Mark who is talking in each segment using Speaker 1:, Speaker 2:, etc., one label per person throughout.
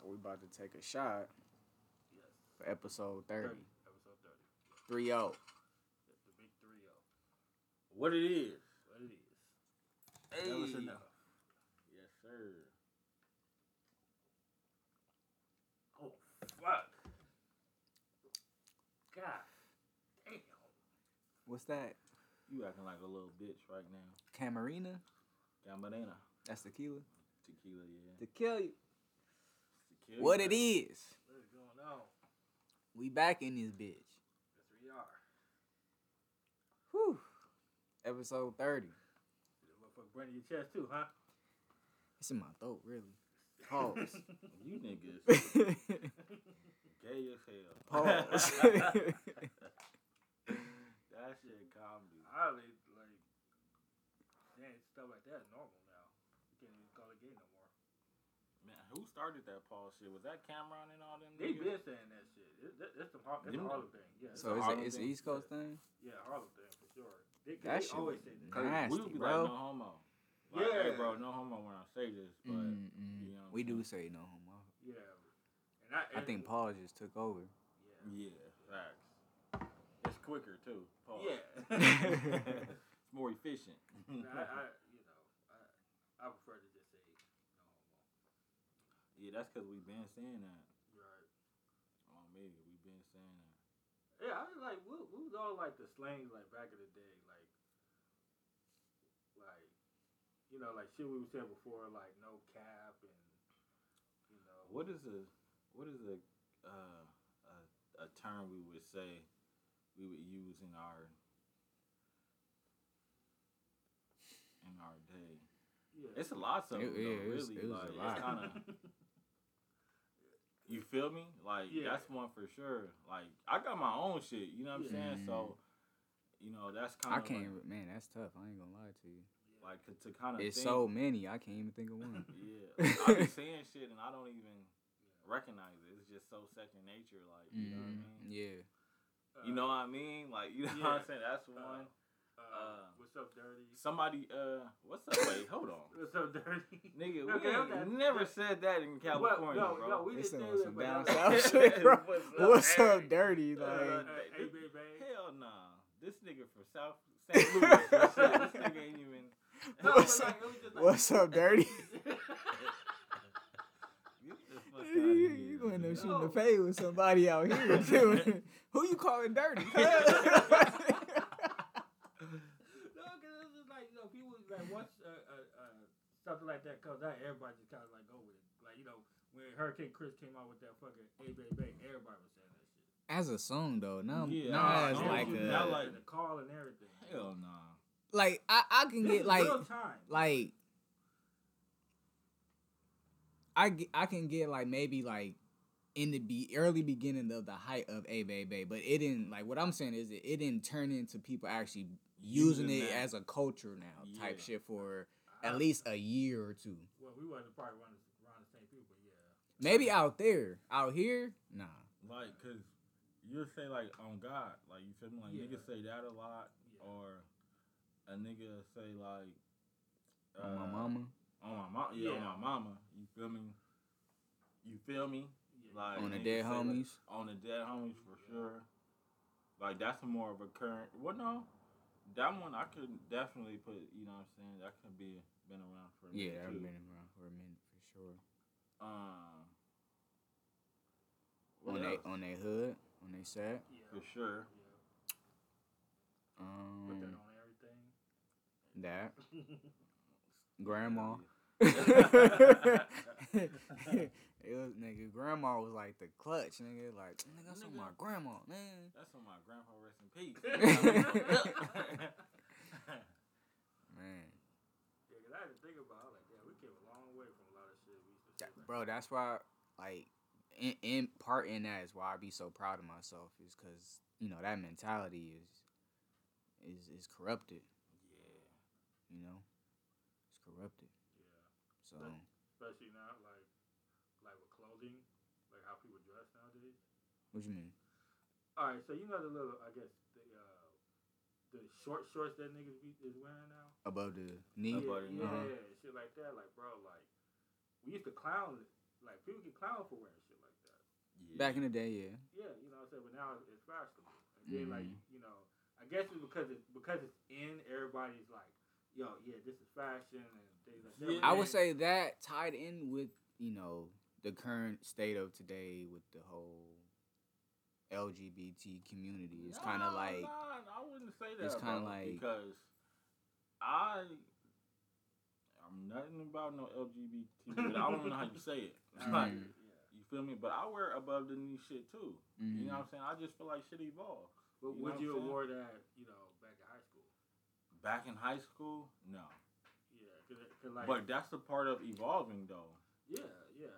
Speaker 1: So we about to take a shot
Speaker 2: Yes.
Speaker 1: for episode 30.
Speaker 2: 30. Episode 30.
Speaker 1: 3 0.
Speaker 2: The big 3 0. What it is. What it is.
Speaker 3: Hey.
Speaker 2: That was enough. Yes, sir. Oh, fuck. God damn.
Speaker 1: What's that?
Speaker 3: You acting like a little bitch right now.
Speaker 1: Camarena?
Speaker 3: Gambadena.
Speaker 1: That's tequila.
Speaker 3: Tequila, yeah.
Speaker 1: To kill. What it is.
Speaker 2: What is going on?
Speaker 1: We back in this bitch.
Speaker 2: Yes, we are.
Speaker 1: Whew. Episode 30.
Speaker 2: The motherfucker burning your chest too, huh?
Speaker 1: It's in my throat, really. Pause.
Speaker 3: You niggas gay as hell.
Speaker 1: Pause.
Speaker 3: that shit comedy.
Speaker 2: I like, like, damn, stuff like that is normal now. You can't even call it gay no more.
Speaker 3: Man, who started that Paul shit? Was that Cameron and all them
Speaker 2: They
Speaker 3: niggas?
Speaker 2: been saying that shit. It, that, that's the Har- a Harlem thing. Yeah,
Speaker 1: so it's, a,
Speaker 3: Harlem
Speaker 1: it's an. East Coast thing?
Speaker 2: yeah, Harlem thing for sure. They,
Speaker 1: That
Speaker 2: they
Speaker 1: shit
Speaker 2: always
Speaker 1: was
Speaker 2: say that.
Speaker 1: Nasty,
Speaker 3: we would be
Speaker 1: bro.
Speaker 3: like, no homo. Like, hey,
Speaker 2: Yeah.
Speaker 3: bro, no homo when I say this, but
Speaker 1: Mm, mm.
Speaker 3: you know
Speaker 1: we do say no homo.
Speaker 2: Yeah, and I,
Speaker 1: I think Paul just took over.
Speaker 2: Yeah,
Speaker 3: yeah, facts. It's quicker too. Pause.
Speaker 2: yeah.
Speaker 3: it's more efficient.
Speaker 2: I, I, you know, I, I prefer to just say no homo.
Speaker 3: Yeah, that's because we've been saying that.
Speaker 2: Right.
Speaker 3: Oh, me, we've been saying that.
Speaker 2: Yeah, I was like, what, what was all like the slang like back in the day, like, like, you know, like shit we were saying before, like no cap and, you know,
Speaker 3: What is a what is a uh, a a term we would say we would use in our in our day?
Speaker 2: yeah.
Speaker 3: It's a lot of
Speaker 1: It-
Speaker 3: them,
Speaker 1: yeah,
Speaker 3: though,
Speaker 1: it was-
Speaker 3: really.
Speaker 1: it was a lot.
Speaker 3: It's kind of you feel me? Like
Speaker 2: Yeah.
Speaker 3: that's one for sure. Like I got my own shit. You know what I'm
Speaker 2: Yeah.
Speaker 3: saying? So you know that's kind of.
Speaker 1: I can't, re- man, that's tough. I ain't gonna lie to you.
Speaker 3: like to, to kind of
Speaker 1: It's so many, I can't even think of one.
Speaker 3: Yeah, I be saying shit and I don't even recognize it. It's just so second nature, like you know what I
Speaker 1: Mm,
Speaker 3: mean.
Speaker 1: yeah.
Speaker 3: You know what I mean? Like you know what I'm saying? That's
Speaker 2: Uh,
Speaker 3: one.
Speaker 2: Uh,
Speaker 3: uh,
Speaker 2: what's up, dirty?
Speaker 3: Somebody, uh, what's up? Wait, hold on,
Speaker 2: What's up, dirty?
Speaker 3: nigga. We
Speaker 2: Okay,
Speaker 3: ain't
Speaker 2: okay.
Speaker 3: never said that in California,
Speaker 2: no,
Speaker 3: bro.
Speaker 2: no, we
Speaker 1: This
Speaker 2: didn't
Speaker 1: some
Speaker 2: that,
Speaker 1: down south shit, bro.
Speaker 3: What's up,
Speaker 1: What's up, dirty?
Speaker 2: Uh,
Speaker 1: Like,
Speaker 2: uh, hey, baby.
Speaker 3: Hell nah. This nigga from South St. Louis. this nigga ain't even.
Speaker 2: No,
Speaker 1: What's
Speaker 2: but
Speaker 1: up-
Speaker 2: like, it like-
Speaker 1: what's up, dirty?
Speaker 3: Get the fuck
Speaker 1: you,
Speaker 3: outta
Speaker 1: you
Speaker 3: here,
Speaker 1: going to
Speaker 3: nigga.
Speaker 1: shooting the fade with somebody out here too? Who you calling dirty?
Speaker 2: No, because it's just like you know, people once uh, uh, uh, something like that comes out, everybody just kind of like go with it. Like you know, when Hurricane Chris came out with that fucking "Hey Bay Bay," everybody was saying that shit.
Speaker 1: as a song though, now,
Speaker 3: Yeah,
Speaker 1: now
Speaker 3: I
Speaker 1: as like a
Speaker 3: not
Speaker 2: like
Speaker 3: like-
Speaker 2: the call and everything.
Speaker 3: Hell nah.
Speaker 1: like I, I can
Speaker 2: This
Speaker 1: get like like I get, I can get like maybe like in the be early beginning of the height of a baby, but it didn't like what I'm saying is it, it didn't turn into people actually using,
Speaker 3: Using
Speaker 1: it
Speaker 3: that.
Speaker 1: as a culture now type shit for
Speaker 2: I-
Speaker 1: at least a year or two.
Speaker 2: Well, we wasn't probably around the, around the same people, but yeah.
Speaker 1: Maybe out there, out here, nah.
Speaker 3: Like, cause you'll say like on God, like you feel me? Like
Speaker 2: Yeah.
Speaker 3: niggas say that a lot,
Speaker 2: Yeah.
Speaker 3: or a nigga say like
Speaker 1: On my
Speaker 3: uh,
Speaker 1: mama,
Speaker 3: on my mom, yeah,
Speaker 2: Yeah.
Speaker 3: on my mama. You feel me? You feel me? Like
Speaker 1: on the dead
Speaker 3: say, like,
Speaker 1: homies.
Speaker 3: on the dead homies for sure. Like that's more of a current. Well, no, that one I could definitely put. You know what I'm saying? That could be been around for a minute
Speaker 1: Yeah, I've been around for a minute for sure.
Speaker 3: Um,
Speaker 1: on they on they hood, on they set.
Speaker 2: yeah.
Speaker 3: for sure.
Speaker 2: Yeah. Put that
Speaker 1: Um,
Speaker 2: on everything.
Speaker 1: that grandma.
Speaker 3: Yeah.
Speaker 1: it was nigga. Grandma was like the clutch, nigga. Like nigga, that's on my grandma, man.
Speaker 3: That's on my grandpa. Rest in peace.
Speaker 1: Man,
Speaker 2: Yeah, 'cause I had to think about. it. I was like, yeah, we came a long way from a lot of shit we used to
Speaker 1: that,
Speaker 2: say.
Speaker 1: bro, that's why like in, in part in that is why I be so proud of myself is because you know that mentality is is is corrupted.
Speaker 3: yeah.
Speaker 1: You know, it's corrupted.
Speaker 2: Yeah.
Speaker 1: So
Speaker 2: Especially now, like, like with clothing, like how people dress nowadays.
Speaker 1: What you mean?
Speaker 2: All right, so you know the little, I guess the uh, the short shorts that niggas be, is wearing now.
Speaker 1: Above the knee.
Speaker 3: Above
Speaker 2: yeah,
Speaker 3: the knee.
Speaker 2: yeah, shit like that. Like, bro, like we used to clown like people get clown for wearing shit like that.
Speaker 3: Yeah.
Speaker 1: Back in the day, yeah.
Speaker 2: Yeah, you know what I'm saying. But now it's, it's fashionable. And then like
Speaker 1: Mhm.
Speaker 2: you know, I guess it's because it's because it's in. Everybody's like, yo, yeah, this is fashion and things like that.
Speaker 3: Yeah.
Speaker 1: I would say that tied in with you know the current state of today with the whole LGBT community. It's kind of
Speaker 3: Nah,
Speaker 1: like
Speaker 3: nah, I wouldn't say that.
Speaker 1: it's kinda like-
Speaker 3: because I I'm nothing about no LGBT. but I don't know how you say it.
Speaker 2: Alright,
Speaker 3: Like,
Speaker 1: Mhm.
Speaker 2: yeah.
Speaker 3: you feel me? But I wear above the knee shit too. You
Speaker 1: mhm.
Speaker 3: know what I'm saying? I just feel like shit evolved.
Speaker 2: But
Speaker 3: You know
Speaker 2: would you have wore that, you know, back in high school?
Speaker 3: Back in high school, no.
Speaker 2: Yeah, cause, 'cause, like,
Speaker 3: but that's the part of evolving, though.
Speaker 2: yeah, yeah.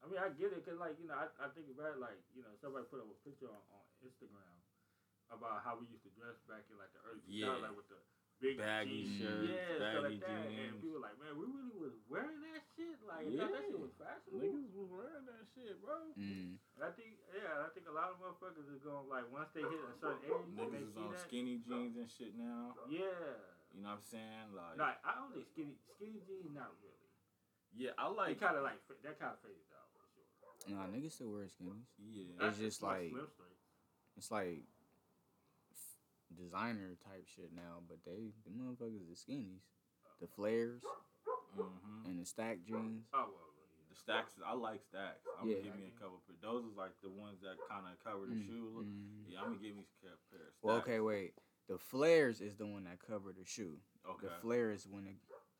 Speaker 2: I mean, I get it, cause like you know, I, I think about it, like you know, somebody put up a picture on, on Instagram about how we used to dress back in like the early 2000s,
Speaker 3: Yeah.
Speaker 2: like with the big
Speaker 3: Baggy
Speaker 2: jeans,
Speaker 1: shirts,
Speaker 2: yeah, stuff
Speaker 3: baggy
Speaker 2: like that. And people were like, man, we really was wearing that shit. Like, I thought that shit was fashionable.
Speaker 3: Niggas was wearing that shit, bro.
Speaker 1: Mm.
Speaker 2: And I think, yeah, I think a lot of motherfuckers is going like once they hit a certain age,
Speaker 3: Niggas is on
Speaker 2: that.
Speaker 3: skinny jeans and shit now.
Speaker 2: Yeah.
Speaker 3: You know what I'm saying? Like,
Speaker 2: Like I don't think skinny skinny jeans, not really.
Speaker 3: yeah, I like.
Speaker 2: kind of like that kind of faded out for sure.
Speaker 1: Nah, niggas still wear skinnies.
Speaker 3: Yeah.
Speaker 1: It's just like- It's like designer type shit now, but they the motherfuckers the skinnies, the flares
Speaker 3: hmm
Speaker 1: and the stack jeans.
Speaker 2: Oh well, well,
Speaker 3: The stacks, I like stacks. I'm
Speaker 1: Yeah.
Speaker 3: gonna give me a couple. But those is like the ones that kind of cover the
Speaker 1: Mm,
Speaker 3: shoe. Look.
Speaker 1: mm.
Speaker 3: Yeah, I'm gonna give me a pair of stacks.
Speaker 1: Well, okay, wait. The flares is the one that cover the shoe.
Speaker 3: Okay.
Speaker 1: The flare is when it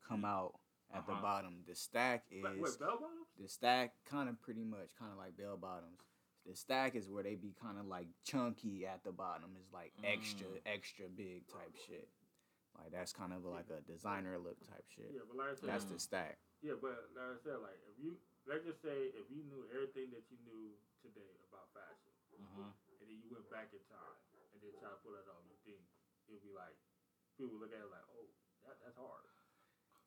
Speaker 1: come out at the
Speaker 3: Uh-huh.
Speaker 1: bottom. The stack is
Speaker 2: Like, what bell bottoms?
Speaker 1: the stack kind of pretty much kind of like bell bottoms. The stack is where they be kind of like chunky at the bottom. Is like extra
Speaker 3: Mm.
Speaker 1: extra big type shit. Like that's kind of like a designer look type shit.
Speaker 2: Yeah, but like I said,
Speaker 1: That's
Speaker 3: Mm.
Speaker 1: the stack.
Speaker 2: yeah, but like I said, like if you let's just say if you knew everything that you knew today about fashion,
Speaker 3: hmm
Speaker 2: and then you went back in time and then try to pull that off, you think it would be like people would look at it like, oh, that, that's hard.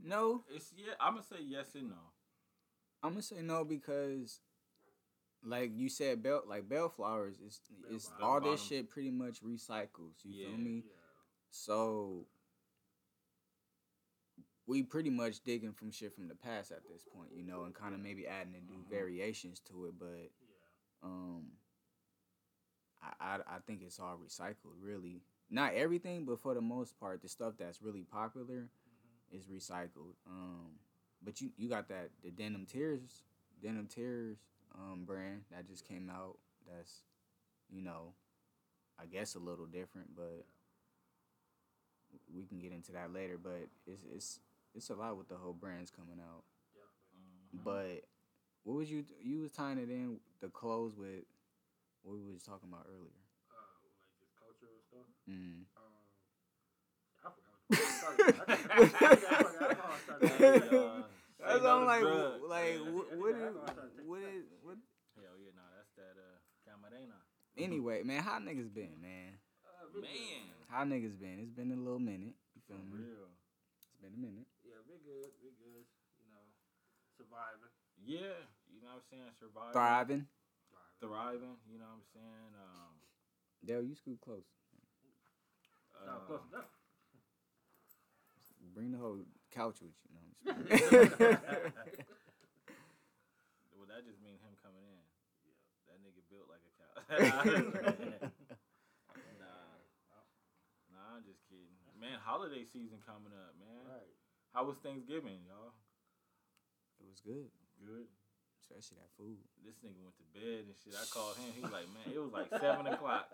Speaker 1: No,
Speaker 3: It's yeah. I'm gonna say yes and no.
Speaker 1: I'm gonna say no because, like you said, bell like bellflowers is is
Speaker 2: Bell
Speaker 1: all this shit pretty much recycles. You
Speaker 3: Yeah.
Speaker 1: feel me?
Speaker 2: Yeah.
Speaker 1: So we pretty much digging from shit from the past at this point, you know, and kind of maybe adding and do
Speaker 3: Mhm.
Speaker 1: variations to it, but
Speaker 2: Yeah.
Speaker 1: um, I, I I think it's all recycled, really. Not everything, but for the most part, the stuff that's really popular
Speaker 2: Mm-hmm.
Speaker 1: Is recycled. Um, but you you got that the denim tears, denim tears um brand that just came out. That's you know, I guess a little different, but we can get into that later. But it's it's it's a lot with the whole brands coming out.
Speaker 2: Definitely.
Speaker 3: Mhm.
Speaker 1: But what was you you was tying it in the clothes with what we was talking about earlier.
Speaker 2: Uh, like just culture and stuff.
Speaker 1: Mm. That's
Speaker 3: say
Speaker 1: I'm like,
Speaker 3: drugs.
Speaker 1: w- like,
Speaker 3: Yeah.
Speaker 1: what,
Speaker 2: I
Speaker 1: what
Speaker 2: think
Speaker 1: is,
Speaker 2: that's why I started taking
Speaker 1: what is, what?
Speaker 3: Hell yeah, nah, that's that uh Camarena.
Speaker 1: Anyway, man, how niggas been, man?
Speaker 2: Uh,
Speaker 3: Man.
Speaker 1: How niggas been? It's been a little minute. You
Speaker 3: For
Speaker 1: me?
Speaker 3: real.
Speaker 1: It's been a minute.
Speaker 2: Yeah, we good, we good. You know, surviving,
Speaker 3: Yeah, you know what I'm saying? Surviving.
Speaker 1: Thriving.
Speaker 2: thriving.
Speaker 3: Thriving, you know what I'm saying? Um
Speaker 1: Dale, you scoot close.
Speaker 2: No,
Speaker 3: uh,
Speaker 2: close enough.
Speaker 1: Bring the whole couch with you. you know what I'm saying?
Speaker 3: well that just means him coming in. That nigga built like a cow. nah. Nah, I'm just kidding. Man, holiday season coming up, man.
Speaker 2: Right.
Speaker 3: How was Thanksgiving, y'all?
Speaker 1: it was good,
Speaker 3: Good.
Speaker 1: especially that food.
Speaker 3: This nigga went to bed and shit. I called him. He was like, man, it was like seven o'clock.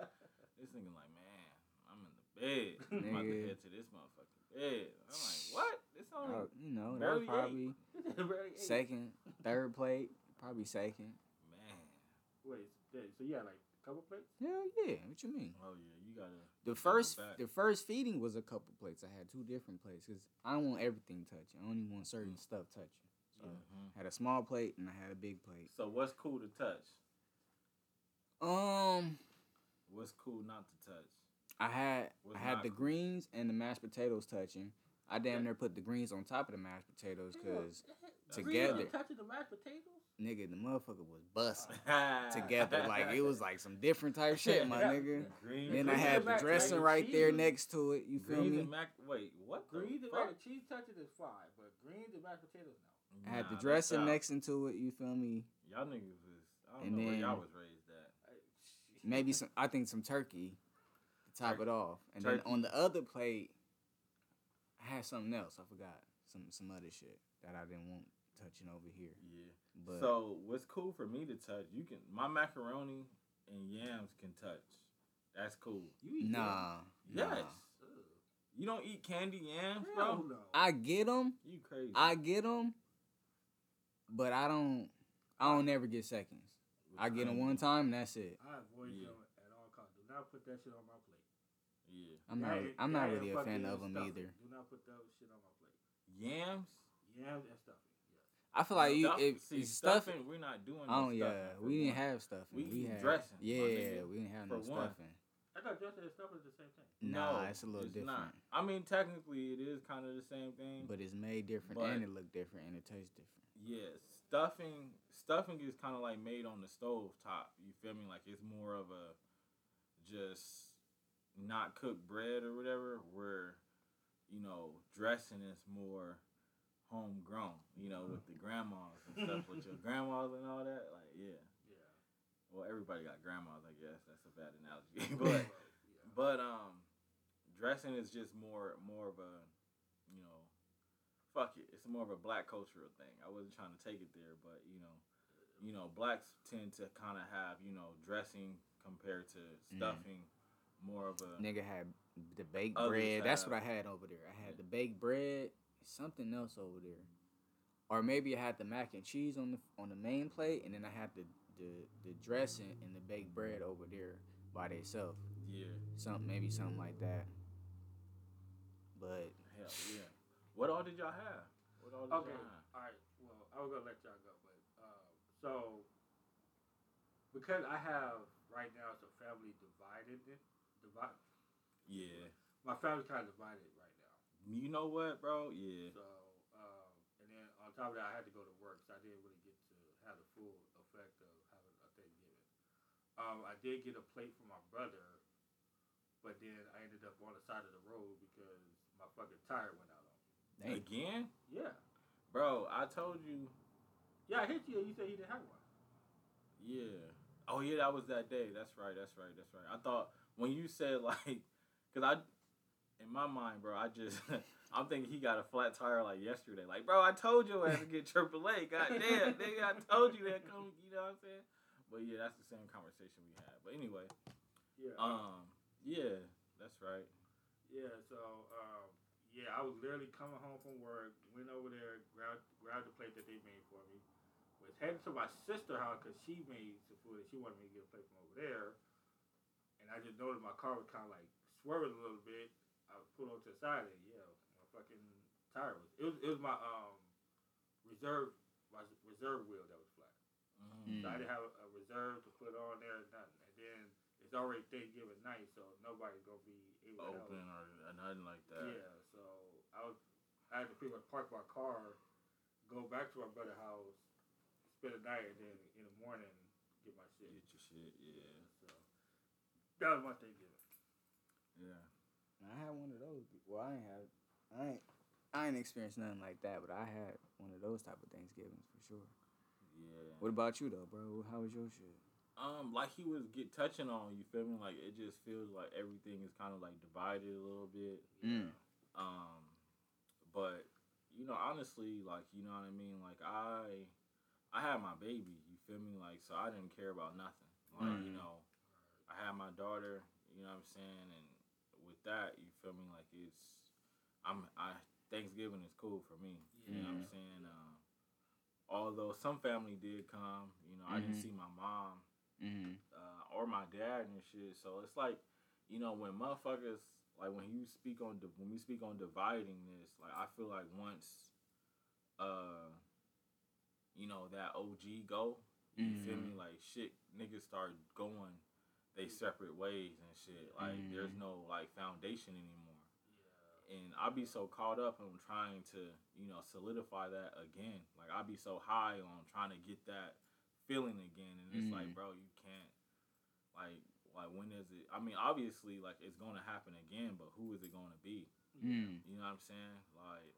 Speaker 3: This nigga like, man, I'm in the bed. I'm about to head to this motherfucking bed. I'm like, what? It's only
Speaker 1: Uh, you know, that
Speaker 3: barely
Speaker 1: was probably second, third plate, probably second.
Speaker 3: man.
Speaker 2: Wait, so so you had like a couple plates?
Speaker 1: Hell yeah! What you mean?
Speaker 3: Oh yeah, you gotta.
Speaker 1: The first, the first feeding was a couple plates. I had two different plates because I don't want everything touching. I only want certain
Speaker 3: Mm.
Speaker 1: stuff touching. So
Speaker 3: Mhm.
Speaker 1: I had a small plate and I had a big plate.
Speaker 3: So what's cool to touch?
Speaker 1: Um,
Speaker 3: What's cool not to touch?
Speaker 1: I had I had the
Speaker 3: cool.
Speaker 1: greens and the mashed potatoes touching. I damn near put the greens on top of the mashed potatoes because
Speaker 3: That's
Speaker 1: Together.
Speaker 2: touching the mashed potatoes.
Speaker 1: nigga, the motherfucker was busting together. Like it was like some different type shit, my nigga.
Speaker 3: Green
Speaker 1: Then I had the dressing
Speaker 2: mac and
Speaker 1: right there next to it. You feel me?
Speaker 3: and mac. Wait, what? the
Speaker 2: Greens and
Speaker 3: fuck?
Speaker 2: mac and cheese touching is fine, but greens and mashed potatoes no.
Speaker 1: I had
Speaker 3: Nah,
Speaker 1: the dressing next into it. You feel me?
Speaker 3: Y'all niggas was. I don't
Speaker 1: And
Speaker 3: know where
Speaker 1: then-
Speaker 3: y'all was raised at.
Speaker 1: Maybe some. I think some turkey to top
Speaker 3: Turkey.
Speaker 1: it off, and
Speaker 3: Turkey.
Speaker 1: then on the other plate, I had something else. I forgot some some other shit that I didn't want touching over here.
Speaker 3: Yeah.
Speaker 1: But
Speaker 3: so what's cool for me to touch? You can my macaroni and yams can touch. That's cool.
Speaker 2: You eat
Speaker 1: nah,
Speaker 3: Yes.
Speaker 1: nah.
Speaker 3: You don't eat candy yams, bro.
Speaker 2: no.
Speaker 1: I get them.
Speaker 3: You crazy?
Speaker 1: I get them, but I don't. I don't ever get seconds. I get them one time, and that's it.
Speaker 2: I avoid
Speaker 3: Yeah.
Speaker 2: them at all costs. Do not put that shit on my plate.
Speaker 3: Yeah.
Speaker 1: I'm not.
Speaker 2: ain't-
Speaker 1: I'm not
Speaker 2: ain't
Speaker 1: really a fan of them
Speaker 2: stuffing.
Speaker 1: either.
Speaker 2: Do not put that shit on my plate.
Speaker 3: Yams.
Speaker 2: Yams and stuffing. Yes.
Speaker 1: I feel like you.
Speaker 3: Stuff-
Speaker 1: If,
Speaker 3: see,
Speaker 1: stuffing,
Speaker 3: stuffing, we're not doing.
Speaker 1: Oh
Speaker 3: no.
Speaker 1: Yeah,
Speaker 3: stuffing for
Speaker 1: we didn't
Speaker 3: one.
Speaker 1: have stuffing.
Speaker 3: We
Speaker 1: We, had
Speaker 3: dressing, my
Speaker 1: Yeah, we didn't have no
Speaker 3: one.
Speaker 1: stuffing.
Speaker 2: I thought dressing and stuffing is the same thing.
Speaker 1: Nah,
Speaker 3: No,
Speaker 1: it's a little different.
Speaker 3: Not. I mean, technically, it is kind of the same thing.
Speaker 1: But it's made different, and it look different, and it tastes different.
Speaker 3: Yeah, stuffing stuffing is kind of like made on the stove top. You feel me? Like it's more of a just not cooked bread or whatever. Where you know dressing is more homegrown. You know, with the grandmas and stuff with your grandmas and all that. Like yeah.
Speaker 2: Yeah.
Speaker 3: Well, everybody got grandmas, I guess. That's a bad analogy, but
Speaker 2: yeah.
Speaker 3: but um, dressing is just more more of a you know, fuck it. It's more of a black cultural thing. I wasn't trying to take it there, but you know, you know, blacks tend to kind of have you know dressing compared to
Speaker 1: Mm.
Speaker 3: stuffing, more of a
Speaker 1: Nigga had the baked
Speaker 3: Others
Speaker 1: bread. That's what I had over there. I had
Speaker 3: Yeah.
Speaker 1: the baked bread, something else over there, or maybe I had the mac and cheese on the on the main plate, and then I had the the, the dressing and the baked bread over there by itself.
Speaker 3: yeah,
Speaker 1: Something maybe something like that. But
Speaker 3: hell yeah. What all did y'all have? What all did
Speaker 2: Okay.
Speaker 3: y'all have?
Speaker 2: All right. Well, I was gonna let y'all go, but uh, so because I have right now, it's a family divided. Divide.
Speaker 3: Yeah,
Speaker 2: My family's kind of divided right now.
Speaker 3: you know what, bro? Yeah,
Speaker 2: So, um, and then on top of that, I had to go to work, so I didn't really get to have the full effect of having a Thanksgiving. Um, I did get a plate from my brother, but then I ended up on the side of the road because my fucking tire went out on me.
Speaker 3: again,
Speaker 2: Yeah.
Speaker 3: bro. I told you.
Speaker 2: Yeah, I hit you. and You said he didn't have one.
Speaker 3: Yeah. Oh yeah, that was that day. That's right. That's right. That's right. I thought when you said like, cause I, in my mind, bro, I just, I'm thinking he got a flat tire like yesterday. Like, bro, I told you I had to get AAA. God damn, nigga, I told you that. Come, you know what I'm saying? But yeah, that's the same conversation we had. But anyway,
Speaker 2: Yeah.
Speaker 3: um, yeah, that's right.
Speaker 2: Yeah, so um, yeah, I was literally coming home from work, went over there, grabbed grabbed the plate that they made for me, was heading to my sister's house because she made some food and she wanted me to get a plate from over there, and I just noticed my car was kind of like swerving a little bit. I pulled over to the side and yeah, my fucking tire was it was it was my um reserve my reserve wheel that was flat.
Speaker 3: Mm.
Speaker 2: So I didn't have a, a reserve to put on there, nothing. And then it's already Thanksgiving night, so nobody's gonna be able to
Speaker 3: Open or nothing like that.
Speaker 2: Yeah, so I was I had to pretty much park my car, go back to my brother's house, spend the night, and then in the morning get my shit.
Speaker 3: Get your shit. Yeah.
Speaker 2: So that was my Thanksgiving.
Speaker 3: Yeah.
Speaker 1: I had one of those. Well, I ain't have. I ain't. I ain't experienced nothing like that, but I had one of those type of Thanksgivings for sure.
Speaker 3: Yeah.
Speaker 1: What about you though, bro? How was your shit?
Speaker 3: Um, like he was get touching on, you feel me? Like it just feels like everything is kind of like divided a little bit.
Speaker 1: Mm.
Speaker 3: Um, but you know, honestly, like you know what I mean. Like I, I had my baby. You feel me? Like so, I didn't care about nothing. Like you
Speaker 1: Mm.
Speaker 3: know, I had my daughter. You know what I'm saying? And with that, you feel me? Like it's, I'm I Thanksgiving is cool for me. You know what I'm saying? Um, although some family did come, you know, I didn't
Speaker 1: Mhm.
Speaker 3: see my mom
Speaker 1: Mm-hmm.
Speaker 3: uh, or my dad and shit. So it's like, you know, when motherfuckers like when you speak on when we speak on dividing this, like I feel like once, uh, you know that OG go, you feel me?
Speaker 1: Mhm.
Speaker 3: Like shit, niggas start going they separate ways and shit. Like there's
Speaker 1: Mhm.
Speaker 3: no like foundation anymore.
Speaker 2: Yeah.
Speaker 3: And I'd be so caught up on trying to, you know, solidify that again. Like I'd be so high on trying to get that feeling again, and it's like,
Speaker 1: Mhm.
Speaker 3: bro, you can't. Like, like when is it? I mean, obviously, like it's going to happen again, but who is it going to be?
Speaker 1: Mm.
Speaker 3: You know what I'm saying? Like,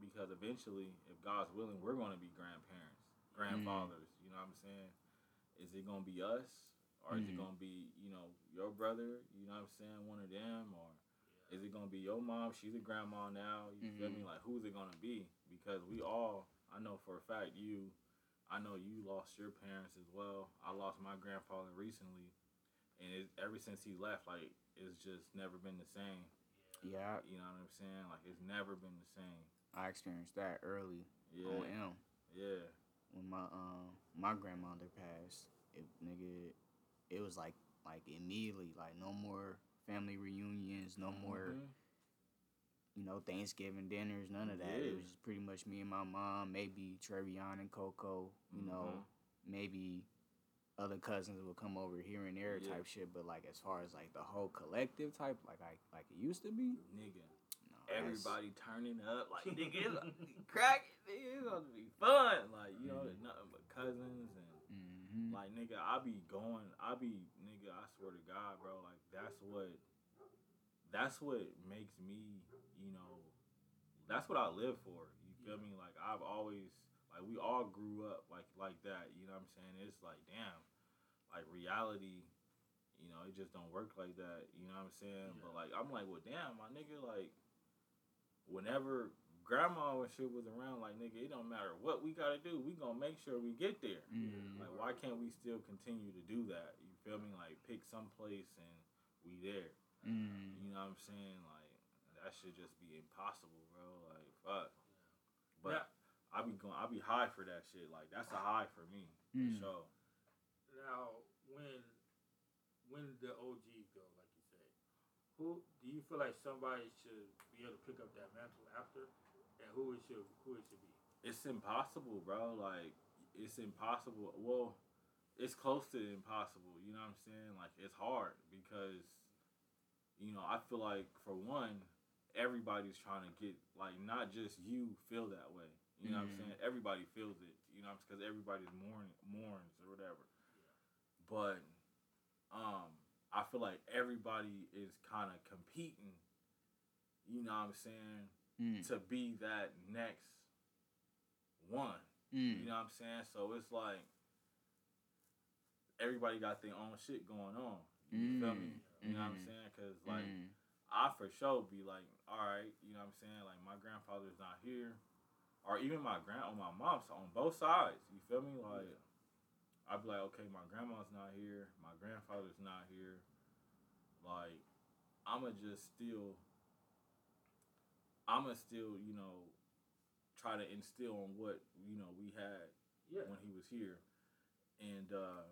Speaker 3: because eventually, if God's willing, we're going to be grandparents, grandfathers. You know what I'm saying? Is it going to be us, or is it
Speaker 1: Mhm.
Speaker 3: going to be you know your brother? You know what I'm saying? One of them, or is it gonna be your mom? She's a grandma now. You feel me?
Speaker 1: Mhm.
Speaker 3: Like who's it gonna be? Because we all, I know for a fact, you, I know you lost your parents as well. I lost my grandfather recently, and it, ever since he left, like it's just never been the same.
Speaker 1: Yeah,
Speaker 3: You know what I'm saying? Like it's never been the same.
Speaker 1: I experienced that early
Speaker 3: Yeah,
Speaker 1: on M
Speaker 3: yeah,
Speaker 1: when my um my grandmother passed. It nigga, it was like like immediately like no more family reunions, no more
Speaker 3: Mhm.
Speaker 1: you know Thanksgiving dinners, none of that. It was just pretty much me and my mom, maybe Trevion and Coco. You know,
Speaker 3: Mhm.
Speaker 1: maybe other cousins would come over here and there
Speaker 3: Yeah.
Speaker 1: type shit. But like as far as like the whole collective type, like I like it used to be.
Speaker 3: nigga.
Speaker 1: No,
Speaker 3: Everybody turning up, like nigga, it's crack. Nigga, it's gonna be fun. Like you know,
Speaker 1: Mhm.
Speaker 3: nothing but cousins and.
Speaker 1: Mhm.
Speaker 3: Like nigga, I be going, I be nigga. I swear to God, bro. Like that's what, that's what makes me, you know, that's what I live for. You feel me? Like I've always, like we all grew up like like that. You know what I'm saying? It's like damn, like reality. You know, it just don't work like that. You know what I'm saying?
Speaker 2: Yeah.
Speaker 3: But like I'm like, well, damn, my nigga, like whenever grandma and shit was around, like nigga, it don't matter what we gotta do, we gonna make sure we get there.
Speaker 1: Mhm.
Speaker 3: Like, why can't we still continue to do that? You feel me? Like, pick some place and we there.
Speaker 1: Mhm.
Speaker 3: You know what I'm saying? Like, that should just be impossible, bro. Like, fuck. But
Speaker 2: Yeah.
Speaker 3: I be going, I be high for that shit. Like, that's a high for me, for
Speaker 1: Mm.
Speaker 3: sure.
Speaker 2: Now, when when the OGs go, like you say, who do you feel like somebody should be able to pick up that mantle after, and who it should who it should be?
Speaker 3: It's impossible, bro. Like, it's impossible. Well, it's close to impossible. You know what I'm saying? Like, it's hard because, you know, I feel like for one, everybody's trying to get like not just you feel that way. You know what I'm
Speaker 1: Mhm.
Speaker 3: saying? Everybody feels it. You know, because everybody's mourning, mourns or whatever. But um, I feel like everybody is kind of competing. You know what I'm saying?
Speaker 1: Mm.
Speaker 3: To be that next one.
Speaker 1: Mm.
Speaker 3: You know what I'm saying? So it's like everybody got their own shit going on. You feel me? You know what I'm
Speaker 1: Mhm.
Speaker 3: saying? Because like
Speaker 1: Mm.
Speaker 3: I for sure be like, all right, you know what I'm saying? Like my grandfather's not here, or even my grand on my mom's on both sides. You feel me? Like I'd be like, okay, my grandma's not here, my grandfather's not here. Like I'ma just still, I'ma still, you know, try to instill on what you know we had
Speaker 2: Yeah,
Speaker 3: when he was here. And uh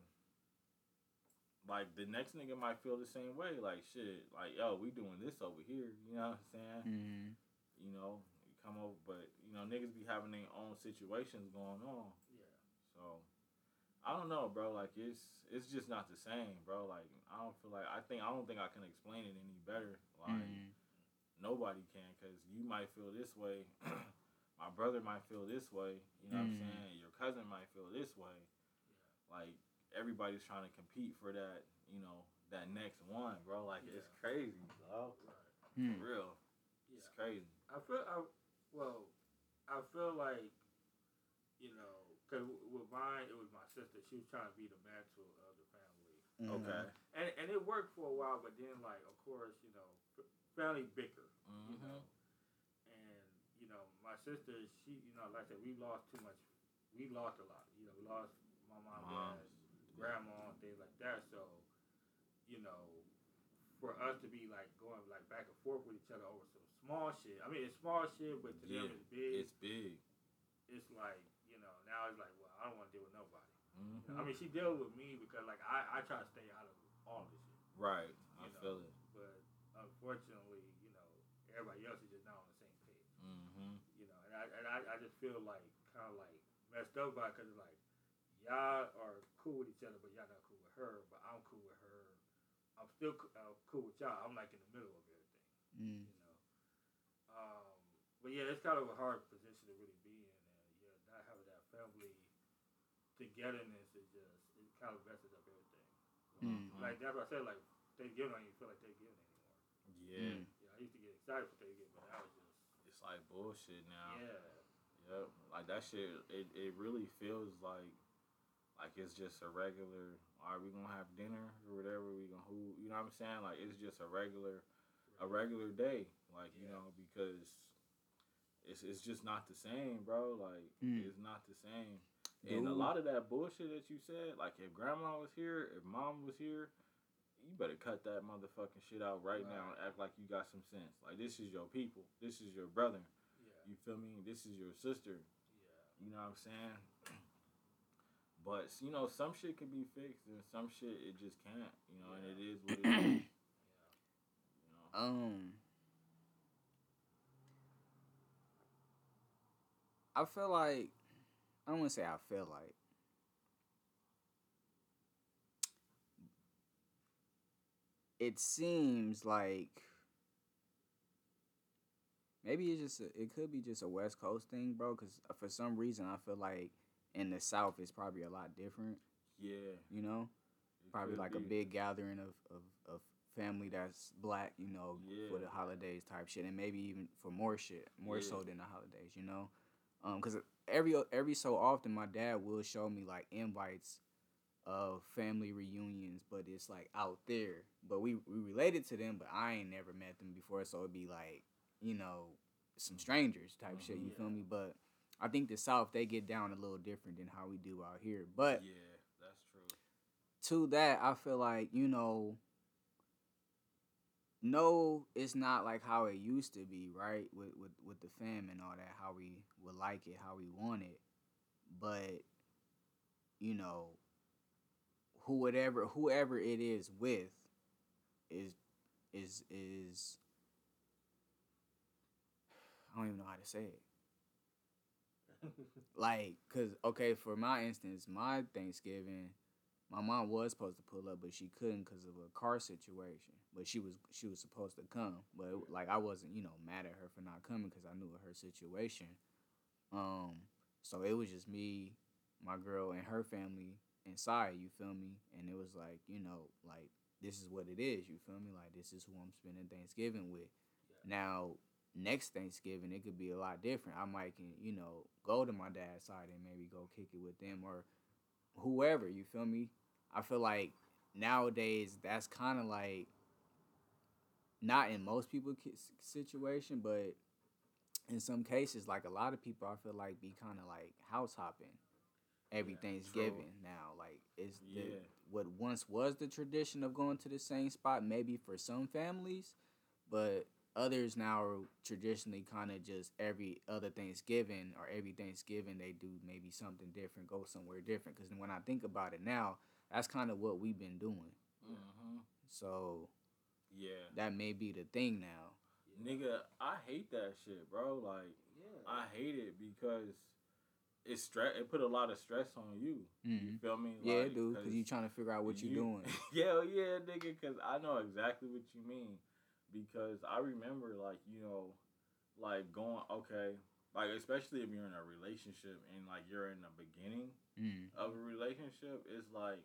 Speaker 3: like the next nigga might feel the same way, like shit, like yo, we doing this over here, you know what I'm saying?
Speaker 1: Mhm.
Speaker 3: You know, you come over but you know, niggas be having their own situations going on.
Speaker 2: yeah,
Speaker 3: So I don't know, bro. Like it's it's just not the same, bro. Like I don't feel like I think I don't think I can explain it any better. Like
Speaker 1: Mhm.
Speaker 3: Nobody can, cause you might feel this way, my brother might feel this way. You know what
Speaker 1: Mm.
Speaker 3: I'm saying? Your cousin might feel this way. Like everybody's trying to compete for that, you know, that next one, bro. Like it's crazy, bro.
Speaker 2: right.
Speaker 1: Mm.
Speaker 3: For real,
Speaker 2: Yeah,
Speaker 3: it's crazy.
Speaker 2: I feel I well, I feel like you know, cause with mine it was my sister. She was trying to be the mantle of the family.
Speaker 1: Mhm.
Speaker 3: Okay.
Speaker 2: and and it worked for a while, but then like of course you know f- family bicker, you
Speaker 3: Mhm.
Speaker 2: know, and you know my sister she you know like I said we lost too much, we lost a lot, you know we lost my mom,
Speaker 3: Moms.
Speaker 2: dad, grandma, and things like that. So you know for us to be like going like back and forth with each other over some small shit. I mean it's small shit, but to them
Speaker 3: Yeah,
Speaker 2: it's big.
Speaker 3: It's big.
Speaker 2: It's like you know now it's like well I don't want to deal with nobody.
Speaker 3: Mhm.
Speaker 2: You know, I mean she deals with me because like I I try to stay out of all this shit.
Speaker 3: right. I
Speaker 2: know.
Speaker 3: feel it.
Speaker 2: Unfortunately, you know, everybody else is just not on the same page.
Speaker 3: hmm
Speaker 2: You know, and I and I, I just feel like kind of like messed up by because like y'all are cool with each other, but y'all not cool with her. But I'm cool with her. I'm still uh, cool with y'all. I'm like in the middle of everything.
Speaker 1: Mm.
Speaker 2: You know. Um, but yeah, it's kind of a hard position to really be in, and yeah, not having that family togetherness is just it kind of messes up everything.
Speaker 1: Mm.
Speaker 2: Like that's what I said. Like Thanksgiving, I don't even feel like Thanksgiving anymore.
Speaker 3: Yeah.
Speaker 1: Mm.
Speaker 2: Yeah, I used to get excited for Thanksgiving, but now it's just
Speaker 3: It's like bullshit now.
Speaker 2: Yeah.
Speaker 3: Yep. Like that shit. It, it really feels like like it's just a regular. Are we gonna have dinner or whatever? We gonna who? You know what I'm saying? Like it's just a regular, a regular day. Like you know because it's it's just not the same, bro. Like
Speaker 1: Mm.
Speaker 3: it's not the same. And a lot of that bullshit that you said, like if grandma was here, if mom was here, you better cut that motherfucking shit out right, now and act like you got some sense. Like this is your people. This is your brother.
Speaker 2: Yeah.
Speaker 3: You feel me? This is your sister.
Speaker 2: Yeah.
Speaker 3: You know what I'm saying? But you know, some shit can be fixed and some shit it just can't. You know, and it is what it is. You know?
Speaker 1: Um, I feel like I don't want to say I feel like. It seems like maybe it's just a, it could be just a West Coast thing, bro. Because uh, for some reason I feel like in the South it's probably a lot different.
Speaker 3: Yeah.
Speaker 1: You know,
Speaker 3: it
Speaker 1: probably like a big gathering of, of, of family that's black, you know, for the holidays type shit, and maybe even for more shit, more so
Speaker 3: Yeah.
Speaker 1: than the holidays, you know, um, because every every so often my dad will show me like invites of family reunions, but it's like out there, but we we related to them, but I ain't never met them before, so it'd be like you know some strangers type shit, you feel
Speaker 2: Mhm.
Speaker 1: me? But I think the South they get down a little different than how we do out here, but
Speaker 3: Yeah, that's true.
Speaker 1: to that, I feel like you know, no, it's not like how it used to be, right? With with with the fam and all that, how we would like it, how we want it, but you know, who whatever whoever it is with, is is is. I don't even know how to say it. Like because okay for my instance my thanksgiving my mom was supposed to pull up but she couldn't because of a car situation. But she was she was supposed to come. But it- like i wasn't you know mad at her for not coming because i knew her situation. Um so it was just me my girl and her family inside you feel me? And it was like you know like this is what it is you feel me? Like this is who i'm spending thanksgiving with. Now next Thanksgiving it could be a lot different. I might can, you know, go to my dad's side and maybe go kick it with them or whoever, you feel me? I feel like nowadays that's kind of like not in most people's situation, but in some cases like a lot of people I feel like be kind of like house hopping every
Speaker 3: Yeah, true.
Speaker 1: Thanksgiving now. Like it's the, what once was the tradition of going to the same spot maybe for some families, but others now are traditionally kind of just every other Thanksgiving or every Thanksgiving they do maybe something different, go somewhere different. Because when I think about it now, that's kind of what we've been doing.
Speaker 3: hmm
Speaker 1: So
Speaker 3: Yeah.
Speaker 1: that may be the thing now.
Speaker 3: Nigga, I hate that shit, bro. Like
Speaker 2: Yeah.
Speaker 3: I hate it because it stress. It put a lot of stress on you. You
Speaker 1: hmm
Speaker 3: feel me?
Speaker 1: Yeah,
Speaker 3: Like,
Speaker 1: dude, because you trying to figure out what you,
Speaker 3: you-
Speaker 1: doing.
Speaker 3: yeah, yeah, nigga. Because I know exactly what you mean. Because I remember, like you know, like going okay, like especially if you're in a relationship and like you're in the beginning
Speaker 1: Mm.
Speaker 3: of a relationship, it's like,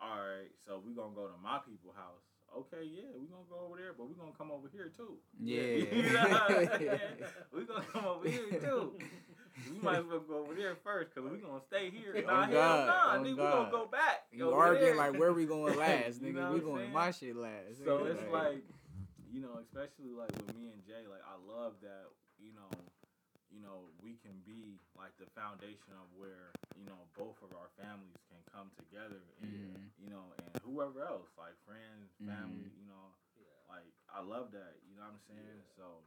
Speaker 3: all right, so we gonna go to my people house. Okay, yeah, we gonna go over there, but we gonna come over here too.
Speaker 1: Yeah.
Speaker 3: You know what I'm we gonna come over here too. We might as well go over there first because we gonna stay here.
Speaker 1: Oh,
Speaker 3: Nah, hell
Speaker 1: God.
Speaker 3: nah,
Speaker 1: Oh,
Speaker 3: nigga, we gonna go back.
Speaker 1: You arguing like where we going last,
Speaker 3: You
Speaker 1: nigga?
Speaker 3: know
Speaker 1: we going
Speaker 3: saying?
Speaker 1: my shit last.
Speaker 3: So
Speaker 1: nigga,
Speaker 3: it's like, you know, especially like with me and Jay, like I love that, you know, you know, we can be like the foundation of where, you know, both of our families can come together and
Speaker 1: Mhm.
Speaker 3: you know, and whoever else, like friends, family,
Speaker 1: Mhm.
Speaker 3: you know,
Speaker 2: Yeah.
Speaker 3: like I love that, you know what I'm saying?
Speaker 2: Yeah.
Speaker 3: So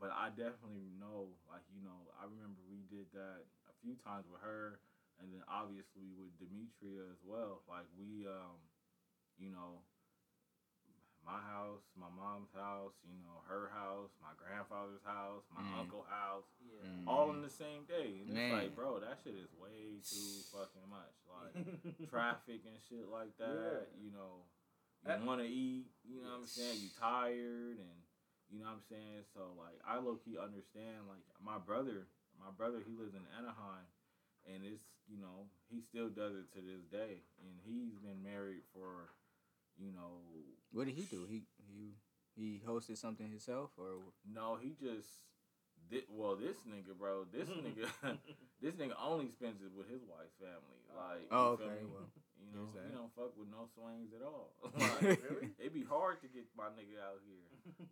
Speaker 3: but I definitely know, like, you know, I remember we did that a few times with her and then obviously with Demetria as well. Like we um, you know, my house, my mom's house, you know, her house, my grandfather's house, my
Speaker 1: Mm.
Speaker 3: uncle house,
Speaker 2: Yeah.
Speaker 1: Mm.
Speaker 3: all in the same day. And
Speaker 1: Man.
Speaker 3: it's like, bro, that shit is way too fucking much. Like traffic and shit like that.
Speaker 2: Yeah.
Speaker 3: You know, you want to eat. You know what I'm saying? You tired and you know what I'm saying. So like, I low key understand. Like my brother, my brother, he lives in Anaheim, and it's you know he still does it to this day, and he's been married for you know
Speaker 1: what did he do? He he he hosted something himself or
Speaker 3: no, he just Thi- well, this nigga, bro, this nigga, this nigga only spends it with his wife's family. Like,
Speaker 1: Oh, okay. Well,
Speaker 3: you know, he don't fuck with no swings at all. like,
Speaker 2: Really?
Speaker 3: it'd be hard to get my nigga out here.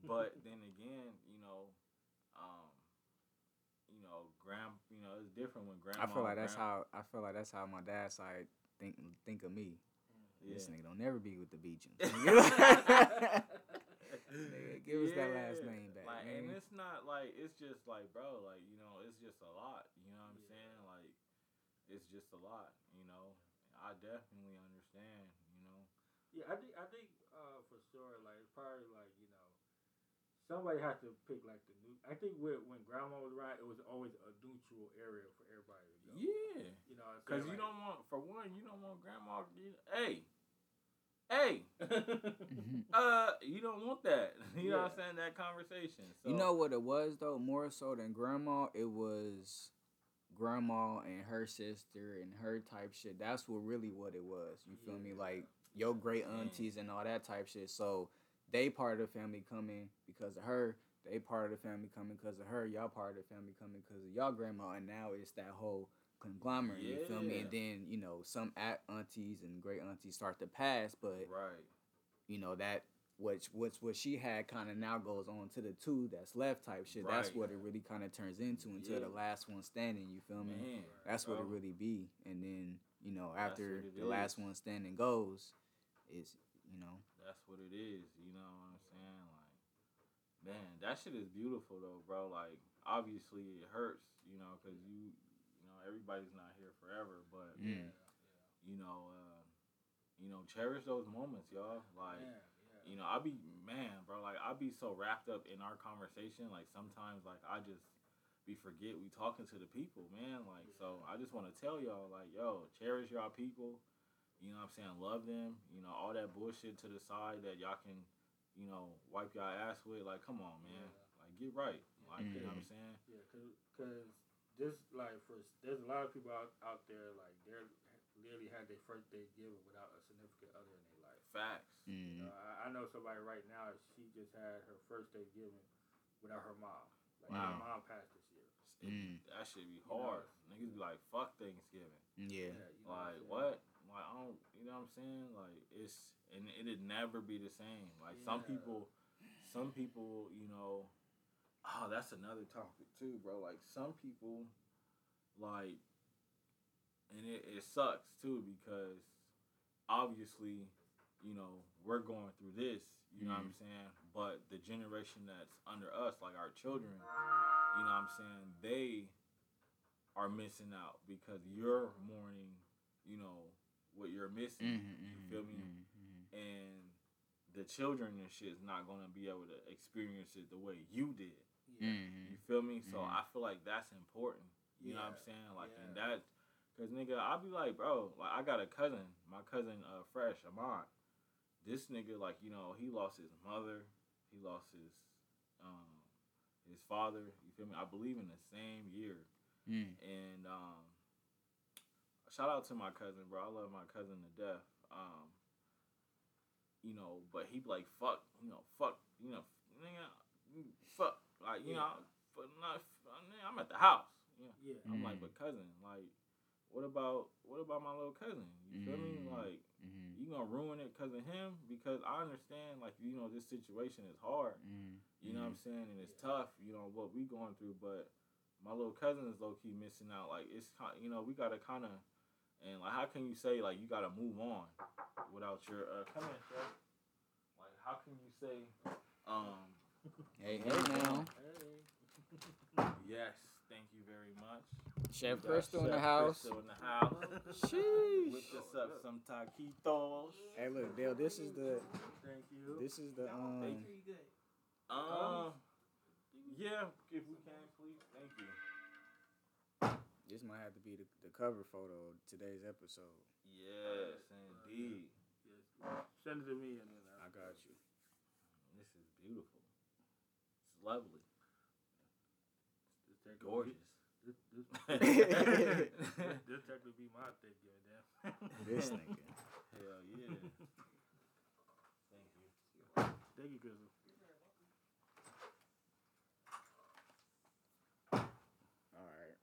Speaker 3: But then again, you know, um, you know, grand, you know, it's different when grandma.
Speaker 1: I feel like that's
Speaker 3: grand-
Speaker 1: how I feel like that's how my dad's side think think of me. This nigga don't never be with the Beechams. Nigga, give us that last name back,
Speaker 3: Like,
Speaker 1: man.
Speaker 3: and it's not like it's just like, bro, like you know, it's just a lot. You know what I'm
Speaker 2: Yeah.
Speaker 3: saying? Like, it's just a lot. You know, I definitely understand. You know,
Speaker 2: Yeah, I think I think uh, for sure, like it's probably like you know, somebody has to pick like the new. I think when when grandma was around, it was always a neutral area for everybody to go.
Speaker 3: yeah,
Speaker 2: You know,
Speaker 3: because
Speaker 2: saying?
Speaker 3: you don't want, for one, you don't want grandma. You, hey, hey,
Speaker 1: Mhm.
Speaker 3: uh, you don't want that. You know what I'm saying? That conversation. So,
Speaker 1: You know what it was though, more so than grandma, it was grandma and her sister and her type shit. That's what really what it was. You feel me? Like your great
Speaker 3: mm.
Speaker 1: aunties and all that type shit. So they part of the family coming because of her. They part of the family coming because of her. Y'all part of the family coming because of y'all grandma. And now it's that whole conglomerate. You feel me? And then you know some aunties and great aunties start to pass, but
Speaker 3: right?
Speaker 1: you know that which what's what she had kind of now goes on to the two that's left type shit. That's what it really kind of turns into until the last one standing. You feel me?
Speaker 3: Man,
Speaker 1: That's what it really be. And then you know after
Speaker 3: what it
Speaker 1: the last one standing goes, is you know
Speaker 3: That's what it is. You know what I'm saying? Like, man, that shit is beautiful though, bro. Like, obviously it hurts, you know, because you, you know, everybody's not here forever, but
Speaker 1: Mm.
Speaker 3: you know, uh, you know, cherish those moments, y'all. Like,
Speaker 2: yeah, yeah.
Speaker 3: You know, I be man, bro. Like, I be so wrapped up in our conversation. Like, sometimes, like, I just be forget we talking to the people, man. Like, so I just want to tell y'all, like, yo, cherish y'all people. You know what I'm saying? Love them. You know, all that bullshit to the side that y'all can, you know, wipe y'all ass with. Like, come on, man. Like, get right. Like, you know what I'm mm. saying?
Speaker 2: Yeah, cause, cause this like for there's a lot of people out, out there like they're literally had their first day given without a significant other in their life.
Speaker 3: Facts.
Speaker 1: mm,
Speaker 2: You know, I, I know somebody right now. She just had her first day given without her mom. Like
Speaker 3: Wow.
Speaker 2: her mom passed this year.
Speaker 3: It-
Speaker 1: Mm.
Speaker 3: That should be
Speaker 2: You know,
Speaker 3: hard. Niggas be like, fuck Thanksgiving.
Speaker 1: yeah.
Speaker 2: you know
Speaker 3: Like what? Like I don't, you know what I'm saying? Like it's and it'd never be the same. Like some people, some people, you know, oh, that's another topic too, bro. Like some people, like, and it, it sucks too because obviously, you know, we're going through this. You know what I'm saying? But the generation that's under us, like our children, you know what I'm saying? They are missing out because you're mourning, you know, what you're missing.
Speaker 1: Mhm,
Speaker 3: you
Speaker 1: mhm,
Speaker 3: feel me?
Speaker 1: mhm, mhm.
Speaker 3: And the children and shit is not gonna be able to experience it the way you did.
Speaker 2: Yeah.
Speaker 3: You feel me? So. I feel like that's important. You know what I'm saying? Like, and that, cause nigga, I'll be like, bro, like I got a cousin, my cousin, uh, Fresh Ahmad. This nigga, like, you know, he lost his mother, he lost his, um, his father. You feel me? I believe in the same year.
Speaker 1: Mm.
Speaker 3: And um, shout out to my cousin, bro. I love my cousin to death. Um, you know, but he like, fuck, you know, fuck, you know, nigga, fuck, like, you
Speaker 2: Yeah.
Speaker 3: know, but not, I'm at the house. You know,
Speaker 2: Yeah.
Speaker 3: I'm like,
Speaker 1: Mm.
Speaker 3: but cousin, like, what about what about my little cousin? You feel me?
Speaker 1: Mm.
Speaker 3: Like,
Speaker 1: Mhm.
Speaker 3: you gonna ruin it because of him? Because I understand, like, you know, this situation is hard.
Speaker 1: Mhm.
Speaker 3: You know what I'm saying? And it's tough, you know, what we going through. But my little cousin is low key missing out. Like it's ki- you know we gotta kind of and like how can you say like you gotta move on without your uh, come in, Chef. Like how can you say um
Speaker 1: Hey, hey now,
Speaker 2: Hey.
Speaker 3: yes, thank you very much.
Speaker 1: Chef Crystal in the house.
Speaker 3: Crystal in the house.
Speaker 1: Sheesh.
Speaker 3: Whip this up some taquitos.
Speaker 1: Hey, look, Dale. This is the
Speaker 2: Thank you.
Speaker 1: this is the um.
Speaker 3: Thank Um, yeah, if we can, please. Thank you.
Speaker 1: This might have to be the, the cover photo of today's episode.
Speaker 3: Yes, indeed.
Speaker 2: Yes. Send it to me and then
Speaker 1: I got you.
Speaker 3: This is beautiful. It's lovely.
Speaker 2: This tech
Speaker 3: Gorgeous.
Speaker 2: This, this, this technically be my Thanksgiving, damn.
Speaker 1: this nigga.
Speaker 3: Hell yeah. Thank you.
Speaker 2: Thank you, Grizzle. All right.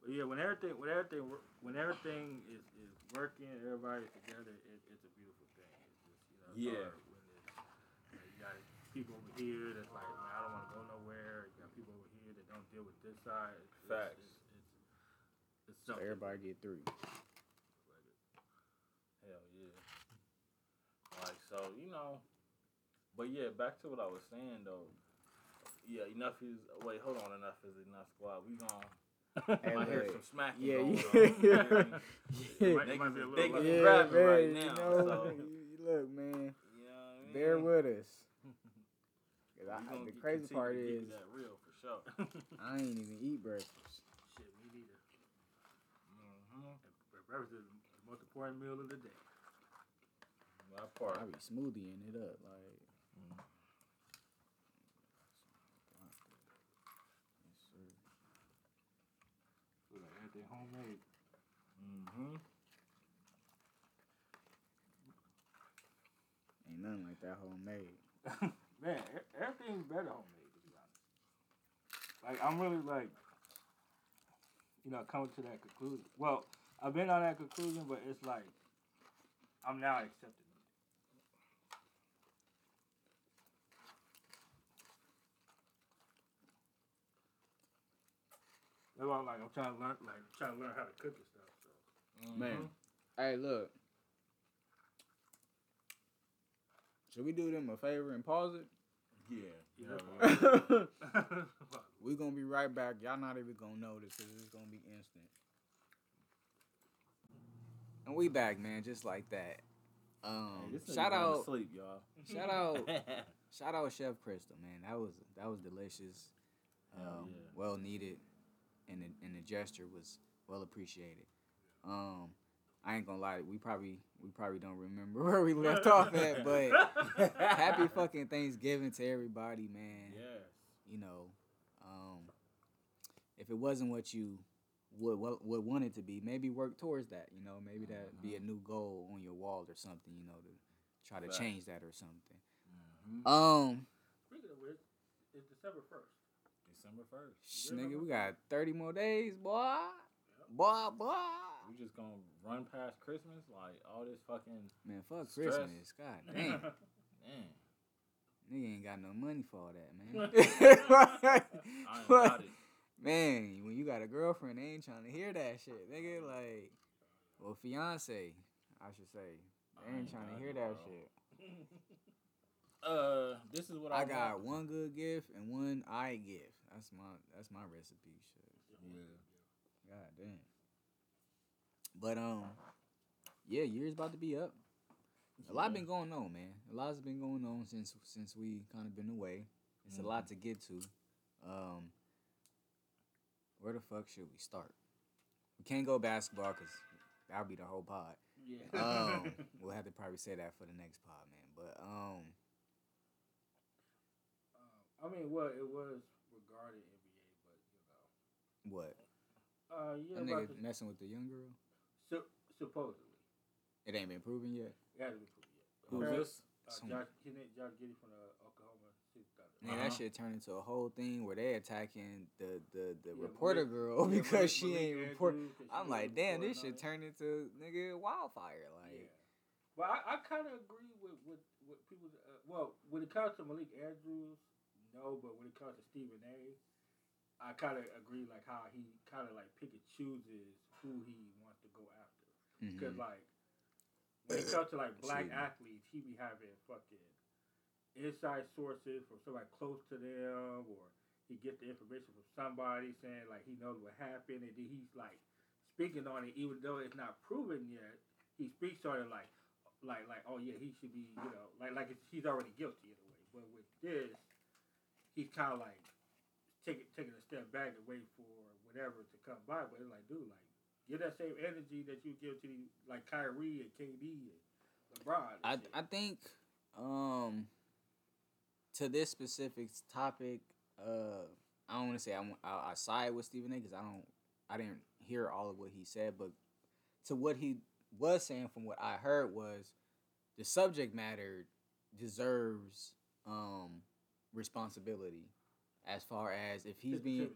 Speaker 2: But yeah, when everything, when everything, when everything is, is working, everybody together. It, it's a beautiful thing. Just, you know,
Speaker 3: yeah.
Speaker 2: Like, you gotta people over here that's like, man, I don't want to go nowhere. You got people over here that don't deal with this side. It's, it's-
Speaker 3: Facts.
Speaker 2: It's, it's, it's
Speaker 1: So everybody get three.
Speaker 3: Hell yeah. Like so, you know. But yeah, back to what I was saying though. Yeah, enough is wait, hold on, enough is enough squad. We gon'
Speaker 1: Hey,
Speaker 3: might hear some smacking
Speaker 1: Yeah,
Speaker 3: going
Speaker 1: yeah.
Speaker 3: on.
Speaker 1: Yeah.
Speaker 2: Might- might be a little
Speaker 3: is digging
Speaker 2: left.
Speaker 1: Yeah, man,
Speaker 3: right
Speaker 1: you
Speaker 3: now.
Speaker 1: know,
Speaker 3: so,
Speaker 1: you, you look, man.
Speaker 3: you know I mean?
Speaker 1: Bear with us. 'Cause
Speaker 3: We
Speaker 1: I,
Speaker 3: gonna
Speaker 1: the crazy part
Speaker 3: to
Speaker 1: is,
Speaker 3: that real for sure.
Speaker 1: I ain't even eat breakfast.
Speaker 2: Shit, me neither.
Speaker 3: mm-hmm.
Speaker 2: Breakfast is the most important meal of the day.
Speaker 3: That part.
Speaker 1: I be smoothieing it up, like.
Speaker 3: Mm.
Speaker 1: Yes, sir.
Speaker 2: Feel like everything homemade.
Speaker 3: Mm-hmm.
Speaker 1: Ain't nothing like that homemade.
Speaker 2: Man, everything's better homemade to be honest. Like I'm really like, you know, coming to that conclusion. Well, I've been on that conclusion, but it's like I'm now accepting it. That's why I'm like I'm trying to learn, like trying to learn how to cook and stuff. So
Speaker 1: Man. Hey, look. Should we do them a favor and pause it?
Speaker 3: Yeah.
Speaker 2: Yeah.
Speaker 3: yeah.
Speaker 1: we gonna be right back. Y'all not even gonna notice because it's gonna be instant. And we back, man, just like that. Um,
Speaker 3: Hey,
Speaker 1: shout out,
Speaker 3: sleep, y'all.
Speaker 1: shout out, shout out, Chef Crystal, man. That was that was delicious. Um,
Speaker 3: yeah.
Speaker 1: well needed, and the, and the gesture was well appreciated. Um, I ain't gonna lie, we probably we probably don't remember where we left off at, but happy fucking Thanksgiving to everybody, man.
Speaker 3: Yes.
Speaker 1: You know, um, if it wasn't what you would what, would want it to be, maybe work towards that. You know, maybe that be a new goal on your wall or something. You know, to try to
Speaker 3: Facts.
Speaker 1: change that or something.
Speaker 3: Mm-hmm.
Speaker 1: Um,
Speaker 2: Speaking of which, it's December first.
Speaker 3: December 1st.
Speaker 1: sh- nigga, we got thirty more days, boy. Boy, boy.
Speaker 3: We just gonna run past Christmas like all this fucking
Speaker 1: Man, fuck
Speaker 3: Stress.
Speaker 1: Christmas. God damn.
Speaker 3: man.
Speaker 1: Nigga ain't got no money for all that, man.
Speaker 3: Got it.
Speaker 1: Man, when you got a girlfriend, they ain't trying to hear that shit. Nigga, like, well, fiance, I should say. They ain't trying to hear that shit.
Speaker 3: Uh, this is what I,
Speaker 1: I got
Speaker 3: want.
Speaker 1: one good gift and one I gift. That's my that's my recipe. Shit.
Speaker 3: Yeah.
Speaker 1: God damn. But um, yeah, year's about to be up. A lot
Speaker 3: Yeah.
Speaker 1: been going on, man. A lot's been going on since since we kind of been away. It's a lot to get to. Um, where the fuck should we start? We can't go basketball because that'll be the whole pod.
Speaker 2: Yeah.
Speaker 1: Um, we'll have to probably say that for the next pod, man. But um,
Speaker 2: Um, I mean, well, it was regarding NBA, but you know,
Speaker 1: what?
Speaker 2: uh, yeah,
Speaker 1: That nigga
Speaker 2: the,
Speaker 1: messing with the young girl?
Speaker 2: Su- supposedly,
Speaker 1: It ain't been proven yet.
Speaker 2: it hasn't been proved yet.
Speaker 3: Who's
Speaker 2: Apparently,
Speaker 3: this?
Speaker 2: Uh,
Speaker 1: Some-
Speaker 2: Josh, his name Josh Giddey from the Oklahoma City Thunder.
Speaker 1: Man,
Speaker 3: Uh-huh.
Speaker 1: that shit turned into a whole thing where they attacking the the, the
Speaker 2: Yeah,
Speaker 1: reporter
Speaker 2: Malik-
Speaker 1: girl
Speaker 2: yeah,
Speaker 1: because
Speaker 2: Malik-
Speaker 1: she
Speaker 2: Malik
Speaker 1: ain't report.
Speaker 2: Andrews, 'cause she
Speaker 1: I'm
Speaker 2: wasn't
Speaker 1: like, damn,
Speaker 2: reporting
Speaker 1: this
Speaker 2: on
Speaker 1: shit
Speaker 2: it.
Speaker 1: turned into nigga wildfire. Like,
Speaker 2: yeah. But I, I kind of agree with with, with people. Uh, well, when it comes to Malika Andrews, no, but when it comes to Stephen A, I kind of agree like how he kind of like pick and chooses who he wants to go Because mm-hmm. like when it comes to like black athletes, he be having fucking inside sources from somebody close to them, or he gets the information from somebody saying like he knows what happened, and then he's like speaking on it, even though it's not proven yet. He speaks on it like, like, like, oh yeah, he should be, you know, like, like it's, he's already guilty in a way. But with this, he's kind of like taking taking a step back and waiting for whatever to come by. But it's like, dude, like, give that same energy that you give to the, like Kyrie and KD and LeBron. and
Speaker 1: I. I think um to this specific topic, uh, I don't want to say I, I I side with Stephen A. because I don't I didn't hear all of what he said, but to what he was saying from what I heard was the subject matter deserves um responsibility as far as if he's being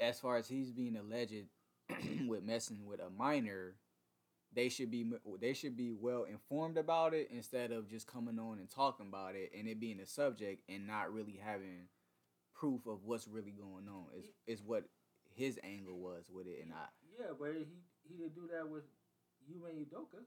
Speaker 1: as far as he's being alleged with messing with a minor, they should be they should be well informed about it instead of just coming on and talking about it and it being a subject and not really having proof of what's really going on. Is is what his angle was with it, and I
Speaker 2: Yeah, but he he didn't do that with you and Udoka.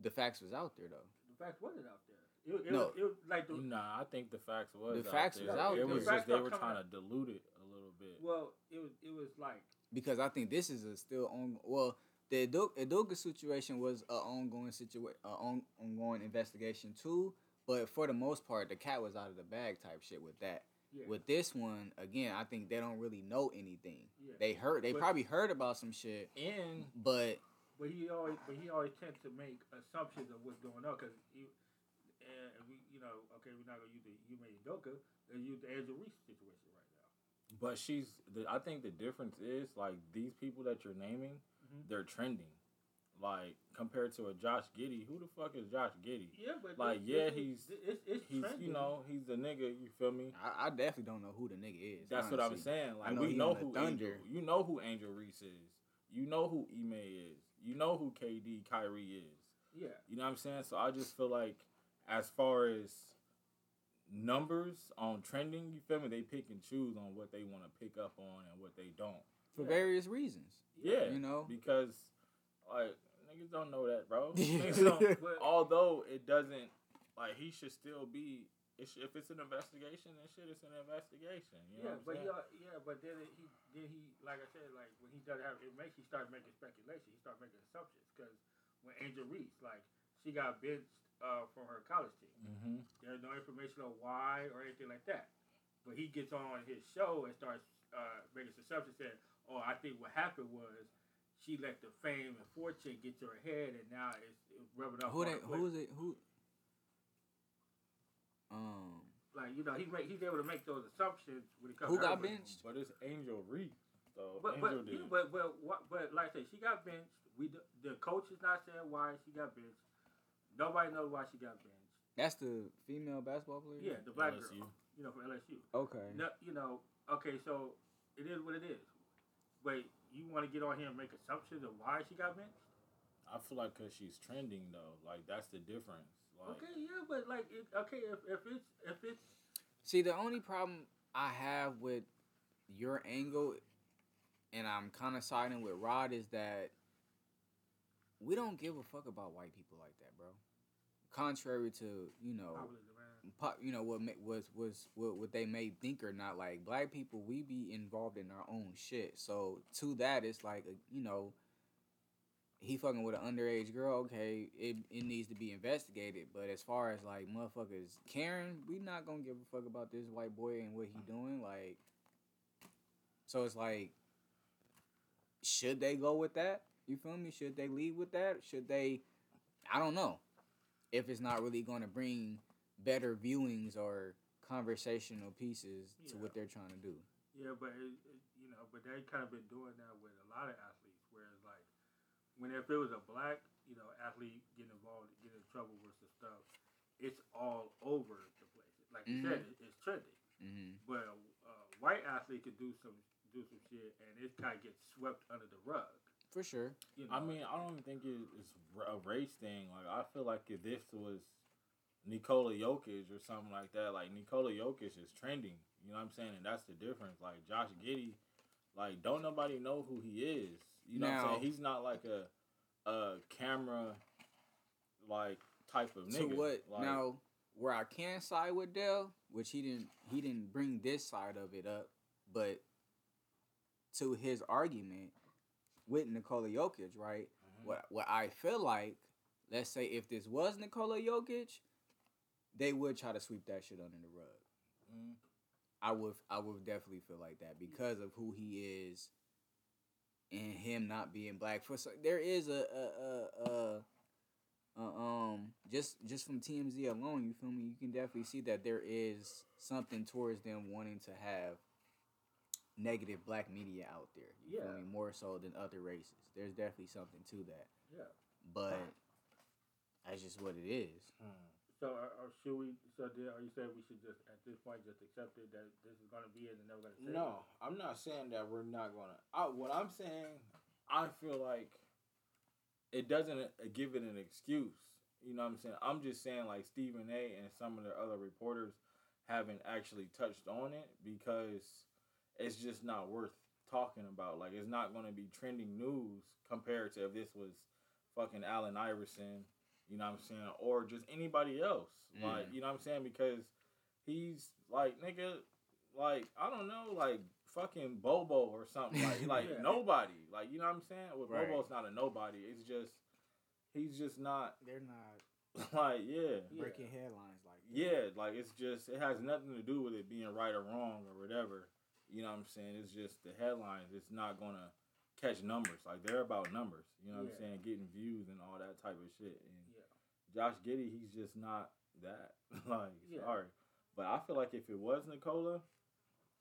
Speaker 1: the facts was out there though.
Speaker 2: The fact wasn't out there. It, it
Speaker 1: No.
Speaker 2: was, it was like the
Speaker 3: Nah, I think the facts was
Speaker 1: The
Speaker 3: out
Speaker 1: facts
Speaker 3: there.
Speaker 1: was out
Speaker 3: It
Speaker 1: there.
Speaker 3: was
Speaker 2: The
Speaker 3: just they were
Speaker 2: coming
Speaker 3: trying to dilute it a little bit.
Speaker 2: well, it was it was like
Speaker 1: because I think this is a still on. Well, the Udoka situation was an ongoing situation, on, ongoing investigation too. But for the most part, the cat was out of the bag type shit with that.
Speaker 2: yeah.
Speaker 1: With this one, again, I think they don't really know anything.
Speaker 2: yeah.
Speaker 1: They heard, they
Speaker 2: But-
Speaker 1: probably heard about some shit,
Speaker 3: and
Speaker 1: but
Speaker 2: But he always, but he always tends to make assumptions of what's going on because he, and we, you know, okay, we're not gonna use the Ime Udoka. They use the Angel Reese situation.
Speaker 3: But she's. The, I think the difference is like these people that you're naming,
Speaker 2: Mhm.
Speaker 3: they're trending. Like compared to a Josh Giddey, who the fuck is Josh Giddey?
Speaker 2: Yeah, but
Speaker 3: Like,
Speaker 2: this-
Speaker 3: yeah,
Speaker 2: this
Speaker 3: he's-
Speaker 2: it's, it's
Speaker 3: He's
Speaker 2: trending.
Speaker 3: you know he's a nigga. You feel me?
Speaker 1: I, I definitely don't know who the nigga is.
Speaker 3: That's what I was saying. Like
Speaker 1: know
Speaker 3: we know who
Speaker 1: Thunder.
Speaker 3: Angel, you know who Angel Reese is. You know who Ime is. You know who KD Kyrie is.
Speaker 2: yeah,
Speaker 3: You know what I'm saying? So I just feel like as far as numbers on trending, you feel me? They pick and choose on what they want to pick up on and what they don't.
Speaker 1: for
Speaker 2: Yeah.
Speaker 1: various reasons.
Speaker 3: Yeah,
Speaker 1: You know?
Speaker 3: because like niggas don't know that, bro. Niggas don't-
Speaker 2: but
Speaker 3: although it doesn't like he should still be. It should, if it's an investigation, then shit, it's an investigation. You know
Speaker 2: yeah,
Speaker 3: what
Speaker 2: but
Speaker 3: I'm
Speaker 2: he,
Speaker 3: saying?
Speaker 2: yeah, but then he, then he, like I said, like when he doesn't have, it makes he start making speculation. He start making assumptions because when Angel Reese, like she got benched uh, from her college team.
Speaker 3: Mhm.
Speaker 2: There's no information on why or anything like that. But he gets on his show and starts uh, making some assumptions saying, oh, I think what happened was she let the fame and fortune get to her head and now it's, it's rubbing off
Speaker 1: Who they,
Speaker 2: her
Speaker 1: who
Speaker 2: foot.
Speaker 1: is it? Who? Um,
Speaker 2: Like, you know, he make, he's able to make those assumptions when it comes
Speaker 1: who
Speaker 2: to
Speaker 1: got
Speaker 2: but-
Speaker 1: benched?
Speaker 3: But it's Angel Reese, though.
Speaker 2: But
Speaker 3: Angel
Speaker 2: but,
Speaker 3: did.
Speaker 2: yeah, but but what but like I said, she got benched. We d- the coach is not saying why she got benched. Nobody knows why she got benched.
Speaker 1: That's the female basketball player.
Speaker 2: Yeah, the black
Speaker 3: LSU.
Speaker 2: girl, you know, from LSU.
Speaker 1: Okay.
Speaker 2: No, you know, okay, so it is what it is. Wait, you want to get on here and make assumptions of why she got benched?
Speaker 3: I feel like because she's trending though, like that's the difference. Like,
Speaker 2: Okay, yeah, but like, it, okay, if, if it's if it's
Speaker 1: See, the only problem I have with your angle, and I'm kind of siding with Rod, is that we don't give a fuck about white people like that, bro. Contrary to you know, pop, you know what was was what, what they may think or not. Like black people, we be involved in our own shit. So to that, it's like uh, you know, he fucking with an underage girl. Okay, it it needs to be investigated. But as far as like motherfuckers Karen, we not gonna give a fuck about this white boy and what he doing. Like, so it's like, should they go with that? You feel me? Should they lead with that? Should they? I don't know. If it's not really going to bring better viewings or conversational pieces to what they're trying to do.
Speaker 2: yeah, but it, it, you know, but they kind of been doing that with a lot of athletes. Whereas like, when if it was a black, you know, athlete getting involved, getting in trouble with some stuff, it's all over the place. Like you said, it, it's trending.
Speaker 1: Mm-hmm.
Speaker 2: But a, a white athlete could do some do some shit, and it kind of gets swept under the rug.
Speaker 1: For sure.
Speaker 2: You know?
Speaker 3: I mean, I don't even think it's a race thing. Like, I feel like if this was Nikola Jokic or something like that, like Nikola Jokic is trending. You know what I'm saying? And that's the difference. Like Josh Giddey, like don't nobody know who he is. You know what I'm saying? He's not like a a camera like type of
Speaker 1: To
Speaker 3: nigga.
Speaker 1: what
Speaker 3: Like,
Speaker 1: now? Where I can side with Dell, which he didn't he didn't bring this side of it up, but to his argument with Nikola Jokic, right?
Speaker 3: Mhm.
Speaker 1: What what I feel like, let's say if this was Nikola Jokic, they would try to sweep that shit under the rug.
Speaker 3: Mhm.
Speaker 1: I would I would definitely feel like that because of who he is and him not being black. For so, there is a a, a, a, a um just just from TMZ alone, you feel me? You can definitely see that there is something towards them wanting to have negative black media out there. You feel
Speaker 2: Yeah.
Speaker 1: me? More so than other races. There's definitely something to that.
Speaker 2: yeah.
Speaker 1: But that's just what it is.
Speaker 3: Hmm.
Speaker 2: So, uh, uh, should we? So, did, are you saying we should just at this point just accept it that this is gonna be it and never gonna change?
Speaker 3: No, I'm not saying that we're not gonna. I, what I'm saying, I feel like it doesn't uh, give it an excuse. You know what I'm saying? I'm just saying like Stephen A. and some of the other reporters haven't actually touched on it because it's just not worth talking about. Like it's not going to be trending news compared to if this was fucking Allen Iverson. You know what I'm saying? Or just anybody else. Like,
Speaker 1: Mm.
Speaker 3: you know what I'm saying? Because he's like, nigga, like, I don't know, like fucking Bobo or something. Like, like
Speaker 2: Yeah.
Speaker 3: nobody. Like, you know what I'm saying? Well,
Speaker 1: Right.
Speaker 3: Bobo's not a nobody. It's just, he's just not,
Speaker 1: They're not
Speaker 3: like, yeah.
Speaker 2: Yeah.
Speaker 1: breaking headlines like that.
Speaker 3: Yeah, like it's just it has nothing to do with it being right or wrong or whatever. You know what I'm saying? It's just the headlines. It's not gonna catch numbers. Like they're about numbers. You know what
Speaker 2: Yeah.
Speaker 3: I'm saying? Getting views and all that type of shit. And
Speaker 2: Yeah.
Speaker 3: Josh Giddey, he's just not that. like
Speaker 2: Yeah.
Speaker 3: sorry, but I feel like if it was Nikola,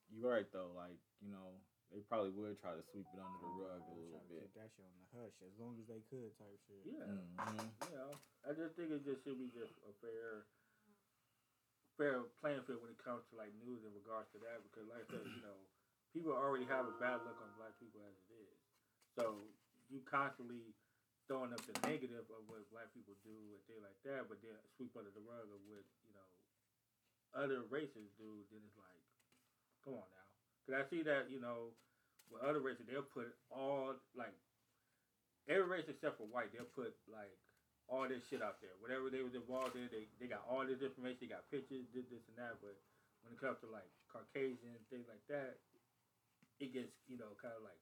Speaker 3: you're right though. Like you know they probably would try to sweep it under the rug a little bit.
Speaker 1: that shit on the hush as long as they could type shit.
Speaker 2: Yeah.
Speaker 3: hmm
Speaker 2: You know, I just think it just should be just a fair, fair playing field when it comes to like news in regards to that. Because like I said, you know, people already have a bad look on black people as it is. So you constantly throwing up the negative of what black people do and things like that, but then sweep under the rug of what you know other races do. Then it's like, come on now. Cause I see that you know with other races they'll put all like every race except for white they'll put like all this shit out there. Whatever they was involved in, they, they got all this information, they got pictures, this, this and that, but when it comes to like Caucasian things like that, it gets, you know, kind of like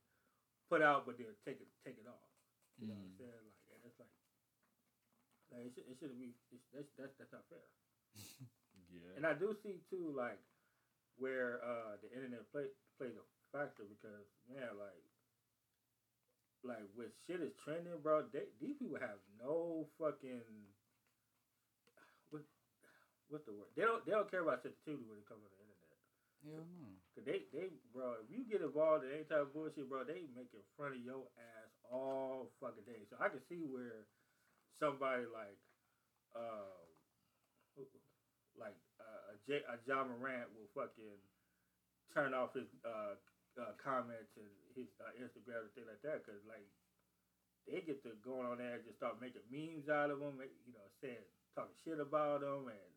Speaker 2: put out but they'll take it take it off. You know what I'm
Speaker 1: Mm.
Speaker 2: saying? Like and it's like like it, should, it shouldn't be it's, that's, that's that's not fair.
Speaker 3: Yeah.
Speaker 2: And I do see too, like where uh the internet play plays a factor because man, like like when shit is trending, bro, they, these people have no fucking what what's the word? They don't they don't care about sensitivity when it comes to the internet.
Speaker 1: Yeah.
Speaker 2: Cause they they bro, if you get involved in any type of bullshit, bro, they make in front of your ass all fucking day. So I can see where somebody like uh like uh, a J, a Ja Morant will fucking turn off his uh, uh comments and his uh, Instagram and things like that because like they get to going on there and just start making memes out of them, make, you know, saying talking shit about them and.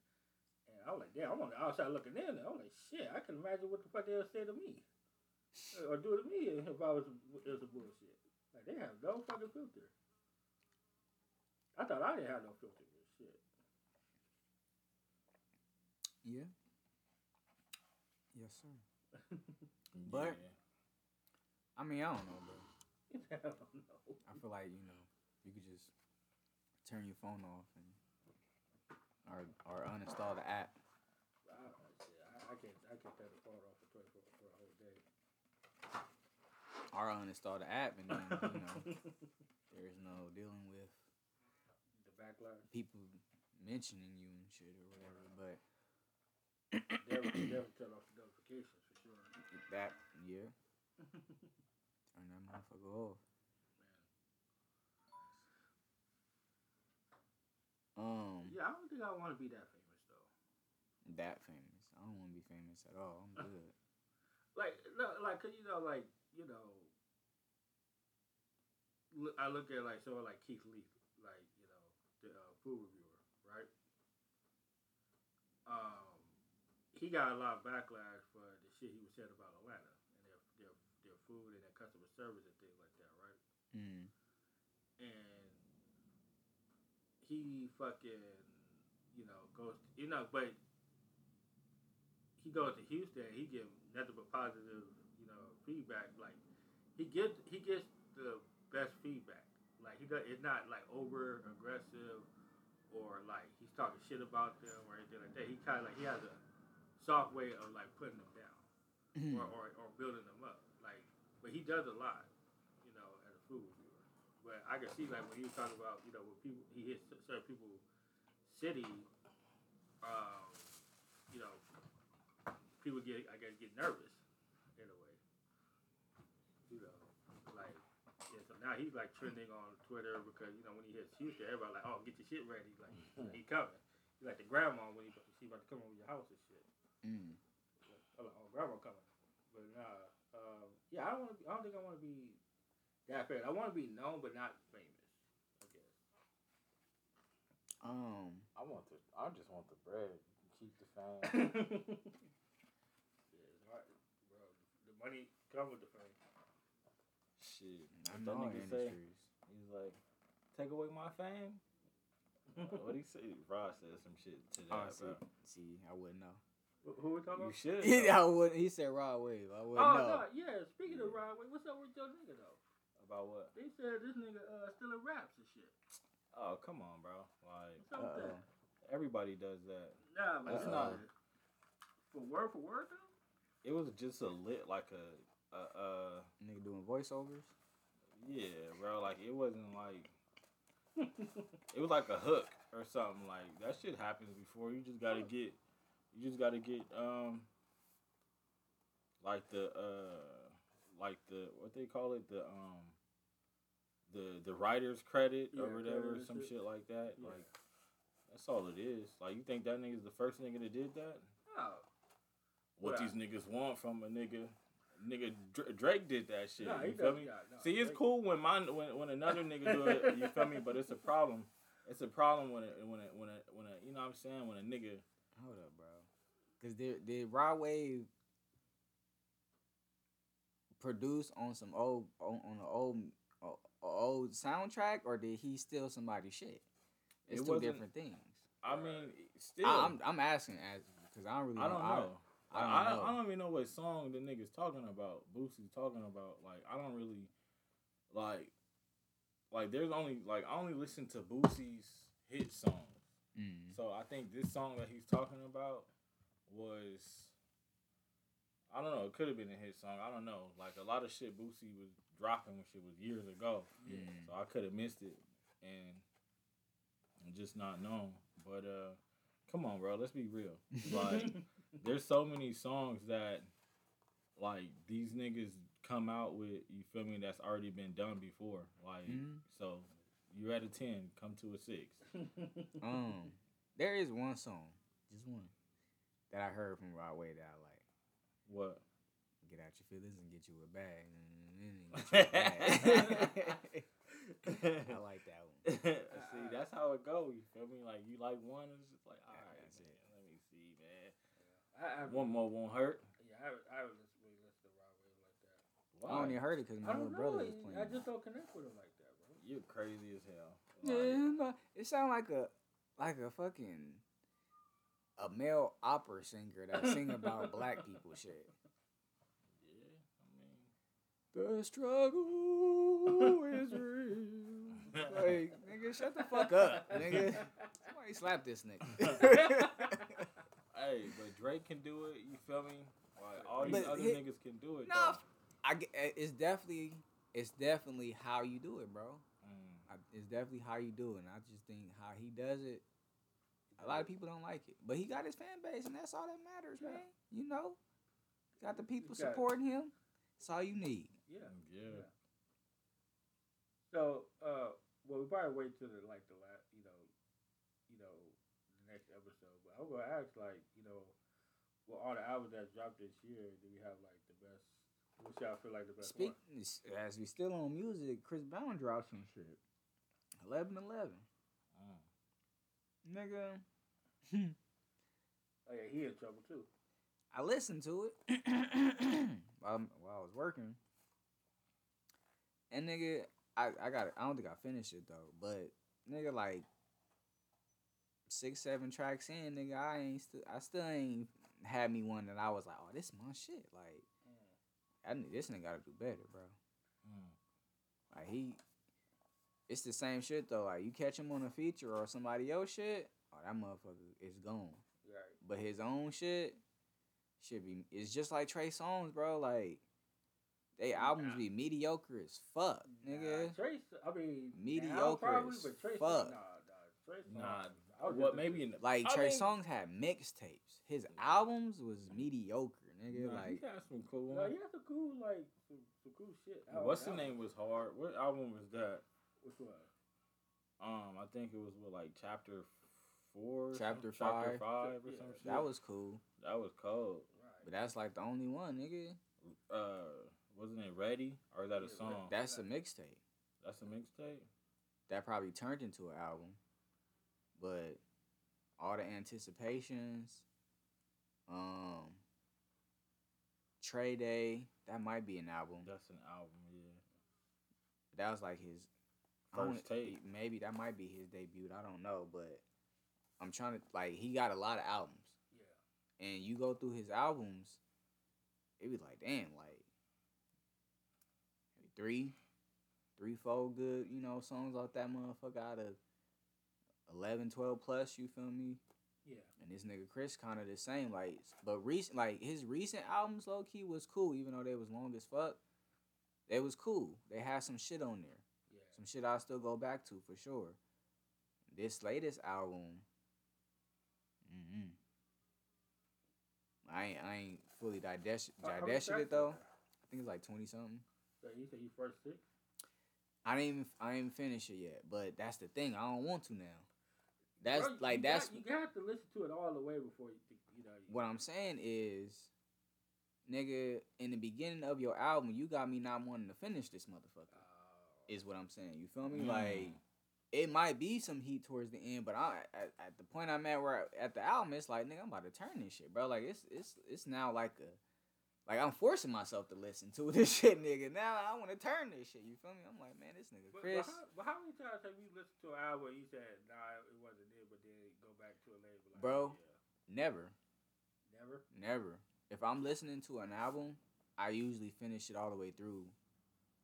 Speaker 2: And I was like, damn, I'm on the outside looking in. And I'm like, shit, I can imagine what the fuck they'll say to me. Or do to me if I was, it was a bullshit. Like, they have no fucking filter. I thought I didn't have no filter with shit.
Speaker 1: Yeah. Yes, sir. But-
Speaker 3: Yeah.
Speaker 1: I mean, I don't know, bro.
Speaker 2: I don't know.
Speaker 1: I feel like you know you could just turn your phone off and or or uninstall the app.
Speaker 2: I, don't know, shit. I, I can't, I can't turn the phone off for 24 for a whole day.
Speaker 1: Or uninstall the app, and then you know there's no dealing with
Speaker 2: the backlash.
Speaker 1: people mentioning you and shit or whatever. But
Speaker 2: Never, never turn off the notifications for sure.
Speaker 1: that yeah, turn that motherfucker off. Um,
Speaker 2: Yeah, I don't think I want to be that famous though.
Speaker 1: that famous. I don't want to be famous at all. I'm good.
Speaker 2: Like, no, like, cause you know, like, you know, look, I look at like someone like Keith Lee, like you know, the uh, food reviewer, right? Um, he got a lot of backlash for the shit he was saying about Atlanta and their their their food customer service and things like that, right?
Speaker 1: Mm.
Speaker 2: and he fucking you know goes you know but he goes to Houston he give nothing but positive you know feedback like he gets he gets the best feedback like he does it's not like over aggressive or like he's talking shit about them or anything like that he kind of like he has a soft way of like putting them down or, or, or building them up. But he does a lot, you know, as a food reviewer. But I can see like when he was talking about, you know, when people he hits certain people city, um, you know, people get I guess get nervous in a way. You know, like yeah. So now he's like trending on Twitter because you know when he hits Houston, everybody like, oh, get your shit ready, like he coming. You like the grandma when you she about to come over your house and shit.
Speaker 1: Mm.
Speaker 2: Like, oh, grandma coming. But nah, yeah, I don't want to. I don't think I want to be that famous. I want to be known, but not famous. I guess.
Speaker 1: Um.
Speaker 3: I want the. I just want the bread. Keep the fame.
Speaker 2: yeah, it's hard, bro. The money come with the fame.
Speaker 3: Shit.
Speaker 1: I
Speaker 3: What
Speaker 1: know
Speaker 3: that nigga say?
Speaker 1: industries.
Speaker 3: He's like, take away my fame. what he say? Rod said some shit to
Speaker 1: Oh,
Speaker 3: that,
Speaker 1: see,
Speaker 3: bro.
Speaker 1: see, I wouldn't know.
Speaker 2: Who who we talking about?
Speaker 3: You should.
Speaker 1: He. I would. He said Rod Wave. I wouldn't
Speaker 2: Oh
Speaker 1: know.
Speaker 2: no, yeah. Speaking of Rod, Wave, what's up with your nigga though?
Speaker 3: About what?
Speaker 2: They said this nigga uh, still in raps and shit.
Speaker 3: Oh, come on, bro. Like
Speaker 2: What's up with that?
Speaker 3: everybody does that.
Speaker 2: Nah, but it's
Speaker 3: not-
Speaker 2: not for word for word though.
Speaker 3: It was just a lit like a, a uh
Speaker 1: Nigga doing voiceovers.
Speaker 3: yeah, bro. Like it wasn't like it was like a hook or something. Like that shit happens before. You just gotta get, you just gotta get um, like the uh, like the what they call it the um, the the writer's credit
Speaker 2: Yeah,
Speaker 3: or whatever,
Speaker 2: credit
Speaker 3: some
Speaker 2: shit.
Speaker 3: shit like that.
Speaker 2: Yeah.
Speaker 3: Like that's all it is. Like you think that nigga's the first nigga that did that?
Speaker 2: Oh,
Speaker 3: What
Speaker 2: Well,
Speaker 3: these niggas want from a nigga? Nigga Drake did that shit.
Speaker 2: Nah, he
Speaker 3: you feel me?
Speaker 2: got- nah,
Speaker 3: See, it's
Speaker 2: Drake-
Speaker 3: cool when mine when when another nigga do it. You feel me? But it's a problem. It's a problem when it when it when it when a you know what I'm saying when a nigga.
Speaker 1: Hold up, bro. Cause did did Rod Wave produce on some old on, on an old uh, old soundtrack or did he steal somebody's shit? It's
Speaker 3: It
Speaker 1: two different things.
Speaker 3: I mean, still,
Speaker 1: I, am I'm asking as because I don't really
Speaker 3: I don't know.
Speaker 1: I,
Speaker 3: I,
Speaker 1: don't
Speaker 3: I,
Speaker 1: know.
Speaker 3: I don't even know what song the nigga's talking about. Boosie's talking about. Like I don't really like like there's only like I only listen to Boosie's hit songs.
Speaker 1: Mm.
Speaker 3: So I think this song that he's talking about was I don't know, it could have been a hit song. I don't know. Like a lot of shit Boosie was dropping when shit was years ago.
Speaker 1: Yeah.
Speaker 3: So I could have missed it and and just not known. But uh come on, bro, let's be real. Like there's so many songs that like these niggas come out with, you feel me, that's already been done before. Like
Speaker 1: Mhm.
Speaker 3: so you're at a ten, come to a six.
Speaker 1: Um, there is one song, just one, that I heard from Rod Wave that I like.
Speaker 3: What?
Speaker 1: Get out your feelings and get you a bag. Get you a bag. I like that one.
Speaker 3: see, uh, that's how it goes. You feel me? Like you like one, it's just like, all
Speaker 1: Yeah,
Speaker 3: right,
Speaker 1: that's
Speaker 3: man,
Speaker 1: it.
Speaker 3: let me see, man.
Speaker 2: I, I,
Speaker 3: One more won't hurt.
Speaker 2: yeah, I, I would listen, really listen to Rod Wave like that.
Speaker 1: I only heard it because my little brother
Speaker 2: know.
Speaker 1: was playing.
Speaker 2: I just don't connect with him like that, bro.
Speaker 3: You're crazy as hell.
Speaker 1: Yeah, it sound like a like a fucking a male opera singer that sing about black people shit.
Speaker 3: Yeah, I mean,
Speaker 1: The struggle is real. Like, nigga, shut the fuck up, nigga. Somebody slap this nigga.
Speaker 3: hey, but Drake can do it. You feel me? Like all these
Speaker 1: But
Speaker 3: other
Speaker 1: he-
Speaker 3: niggas can do it.
Speaker 1: no. I it's definitely it's definitely how you do it, bro.
Speaker 3: Mm.
Speaker 1: I, it's definitely how you do it. And I just think how he does it. A lot of people don't like it, but he got his fan base, and that's all that matters,
Speaker 2: Yeah.
Speaker 1: man. You know, got the people
Speaker 2: got-
Speaker 1: supporting him. That's all you need.
Speaker 2: Yeah.
Speaker 3: Yeah.
Speaker 2: So, uh, well, we probably wait till the like the last, you know, you know, the next episode. But I'm gonna ask, like, you know, well, all the albums that dropped this year, do we have like the best? Which y'all feel like the best Speaking
Speaker 1: as we still on music. Chris Brown dropped some shit. 11 11.
Speaker 3: Mm.
Speaker 1: Nigga,
Speaker 2: Oh yeah, he in trouble too.
Speaker 1: I listened to it while, while I was working. And nigga, I, I got I don't think I finished it though, but nigga like six, seven tracks in, nigga, I ain't still I still ain't had me one that I was like, oh, this my shit. Like I need this nigga gotta do better, bro.
Speaker 3: Mm.
Speaker 1: Like he it's the same shit though. Like you catch him on a feature or somebody else shit, oh that motherfucker is gone.
Speaker 2: Right.
Speaker 1: But his own shit should be. It's just like Trey Songz, bro. Like they albums be mediocre as fuck, nigga.
Speaker 2: Nah, Trace, I mean,
Speaker 1: Mediocre
Speaker 2: probably,
Speaker 1: as
Speaker 2: but Trace,
Speaker 1: fuck.
Speaker 2: Nah, nah, Trace.
Speaker 3: Nah, what maybe in the,
Speaker 1: Like
Speaker 3: I
Speaker 1: Trey
Speaker 3: mean-
Speaker 1: Songz had mixtapes. His albums was mediocre, nigga.
Speaker 3: Nah, he
Speaker 1: like
Speaker 3: got some cool
Speaker 2: No,
Speaker 3: ones.
Speaker 2: he had some cool, like some, some cool shit.
Speaker 3: What's the name was hard. What album was that?
Speaker 2: Which one?
Speaker 3: Um, I think it was with like chapter four,
Speaker 1: Chapter
Speaker 3: some- chapter
Speaker 1: five.
Speaker 3: five or
Speaker 2: Yeah.
Speaker 3: some shit.
Speaker 1: That was cool,
Speaker 3: that was cold.
Speaker 2: Right.
Speaker 1: but that's like the only one, nigga.
Speaker 3: Uh, wasn't it ready or is that a song?
Speaker 1: That's a mixtape.
Speaker 3: That's a mixtape.
Speaker 1: That probably turned into an album, but all the anticipations, um, Trey Day, that might be an album.
Speaker 3: That's an album. Yeah.
Speaker 1: That was like his I don't-
Speaker 3: First tape.
Speaker 1: Maybe that might be his debut. I don't know, but I'm trying to like he got a lot of albums,
Speaker 2: Yeah.
Speaker 1: and you go through his albums, it be like damn, like three, three, four good, you know, songs off that motherfucker out of 11, 12 plus. You feel me?
Speaker 2: Yeah.
Speaker 1: And this nigga Chris kind of the same, like, but recent, like his recent albums, low key was cool, even though they was long as fuck. They was cool. They had some shit on there. Some shit I still go back to for sure. This latest album, mm I ain't I ain't fully digest
Speaker 2: How- how many
Speaker 1: digested it though. I think it's like twenty something.
Speaker 2: So you say you first six?
Speaker 1: I didn't even I didn't finish it yet, but that's the thing. I don't want to now. That's
Speaker 2: Bro,
Speaker 1: like that's
Speaker 2: got, you got to listen to it all the way before you think, you know. You,
Speaker 1: what I'm saying is, nigga. In the beginning of your album, you got me not wanting to finish this motherfucker. Is what I'm saying. You feel me?
Speaker 3: Mm.
Speaker 1: Like it might be some heat towards the end, but I at, at the point I'm at where at the album, it's like nigga, I'm about to turn this shit, bro. Like it's it's it's now like a like I'm forcing myself to listen to this shit, nigga. Now I want to turn this shit. You feel me? I'm like, man, this nigga
Speaker 2: But,
Speaker 1: Chris.
Speaker 2: but, how, but how many times have you listened to an album and you said, nah, it wasn't it, but then go back to it later? Like,
Speaker 1: Bro.
Speaker 2: yeah.
Speaker 1: Never,
Speaker 2: Never?
Speaker 1: never. If I'm listening to an album, I usually finish it all the way through.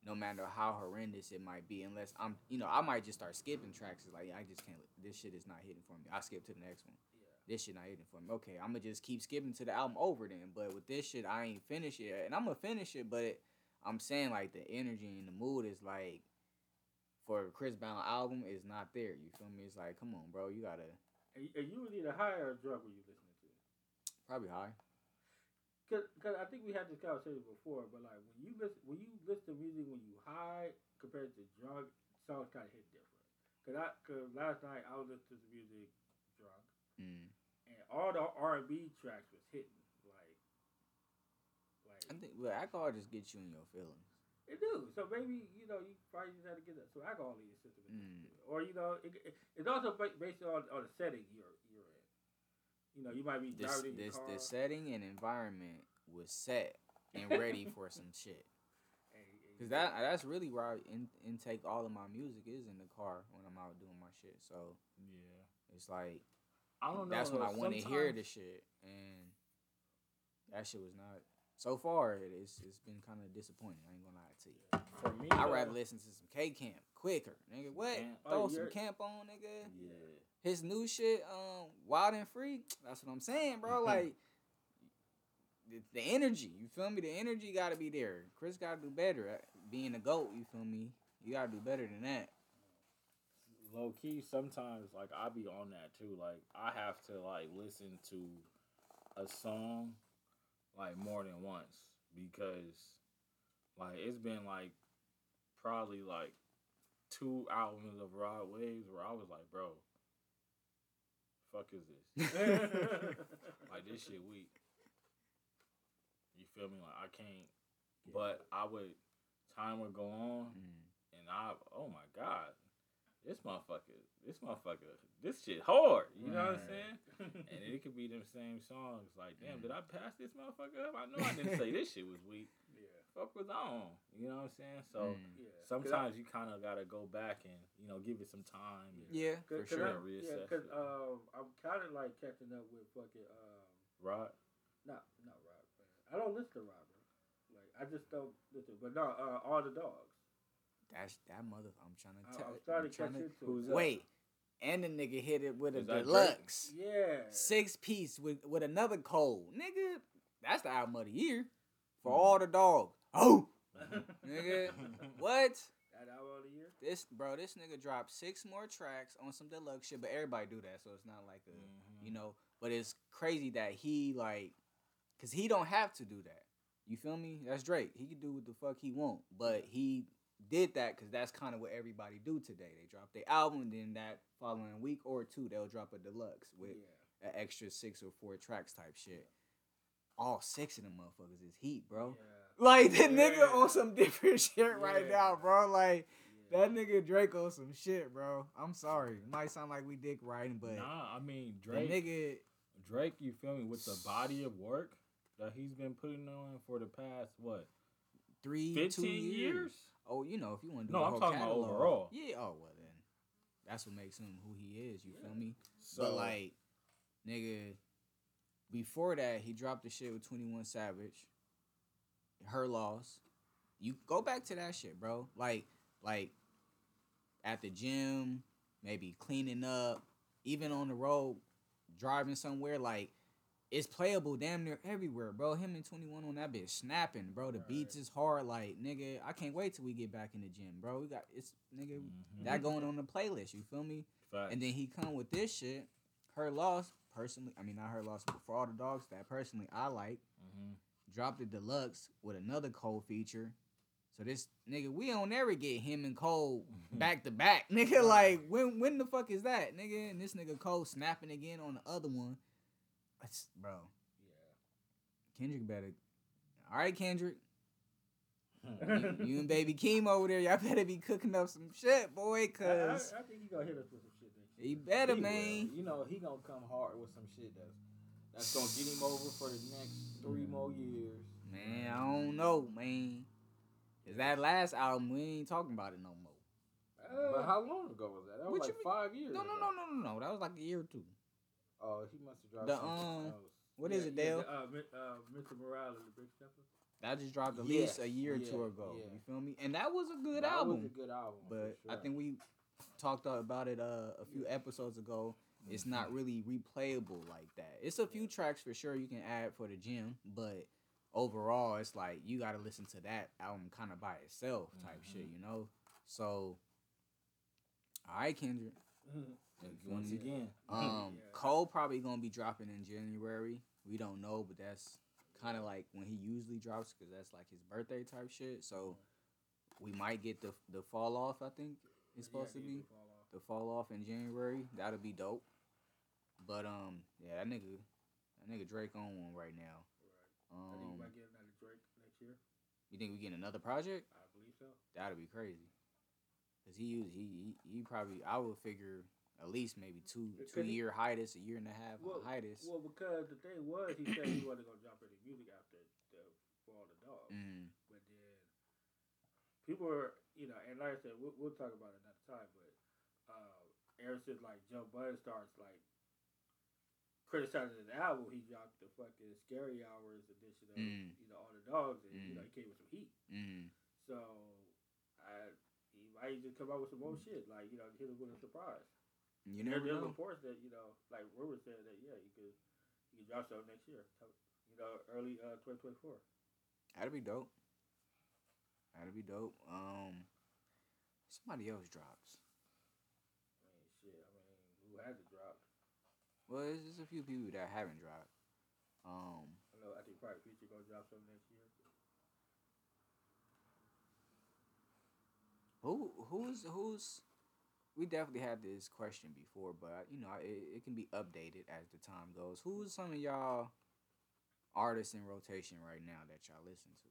Speaker 1: No matter how horrendous it might be, unless I'm, you know, I might just start skipping tracks. It's like I just can't. This shit is not hitting for me. I skip to the next one.
Speaker 2: Yeah.
Speaker 1: this shit not hitting for me. Okay, I'm gonna just keep skipping to the album over then. But with this shit, I ain't finished it, and I'm gonna finish it. But I'm saying like the energy and the mood is like for a Chris Brown album is not there. You feel me? It's like, come on, bro, you gotta
Speaker 2: And, and you was either high or drunk when you listening to it.
Speaker 1: probably high.
Speaker 2: Cause, Cause I think we had this conversation before, but like when you listen when you listen to music when you high compared to drunk, songs kind of hit different. Cause I cause last night I was listening to music drunk,
Speaker 1: Mm.
Speaker 2: and all the R and B tracks was hitting like like
Speaker 1: I think well, alcohol just gets you in your feelings.
Speaker 2: it do. So maybe you know you probably just had to get that So alcohol in your system,
Speaker 1: Mm.
Speaker 2: or you know it, it, it's also ba- based on on the setting you're. You know you might be
Speaker 1: This
Speaker 2: driving in your
Speaker 1: this the setting and environment was set and ready for some shit. Cause that that's really where I in, intake all of my music is in the car when I'm out doing my shit. So
Speaker 3: Yeah.
Speaker 1: it's like
Speaker 3: I don't know.
Speaker 1: that's when I want to hear the shit, and that shit was not. So far, it is. It's been kind of disappointing. I ain't gonna lie to you.
Speaker 3: For me,
Speaker 1: I'd rather listen to some K Camp quicker, nigga. What?
Speaker 3: Camp.
Speaker 2: Oh,
Speaker 1: Throw some Camp on, nigga.
Speaker 3: Yeah.
Speaker 1: His new shit, um, Wild and Free. That's what I'm saying, bro. Like the, the energy. You feel me? The energy got to be there. Chris got to do better at being a goat. You feel me? You got to do better than that.
Speaker 3: low key sometimes like I be on that too. Like I have to like listen to a song like more than once because like it's been like probably like two albums of Rod Waves where I was like, bro, fuck is this? like this shit weak. You feel me? Like I can't but I would time would go on
Speaker 1: Mm.
Speaker 3: and I oh my god, this motherfucker, this motherfucker, this shit hard. You know what I'm saying? And it could be them same songs. Like, damn,
Speaker 1: Mm.
Speaker 3: did I pass this motherfucker up? I know I didn't say this shit was weak.
Speaker 2: Yeah,
Speaker 3: Fuck was on. You know what I'm saying? So
Speaker 1: Mm.
Speaker 2: yeah. 'Cause I-
Speaker 3: sometimes you kind of gotta go back and you know give it some time. and
Speaker 1: Yeah, for
Speaker 2: Cause, cause
Speaker 1: sure.
Speaker 2: I,
Speaker 3: reassess
Speaker 2: yeah, because um, I'm kind of like catching up with fucking um,
Speaker 3: Right?
Speaker 2: not not Rob. Man. I don't listen to Rob. bro. Like I just don't listen. But no, uh, all the dogs.
Speaker 1: That's that mother. I'm trying
Speaker 2: I,
Speaker 1: to tell.
Speaker 2: I'm starting to
Speaker 1: trying
Speaker 2: catch
Speaker 1: to,
Speaker 2: into.
Speaker 3: who's
Speaker 2: it.
Speaker 3: that?
Speaker 1: Wait, and the nigga hit it with a
Speaker 3: Is that Drake?
Speaker 1: deluxe
Speaker 2: Yeah.
Speaker 1: six piece with with another cold, nigga. That's the album of the year for
Speaker 3: Hmm.
Speaker 1: all the dogs. Oh, nigga, what?
Speaker 2: That album of the year.
Speaker 1: This bro, this nigga dropped six more tracks on some deluxe shit, but everybody do that, so it's not like a
Speaker 3: Mhm.
Speaker 1: you know. But it's crazy that he like, cause he don't have to do that. You feel me? That's Drake. He can do what the fuck he want, but he did that because that's kind of what everybody do today. They drop their album, and then that following week or two, they'll drop a deluxe with
Speaker 2: yeah.
Speaker 1: an extra six or four tracks type shit. All six of them motherfuckers is heat, bro.
Speaker 2: Yeah.
Speaker 1: Like the nigga on some different shit right now, bro. Like
Speaker 2: Yeah.
Speaker 1: that nigga Drake on some shit, bro. I'm sorry, it might sound like we dick riding, but
Speaker 3: Nah, I mean
Speaker 1: the
Speaker 3: Drake.
Speaker 1: nigga,
Speaker 3: Drake, you feel me? With the body of work that he's been putting on for the past what
Speaker 1: three, years.
Speaker 3: years?
Speaker 1: Oh, you know, if you want to do
Speaker 3: No, I'm talking about overall.
Speaker 1: Yeah. Oh well, then that's what makes him who he is. You feel me?
Speaker 3: So
Speaker 1: but like, nigga, before that, he dropped the shit with Twenty One Savage. Her loss. You go back to that shit, bro. Like, like at the gym, maybe cleaning up, even on the road, driving somewhere. Like, it's playable damn near everywhere, bro. Him and Twenty One on that bitch snapping, bro. The beats is hard. Like, nigga, I can't wait till we get back in the gym, bro. We got it's nigga
Speaker 3: Mhm.
Speaker 1: that going on the playlist. You feel me?
Speaker 3: Facts.
Speaker 1: And then he come with this shit. Her loss, personally. I mean, not her loss, but for all the dogs that personally I like.
Speaker 3: Mhm.
Speaker 1: Dropped the deluxe with another Cole feature. So this nigga, we don't ever get him and Cole back to back, nigga. Like when when the fuck is that, nigga? And this nigga Cole snapping again on the other one. That's bro.
Speaker 2: Yeah.
Speaker 1: Kendrick better. All right, Kendrick. You, you and baby Keem over there, y'all better be cooking up some shit, boy.
Speaker 2: I, I,
Speaker 1: Cause
Speaker 2: I think he gonna hit us with some shit
Speaker 1: he better,
Speaker 3: He will.
Speaker 1: man.
Speaker 3: You know he gonna come hard with some shit that's that's gonna get him over for the next three more years.
Speaker 1: Man, I don't know, man. Is that last album, we ain't talking about it no more.
Speaker 2: Uh,
Speaker 3: But how long ago was that? That was like
Speaker 1: mean?
Speaker 3: five years.
Speaker 1: No, no,
Speaker 3: ago.
Speaker 1: no, no, no, no. That was like a year or two.
Speaker 3: Oh, he must have dropped
Speaker 1: The, um,
Speaker 3: else.
Speaker 1: What
Speaker 2: yeah,
Speaker 1: is it, Dale?
Speaker 2: the, uh, uh, Mr. Morales, the Big Stepper.
Speaker 1: That just dropped at least a year or two ago.
Speaker 3: yeah.
Speaker 1: You feel me? And that was a good
Speaker 3: that
Speaker 1: album.
Speaker 3: was a good album. for
Speaker 1: but I think we talked about it uh, a few episodes ago. It's not really replayable like that. It's a few tracks for sure you can add for the gym, but overall, it's like you got to listen to that album kind of by itself, type
Speaker 3: Mhm.
Speaker 1: shit, you know. So, all right, Kendrick.
Speaker 3: And once again,
Speaker 1: Um,
Speaker 2: Yeah.
Speaker 1: Cole probably gonna be dropping in January. We don't know, but that's kind of like when he usually drops because that's like his birthday type shit. So we might get the the fall off. I think it's supposed to be the fall off in January. That'll be dope. But um, yeah, that nigga, that nigga Drake on one right now.
Speaker 2: I think we
Speaker 1: Um,
Speaker 2: might get another Drake next year.
Speaker 1: you think we get another project?
Speaker 2: I believe so.
Speaker 1: That'd be crazy. Cause he he he, he probably I would figure at least maybe two two
Speaker 2: he-
Speaker 1: year hiatus, a year and a half
Speaker 2: Well,
Speaker 1: hiatus.
Speaker 2: Well, because the thing was, he said he wasn't gonna drop any music after the for all the dogs.
Speaker 1: Mm.
Speaker 2: But then people are, you know, and like I said, we'll, we'll talk about it another time. But uh, ever since like Joe Budden starts like criticizing the album, he dropped the fucking Scary Hours edition of
Speaker 1: Mm.
Speaker 2: you know all the dogs, and you
Speaker 1: Mm.
Speaker 2: know he came with some heat.
Speaker 1: Mm.
Speaker 2: So I he might just come out with some more shit, like you know, hit him with a surprise.
Speaker 1: You
Speaker 2: There,
Speaker 1: never
Speaker 2: there's
Speaker 1: know.
Speaker 2: reports that you know, like rumors saying that yeah, you could you could drop something next year, you know, early uh 2024.
Speaker 1: That'd be dope. That'd be dope. Um, somebody else drops.
Speaker 2: I mean, shit. I mean, who hasn't dropped?
Speaker 1: Well, there's just a few people that haven't dropped. Um,
Speaker 2: I know. I think probably Future gonna drop something next year.
Speaker 1: who who's who's? We definitely had this question before, but you know, it, it can be updated as the time goes. Who's some of y'all artists in rotation right now that y'all listen to?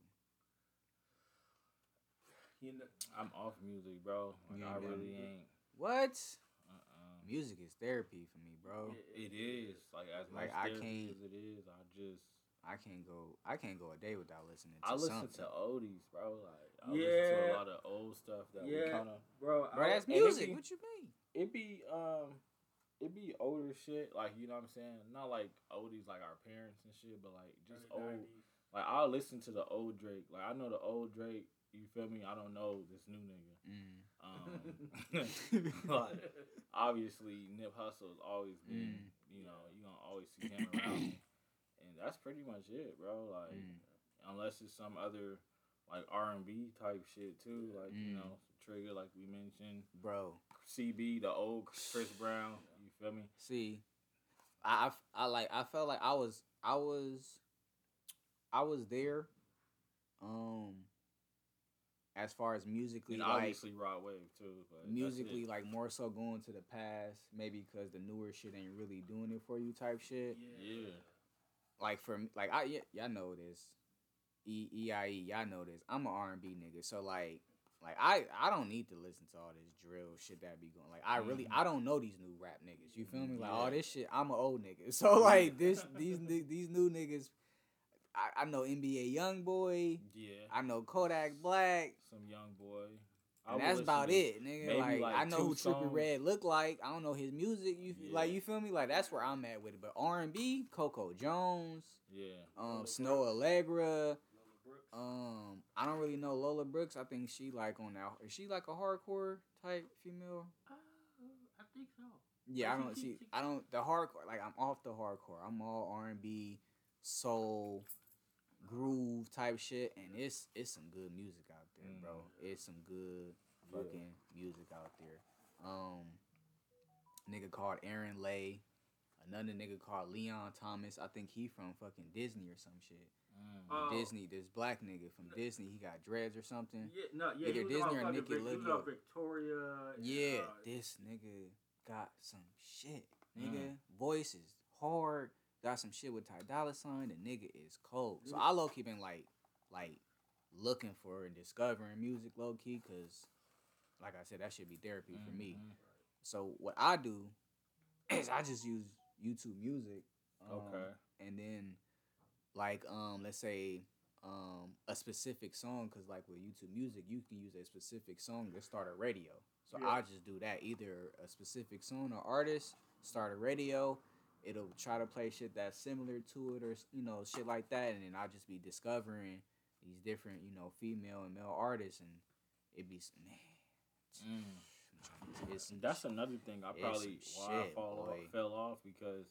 Speaker 2: You know,
Speaker 3: I'm off music, bro. Like, I really ain't.
Speaker 1: What? Music is therapy for me, bro.
Speaker 3: It is like as
Speaker 1: Like,
Speaker 3: much
Speaker 1: I can't-
Speaker 3: as it is. I just
Speaker 1: I can't go. I can't go a day without listening to
Speaker 3: I listen
Speaker 1: something.
Speaker 3: to oldies, bro. Like I listen to
Speaker 2: Yeah.
Speaker 3: a lot of old stuff that we kind of.
Speaker 2: bro.
Speaker 1: Bro,
Speaker 2: I,
Speaker 1: that's music.
Speaker 3: be-
Speaker 1: What you mean?
Speaker 3: It be um, it be older shit. Like you know what I'm saying. Not like oldies like our parents and shit, but like just old.
Speaker 2: 90s.
Speaker 3: Like I'll listen to the old Drake. Like I know the old Drake. You feel me? I don't know this new nigga.
Speaker 1: Mm.
Speaker 3: Um, like obviously Nip Hussle has always been,
Speaker 1: Mm.
Speaker 3: you know, you gonna always see him around, and that's pretty much it, bro. Like
Speaker 1: Mm.
Speaker 3: unless it's some other like R and B type shit too, like you
Speaker 1: Mm.
Speaker 3: know, Trigger, like we mentioned,
Speaker 1: Bro,
Speaker 3: CB, the old Chris Brown. You feel me?
Speaker 1: see, I, I I like I felt like I was I was I was there, um, as far as musically,
Speaker 3: And
Speaker 1: like
Speaker 3: obviously Rod Wave too. But
Speaker 1: musically, like more so going to the past, maybe because the newer shit ain't really doing it for you, type shit.
Speaker 3: Yeah.
Speaker 1: Like for me, like I y- y'all know this, E E I E y'all know this. I'm an R and B nigga, so like. Like I, I don't need to listen to all this drill shit that be going. Like I really,
Speaker 3: Mhm.
Speaker 1: I don't know these new rap niggas. You feel me? Like all this shit, I'm an old nigga. So like this, these these new niggas, I, I know NBA Young Boy.
Speaker 3: Yeah.
Speaker 1: I know Kodak Black.
Speaker 3: Some young boy.
Speaker 1: And that's about it, nigga.
Speaker 3: maybe,
Speaker 1: Like,
Speaker 3: like,
Speaker 1: I know
Speaker 3: two
Speaker 1: who Trippie
Speaker 3: songs.
Speaker 1: Red look like. I don't know his music. You f- like you feel me? Like that's where I'm at with it. But R and B, Coco Jones,
Speaker 3: Yeah.
Speaker 1: um,
Speaker 2: Lola
Speaker 1: Snow Allegra.
Speaker 2: Lola
Speaker 1: Um, I don't really know Lola Brooks. I think she like on that. Is she like a hardcore type female?
Speaker 2: Uh, I think so.
Speaker 1: Yeah, I don't see. I don't the hardcore. Like I'm off the hardcore. I'm all R and B, soul, groove type shit, and it's it's some good music out there, bro.
Speaker 3: Mm.
Speaker 1: It's some good
Speaker 3: Yeah.
Speaker 1: fucking music out there. Um, nigga called Aaron Lay, another nigga called Leon Thomas. I think he from fucking Disney or some shit.
Speaker 3: Mm.
Speaker 2: Oh.
Speaker 1: Disney, this black nigga from Disney. He got dreads or something.
Speaker 2: Yeah, no, yeah.
Speaker 1: Either Disney or
Speaker 2: fucking
Speaker 1: Nicki
Speaker 2: Vic- He was
Speaker 1: Lydia.
Speaker 2: on Victoria.
Speaker 1: Yeah,
Speaker 2: uh,
Speaker 1: this nigga got some shit, nigga. Voices hard. Got some shit with Ty Dolla Sign. The nigga is cold. So I low key been like, like looking for and discovering music low key, cause like I said, that should be therapy for me.
Speaker 3: Mhm.
Speaker 1: So what I do is I just use YouTube Music. um,
Speaker 3: Okay.
Speaker 1: And then, like, um, let's say um a specific song, cause like with YouTube Music, you can use a specific song to start a radio. So
Speaker 2: Yeah.
Speaker 1: I just do that. Either a specific song or artist, start a radio. It'll try to play shit that's similar to it, or you know, shit like that, and then I'll just be discovering these different, you know, female and male artists, and it'd be man.
Speaker 3: Mm.
Speaker 1: It's some
Speaker 3: That's another thing. I probably
Speaker 1: some
Speaker 3: why I
Speaker 1: shit,
Speaker 3: fall off, fell off because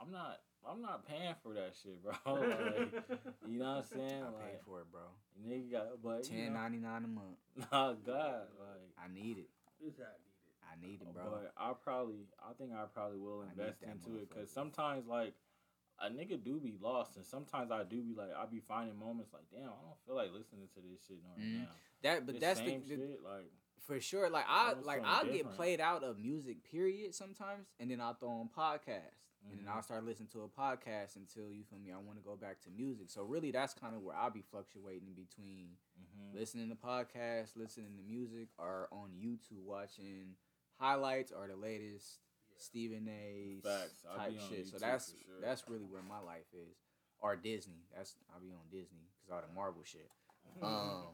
Speaker 3: I'm not I'm not paying for that shit, bro. like, you know what I'm saying?
Speaker 1: I pay
Speaker 3: Like
Speaker 1: for it, bro.
Speaker 3: nigga got but you
Speaker 1: Ten
Speaker 3: know,
Speaker 1: ninety nine a month.
Speaker 3: Nah, God, like
Speaker 1: I need it.
Speaker 2: It's that needed.
Speaker 1: I need it, bro.
Speaker 3: But I probably, I think I probably will invest into it because sometimes like a nigga do be lost, and sometimes I do be like, I be finding moments like, damn, I don't feel like listening to this shit right
Speaker 1: Mhm.
Speaker 3: now.
Speaker 1: That, but
Speaker 3: This
Speaker 1: that's the, the
Speaker 3: shit, like
Speaker 1: for sure. Like I like I'll get played out of music period sometimes, and then I'll throw on podcasts, and then. I'll start listening to a podcast until you feel me. I want to go back to music. So really, that's kind of where I'll be fluctuating between
Speaker 3: mhm.
Speaker 1: listening to podcasts, listening to music, or on YouTube watching highlights or the latest Stephen A.
Speaker 3: Facts.
Speaker 1: Type shit. So that's
Speaker 3: sure.
Speaker 1: that's really where my life is. Or Disney. That's I'll be on Disney because all the Marvel shit. Um,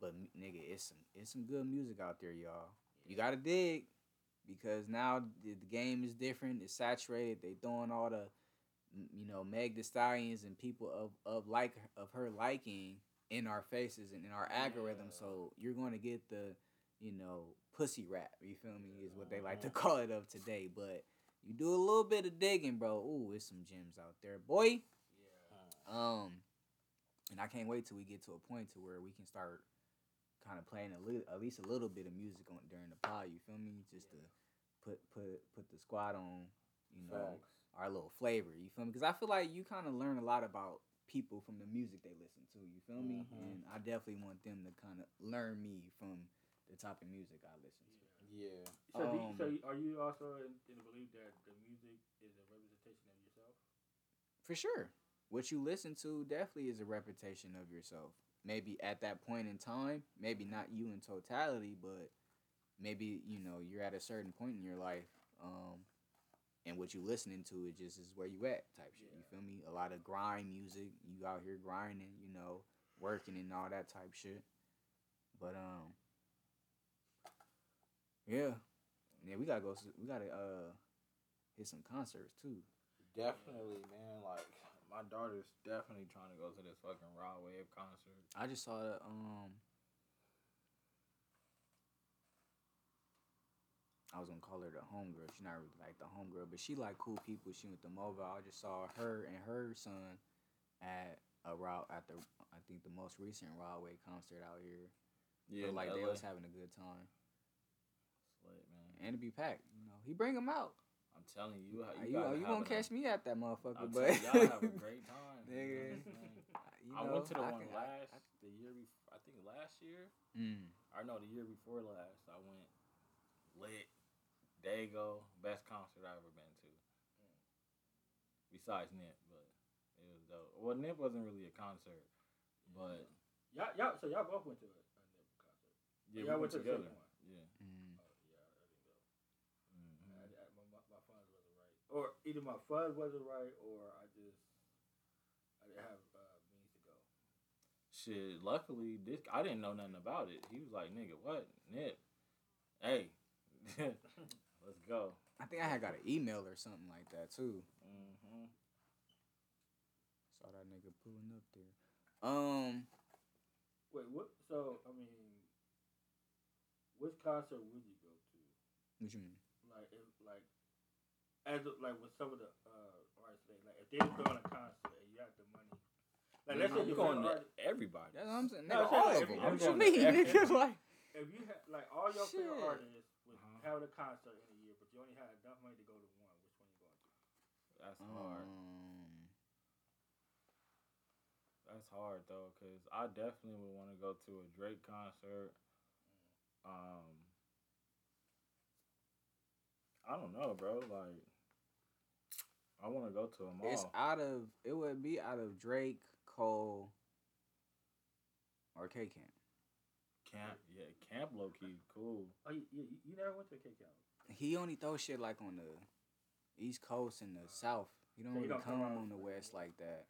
Speaker 1: but nigga, it's some it's some good music out there, y'all. You gotta dig because now the, the game is different. It's saturated. They throwing all the you know Meg the Stallions and people of of like of her liking in our faces and in our algorithm.
Speaker 2: Yeah.
Speaker 1: So you're going to get the you know pussy rap. You feel me? Is what they like to call it of today. But you do a little bit of digging, bro. Ooh, it's some gems out there, boy.
Speaker 2: Yeah.
Speaker 1: Um, and I can't wait till we get to a point to where we can start kind of playing a little, at least a little bit of music on during the pod. You feel me? Just to put put put the squad on, you know,
Speaker 3: Facts.
Speaker 1: our little flavor. You feel me? Because I feel like you kind of learn a lot about people from the music they listen to. You feel me?
Speaker 3: Mhm.
Speaker 1: And I definitely want them to kind of learn me from the type of music I listen to.
Speaker 3: Yeah.
Speaker 2: So, do you,
Speaker 1: Um,
Speaker 2: so are you also in, in the belief that the music is a representation of yourself?
Speaker 1: For sure. What you listen to definitely is a reputation of yourself. Maybe at that point in time, maybe not you in totality, but maybe, you know, you're at a certain point in your life. Um, and what you listening to is just is where you at type shit. You feel me? A lot of grind music. You out here grinding, you know, working and all that type shit. But um Yeah. Yeah, we gotta go we gotta uh hit some concerts too.
Speaker 3: Definitely, man. Like my daughter's definitely trying to go to this fucking Rod Wave concert.
Speaker 1: I just saw the um. I was gonna call her the homegirl. She's not really like the homegirl, but she like cool people. She went to Mobile. I just saw her and her son at a route at the I think the most recent Broadway concert out here.
Speaker 3: Yeah,
Speaker 1: Yeah, like they
Speaker 3: LA.
Speaker 1: was having a good time
Speaker 3: Slick, man.
Speaker 1: and to be packed. You know, he bring them out.
Speaker 3: I'm telling you, you,
Speaker 1: You,
Speaker 3: you,
Speaker 1: you,
Speaker 3: gotta
Speaker 1: you gonna
Speaker 3: a-
Speaker 1: catch me at that motherfucker,
Speaker 3: I'm
Speaker 1: but
Speaker 3: you, y'all have a great time. you know I'm saying?
Speaker 1: You
Speaker 3: I
Speaker 1: know,
Speaker 3: went to the
Speaker 1: I
Speaker 3: one
Speaker 1: can-
Speaker 3: last
Speaker 1: I-
Speaker 3: the year before. I think think last year.
Speaker 1: Mm.
Speaker 3: I know the year before last, I went lit. Dago, best concert I ever been to. Besides Nip, but it was dope. Well, Nip wasn't really a concert, but
Speaker 2: Y'all, y'all, so y'all both went to a, a Nip concert.
Speaker 3: yeah,
Speaker 2: Y'all
Speaker 3: we
Speaker 2: went
Speaker 3: went
Speaker 2: to the
Speaker 3: together.
Speaker 2: same one?
Speaker 3: Yeah.
Speaker 1: Mm.
Speaker 2: Oh, yeah, I didn't go.
Speaker 3: hmm
Speaker 2: I, I, my, my, my funds wasn't right, or either my funds wasn't right, or I just I didn't have uh, means to go.
Speaker 3: Shit, luckily this I didn't know nothing about it. He was like, "Nigga, what? Nip? Hey, let's go."
Speaker 1: I think I had got an email or something like that too.
Speaker 3: hmm
Speaker 1: Saw that nigga pulling up there. Um,
Speaker 2: Wait, what? So I mean, which concert would you go to?
Speaker 1: what you mean?
Speaker 2: Like, if, like, as of, like with some of the uh artists, they, like if they're throwing a concert and you have the money, like let's say you're
Speaker 3: going
Speaker 2: going
Speaker 3: to everybody.
Speaker 1: That's what I'm saying. Nigga,
Speaker 2: I'm
Speaker 1: all
Speaker 2: saying,
Speaker 1: of
Speaker 2: if
Speaker 1: them. What you mean?
Speaker 3: to
Speaker 1: like,
Speaker 2: if you had like all your favorite artists was
Speaker 3: Uh-huh.
Speaker 2: having a concert in a year, but you only had enough money to go to one, which one you going to?
Speaker 3: That's hard.
Speaker 1: um,
Speaker 3: That's hard though, cause I definitely would want to go to a Drake concert. Um, I don't know, bro. Like, I want to go to them all.
Speaker 1: it's out of. It would be out of Drake, Cole, or K Camp.
Speaker 3: camp, yeah, camp low key cool.
Speaker 2: Oh, you, you, you never went to a cake out?
Speaker 1: He only throws shit like on the East Coast and the South. He don't
Speaker 2: he
Speaker 1: really
Speaker 2: don't
Speaker 1: come
Speaker 2: come
Speaker 1: on the West like that.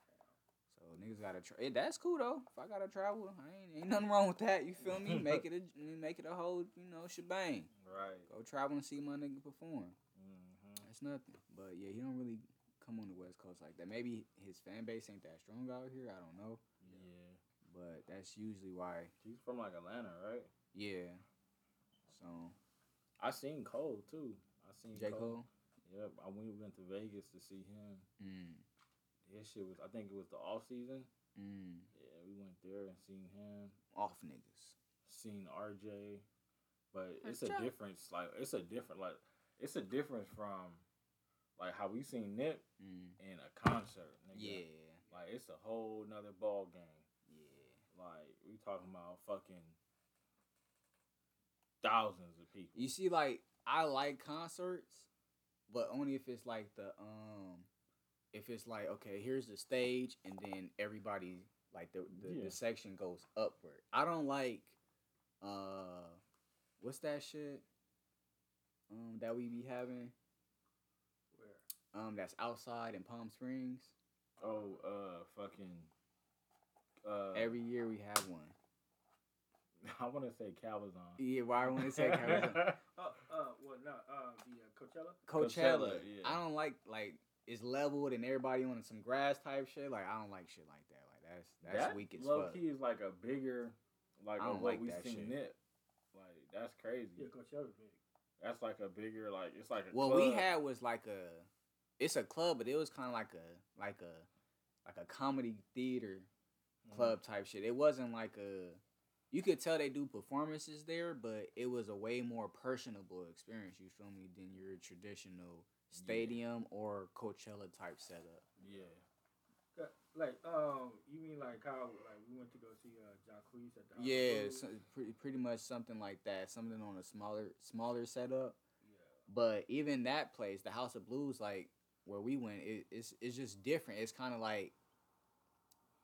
Speaker 1: So niggas gotta try. Hey, that's cool though. If I gotta travel, I ain't ain't nothing wrong with that. You feel me? make it a make it a whole you know shebang.
Speaker 3: Right.
Speaker 1: Go travel and see my nigga perform.
Speaker 3: hmm
Speaker 1: That's nothing. But yeah, he don't really come on the West Coast like that. Maybe his fan base ain't that strong out here. I don't know.
Speaker 3: Yeah.
Speaker 1: But that's usually why.
Speaker 3: He's from like Atlanta, right?
Speaker 1: Yeah. So
Speaker 3: I seen Cole too. I seen
Speaker 1: J Cole.
Speaker 3: Yep. I went went to Vegas to see him.
Speaker 1: Mm.
Speaker 3: His shit was. I think it was the off season.
Speaker 1: Mm.
Speaker 3: Yeah, we went there and seen him.
Speaker 1: Off niggas.
Speaker 3: Seen RJ, but it's a difference. Like it's a different. Like it's a difference from like how we seen Nip
Speaker 1: Mm.
Speaker 3: in a concert. Nigga.
Speaker 1: Yeah.
Speaker 3: Like it's a whole nother ball game.
Speaker 1: Yeah.
Speaker 3: Like we talking about fucking thousands of people.
Speaker 1: You see, like I like concerts, but only if it's like the um, if it's like okay, here's the stage, and then everybody like the the,
Speaker 3: Yeah.
Speaker 1: the section goes upward. I don't like uh, what's that shit um that we be having? Um that's outside in Palm Springs.
Speaker 3: Oh, uh, fucking. Uh,
Speaker 1: Every year we have one.
Speaker 3: I want to say Calvazon.
Speaker 1: Yeah, why I want to say Coachella?
Speaker 2: Oh, uh, well, no, uh, the uh, Coachella.
Speaker 1: Coachella.
Speaker 3: Coachella, yeah.
Speaker 1: I don't like like it's leveled and everybody on some grass type shit. Like I don't like shit like that. Like that's that's
Speaker 3: that
Speaker 1: weak as
Speaker 3: low
Speaker 1: fuck.
Speaker 3: key is like a bigger, like
Speaker 1: I
Speaker 3: of
Speaker 1: don't
Speaker 3: what
Speaker 1: like
Speaker 3: we
Speaker 1: that
Speaker 3: seen
Speaker 1: shit.
Speaker 3: Nip. Like that's crazy.
Speaker 2: Yeah, Coachella's big.
Speaker 3: That's like a bigger, like it's like a.
Speaker 1: What
Speaker 3: club.
Speaker 1: we had was like a, it's a club, but it was kind of like a like a like a comedy theater
Speaker 3: Mhm.
Speaker 1: club type shit. It wasn't like a. You could tell they do performances there, but it was a way more personable experience. You feel me than your traditional stadium or Coachella type setup.
Speaker 3: Yeah.
Speaker 2: Like, um, you mean like how like we went to go see uh Jacquees at the
Speaker 1: Yeah, so pretty pretty much something like that. Something on a smaller smaller setup.
Speaker 2: yeah.
Speaker 1: But even that place, the House of Blues, like where we went, it, it's it's just different. It's kind of like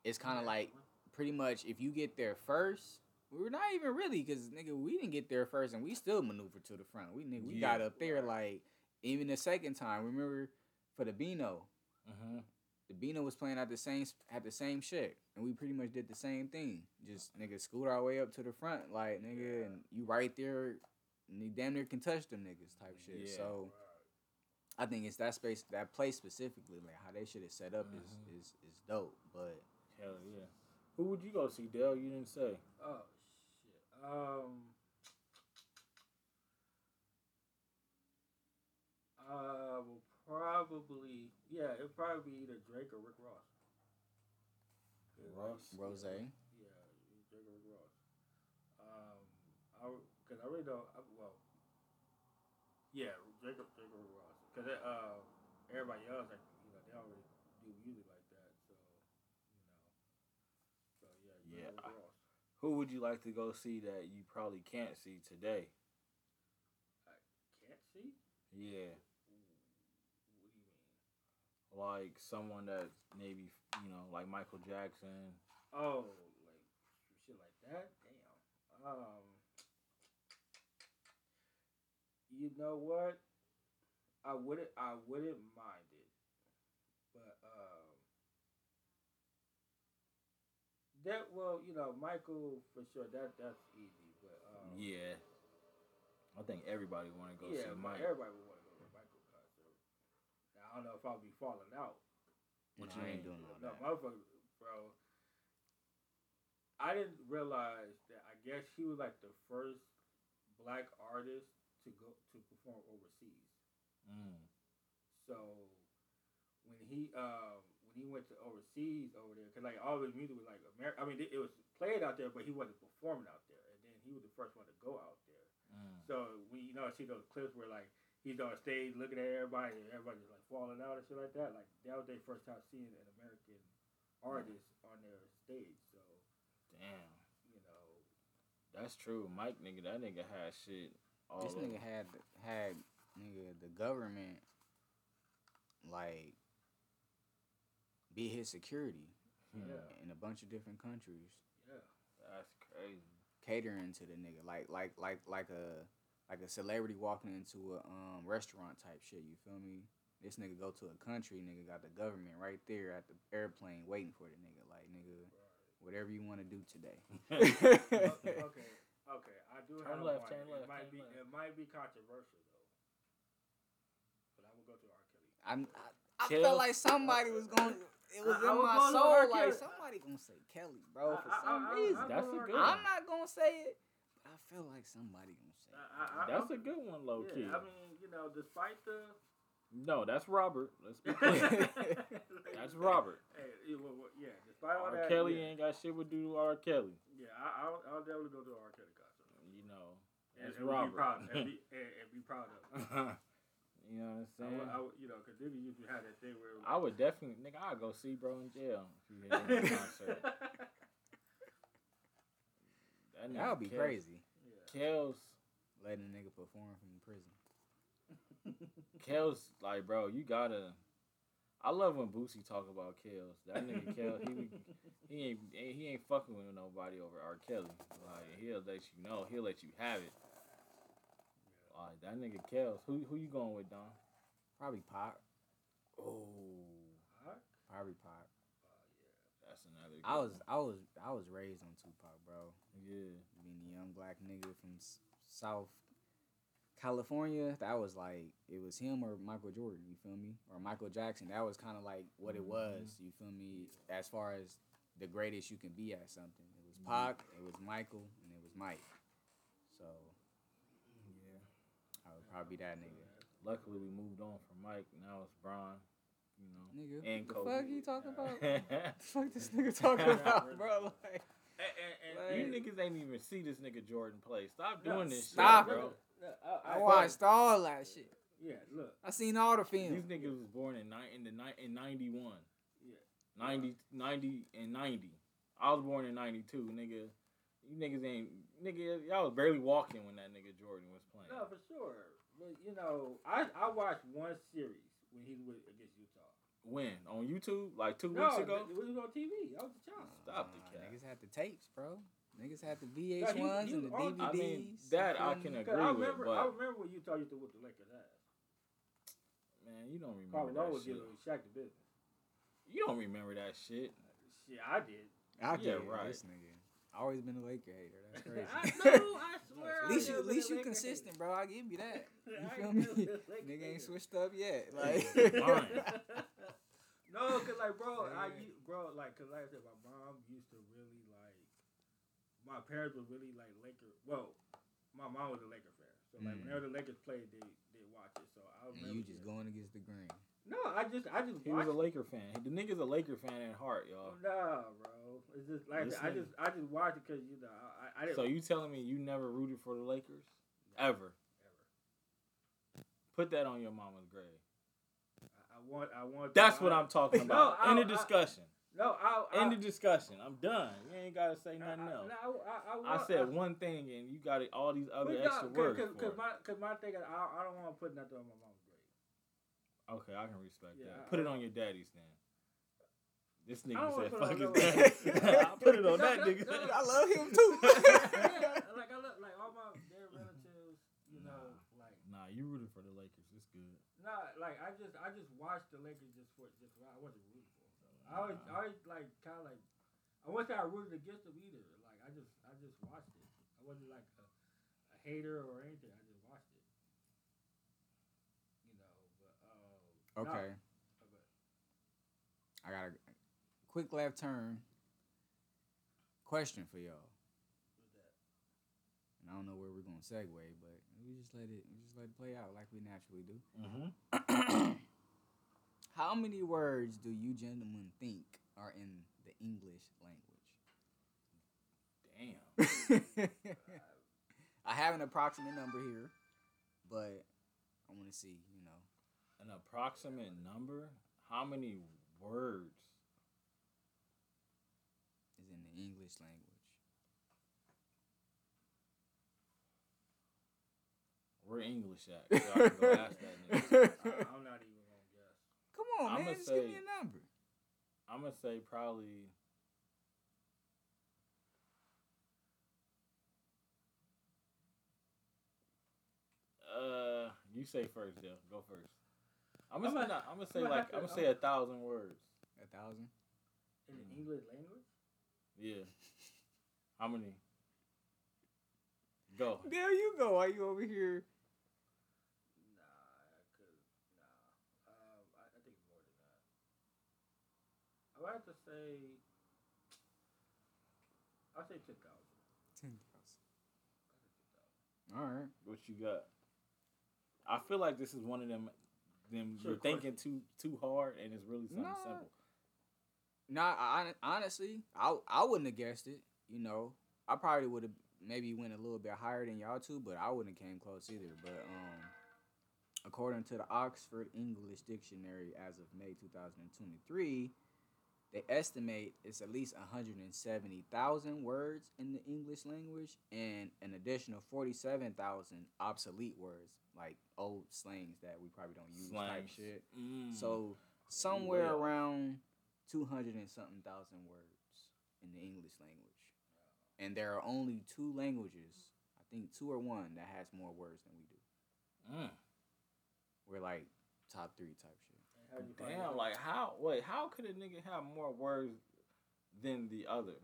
Speaker 1: it's kind of
Speaker 2: Yeah.
Speaker 1: like pretty much if you get there first. we are not even really because nigga, we didn't get there first, and we still maneuvered to the front. We nigga, we got up there like even the second time. Remember for the Beano,
Speaker 3: Mm-hmm.
Speaker 1: the Beano was playing at the same at the same shit, and we pretty much did the same thing. Just nigga scoot our way up to the front, like nigga,
Speaker 2: Yeah.
Speaker 1: and you right there, and you damn near can touch them niggas type shit.
Speaker 3: Yeah.
Speaker 1: So I think it's that space, that place specifically, like how they should have set up
Speaker 3: Mhm.
Speaker 1: is is is dope. But
Speaker 3: Hell yeah. Who would you go see, Dale? You didn't say.
Speaker 2: Oh shit. Um. Uh, will probably yeah, it'll probably be either Drake or Rick Ross. like,
Speaker 3: Ross?
Speaker 1: Rose,
Speaker 2: Yeah, Drake or Rick Ross. Um, I because I really don't. I, well, yeah, Drake or Drake or Rick Ross. Because uh, everybody else, like you know, they already do music like that, so you know. So yeah,
Speaker 3: Yeah, I- Who would you like to go see that you probably can't see today?
Speaker 2: Can't see.
Speaker 3: Yeah,
Speaker 2: What do you mean?
Speaker 3: like someone that maybe you know, like Michael Jackson.
Speaker 2: Oh, like shit like that. Damn. Um. You know what? I wouldn't. I wouldn't mind it, but um. That well, you know, Michael for sure. That that's easy, but um,
Speaker 3: Yeah, I think everybody want to go
Speaker 2: yeah,
Speaker 3: see
Speaker 2: but
Speaker 3: Mike.
Speaker 2: everybody would want to go to a Michael concert. Now I don't know if I'll be falling out.
Speaker 3: What you
Speaker 1: ain't doing all
Speaker 2: No,
Speaker 1: that.
Speaker 2: motherfucker, bro. I didn't realize that. I guess he was like the first black artist to go to perform overseas.
Speaker 3: Mm.
Speaker 2: So when he um when he went to overseas over there, cause like all of his music was like America. I mean, it, it was played out there, but he wasn't performing out there. And then he was the first one to go out there.
Speaker 3: Mm.
Speaker 2: So we you know see those clips where like he's on stage looking at everybody and everybody's like falling out and shit like that. Like that was their first time seeing an American artist on their stage. So
Speaker 3: Damn,
Speaker 2: you know,
Speaker 3: that's true. Mike, nigga, that nigga had shit. All
Speaker 1: This nigga had had nigga the government like be his security
Speaker 3: Hmm.
Speaker 2: Yeah.
Speaker 1: in a bunch of different countries,
Speaker 2: yeah,
Speaker 3: That's crazy.
Speaker 1: catering to the nigga like like like like a like a celebrity walking into a um restaurant type shit. You feel me? This nigga go to a country, nigga got the government right there at the airplane waiting for the nigga. Like nigga, whatever you want to do today.
Speaker 2: okay, okay, okay. I do
Speaker 3: Turn
Speaker 2: have
Speaker 3: left,
Speaker 2: one.
Speaker 3: turn left,
Speaker 2: It might
Speaker 3: turn
Speaker 2: be
Speaker 3: left.
Speaker 2: it might be controversial though, but I will go to R. Kelly.
Speaker 1: I, I, I
Speaker 3: Kill.
Speaker 1: felt like somebody was going. It was
Speaker 2: I- I
Speaker 1: in
Speaker 2: was
Speaker 1: my soul. Like
Speaker 2: Kelly.
Speaker 1: somebody gonna say Kelly, bro, for
Speaker 2: I- I-
Speaker 1: some
Speaker 2: I- I-
Speaker 1: reason.
Speaker 3: That's a good one.
Speaker 1: I'm not gonna say it, but I feel like somebody gonna say.
Speaker 2: I- I- I-
Speaker 3: That's a
Speaker 2: I'm-
Speaker 3: good one, low
Speaker 2: yeah,
Speaker 3: key.
Speaker 2: I mean, you know, despite the
Speaker 3: no, that's Robert. Let's be clear. that's Robert.
Speaker 2: Hey, yeah, well, well, yeah, despite all
Speaker 3: R.
Speaker 2: that,
Speaker 3: Kelly
Speaker 2: yeah,
Speaker 3: ain't got shit to do with R. Kelly.
Speaker 2: yeah I, I'll, I'll definitely go to R. Kelly concert.
Speaker 3: You know,
Speaker 2: And,
Speaker 3: that's
Speaker 2: and
Speaker 3: Robert.
Speaker 2: be proud, and be, and, and be proud of it.
Speaker 3: you know what I'm
Speaker 2: I
Speaker 3: saying?
Speaker 2: would, I would, you know, because niggas used to have that thing where it was
Speaker 3: I would definitely, nigga, I'd go see bro in jail if he hit me concert. That,
Speaker 1: That would be
Speaker 3: Kels-
Speaker 1: crazy.
Speaker 2: yeah.
Speaker 3: Kels,
Speaker 1: Letting a nigga perform from prison.
Speaker 3: Kels, like, bro, you gotta. I love when Boosie talk about Kels. That nigga Kels, he he ain't he ain't fucking with nobody over R. Kelly. Like he'll let you know, he'll let you have it. Like that nigga Kels, who who you going with, Don?
Speaker 1: Probably Pop.
Speaker 3: Oh,
Speaker 2: Alright.
Speaker 1: Probably Pac. Oh yeah.
Speaker 3: That's another.
Speaker 1: I was
Speaker 3: one.
Speaker 1: I was I was raised on Tupac, bro.
Speaker 3: yeah.
Speaker 1: Being a young black nigga from S- South California, that was like it was him or Michael Jordan. You feel me? Or Michael Jackson. That was kind of like what it mm-hmm. was. You feel me? As far as the greatest you can be at something, it was mm-hmm. Pac, it was Michael, and it was Mike. So
Speaker 3: Yeah.
Speaker 1: I would probably be that nigga.
Speaker 3: Luckily, we moved on from Mike. Now it's Bron. You know.
Speaker 1: Nigga,
Speaker 3: And
Speaker 1: the
Speaker 3: Kobe.
Speaker 1: fuck you talking about? the fuck this nigga talking about, bro? Like,
Speaker 2: And, and, and,
Speaker 1: Like-
Speaker 3: you niggas ain't even see this nigga Jordan play. Stop
Speaker 2: No,
Speaker 3: doing this
Speaker 1: stop
Speaker 3: shit,
Speaker 1: it.
Speaker 3: bro.
Speaker 2: Look,
Speaker 1: I watched all that shit.
Speaker 2: Yeah, look.
Speaker 1: I seen all the films.
Speaker 3: These niggas was born in ni- in the ni- in ninety one.
Speaker 2: Yeah.
Speaker 3: 90, 90 and 90. I was born in 92, nigga. You niggas ain't, nigga, y'all was barely walking when that nigga Jordan was playing.
Speaker 2: No, for sure. But you know, I I watched one series when he was against Utah.
Speaker 3: When? On YouTube? Like two
Speaker 2: no,
Speaker 3: weeks ago?
Speaker 2: it was on TV. I was a child.
Speaker 3: Stop the
Speaker 1: Nah,
Speaker 3: cap.
Speaker 1: Niggas had the tapes, bro. Niggas had the
Speaker 2: he-
Speaker 1: VH1s
Speaker 2: he
Speaker 1: and the
Speaker 2: on-
Speaker 1: DVDs.
Speaker 3: I mean, that I can
Speaker 2: Cause
Speaker 3: agree
Speaker 2: I
Speaker 3: with,
Speaker 2: remember,
Speaker 3: but
Speaker 2: I remember when Utah used to whip the Lakers ass.
Speaker 3: man, you don't remember
Speaker 2: Karl Malone
Speaker 3: that
Speaker 2: was
Speaker 3: shit.
Speaker 2: giving Shaq the business.
Speaker 3: You don't remember that shit.
Speaker 2: Shit, I did.
Speaker 1: I
Speaker 3: Yeah,
Speaker 1: get
Speaker 3: right.
Speaker 1: This nigga. Always been a Laker hater. That's crazy.
Speaker 2: I know. I swear.
Speaker 1: at least you,
Speaker 2: never
Speaker 1: at least you
Speaker 2: a Laker
Speaker 1: consistent, bro. I give you that. You feel me?
Speaker 2: never been a Laker
Speaker 1: Nigga ain't switched up yet. Like,
Speaker 2: no, cause like, bro, I bro, like, cause like I said, my mom used to really like. My parents were really like Laker. Well, my mom was a Laker fan, so like
Speaker 1: Mm.
Speaker 2: whenever the Lakers played, they they watch it. So I
Speaker 1: and
Speaker 2: remember.
Speaker 1: you just going against the grain.
Speaker 2: No, I just I just
Speaker 3: He was a Laker fan. The nigga's a Laker fan at heart, y'all.
Speaker 2: Nah, bro. It's just like I
Speaker 3: This
Speaker 2: said, I
Speaker 3: nigga-
Speaker 2: just I just watched it because you know I, I didn't
Speaker 3: So you telling me you never rooted for the Lakers? Ever?
Speaker 2: ever.
Speaker 3: Put that on your mama's grave.
Speaker 2: I, I want I want.
Speaker 3: That's what I'm talking about.
Speaker 2: I-
Speaker 3: In the discussion.
Speaker 2: No, I. I
Speaker 3: End the discussion. I'm done. You ain't gotta say nothing
Speaker 2: I,
Speaker 3: else.
Speaker 2: I, I, I,
Speaker 3: I said one thing, and you got it, all these other
Speaker 2: But no,
Speaker 3: extra
Speaker 2: cause,
Speaker 3: words.
Speaker 2: Cause,
Speaker 3: for
Speaker 2: cause
Speaker 3: it.
Speaker 2: my, cause my thing, is, I, I don't want to put nothing on my grave.
Speaker 3: Okay, I can respect
Speaker 2: Yeah,
Speaker 3: that.
Speaker 2: I-
Speaker 3: Put it on your daddy's then. This nigga said, "Fuck his
Speaker 2: no-
Speaker 3: dad." I put it on that nigga.
Speaker 2: no, no.
Speaker 1: I love him too.
Speaker 2: yeah, like I look, like all my their relatives, you know, like
Speaker 3: Nah, you rooted for the Lakers. It's good.
Speaker 2: nah, like I just, I just watched the Lakers just for, just I wasn't rooting for them. So I always, I always like kind of like, I wasn't say I rooted against them either. Like I just, I just watched it. I wasn't like a, a hater or anything. I just watched it. You know, but uh,
Speaker 1: Okay,
Speaker 2: No.
Speaker 1: I got a quick left turn question for y'all. And I don't know where we're gonna segue, but we just let it we just let it play out like we naturally do.
Speaker 3: Mm-hmm.
Speaker 1: How many words do you gentlemen think are in the English language? Damn. I have an approximate number here, but I want to see.
Speaker 3: An approximate number? How many words?
Speaker 1: is in the English language.
Speaker 3: Where English at? So I can go ask that nigga.
Speaker 2: I, I'm not even gonna guess.
Speaker 1: Come on,
Speaker 3: I'ma
Speaker 1: man, just give me
Speaker 3: say-
Speaker 1: a number.
Speaker 3: I'm gonna say probably. Uh, you say first, Jeff. Go first. I'm gonna
Speaker 2: I'm
Speaker 3: say.
Speaker 2: gonna-
Speaker 3: I'm gonna say
Speaker 2: I'm gonna
Speaker 3: like.
Speaker 2: to-
Speaker 3: I'm gonna say a thousand words.
Speaker 1: A thousand.
Speaker 2: In the
Speaker 3: Mm.
Speaker 2: English language?
Speaker 3: Yeah. How many? Go.
Speaker 1: There you go. Are you over here?
Speaker 2: Nah, I could. Nah. Um, I, I think more than that. I would have to say. I'll say 10,000.
Speaker 1: Ten thousand. All right.
Speaker 3: What you got? I feel like this is one of them. Them
Speaker 2: Sure,
Speaker 3: you're thinking too too hard, and it's really something
Speaker 1: Nah.
Speaker 3: simple.
Speaker 1: Nah, I, honestly, I I wouldn't have guessed it. You know, I probably would have maybe went a little bit higher than y'all two, but I wouldn't have came close either. But um, according to the Oxford English Dictionary, as of May 2023, they estimate it's at least 170,000 words in the English language and an additional 47,000 obsolete words, like old slangs that we probably don't use type shit.
Speaker 3: Mm.
Speaker 1: So somewhere
Speaker 3: off.
Speaker 1: around two hundred and something thousand words in the English language, and there are only two languages. I think two or one that has more words than we do.
Speaker 3: Mm.
Speaker 1: We're like top three type shit.
Speaker 2: And how you
Speaker 3: Damn,
Speaker 2: out?
Speaker 3: like how? Wait, how could a nigga have more words than the other?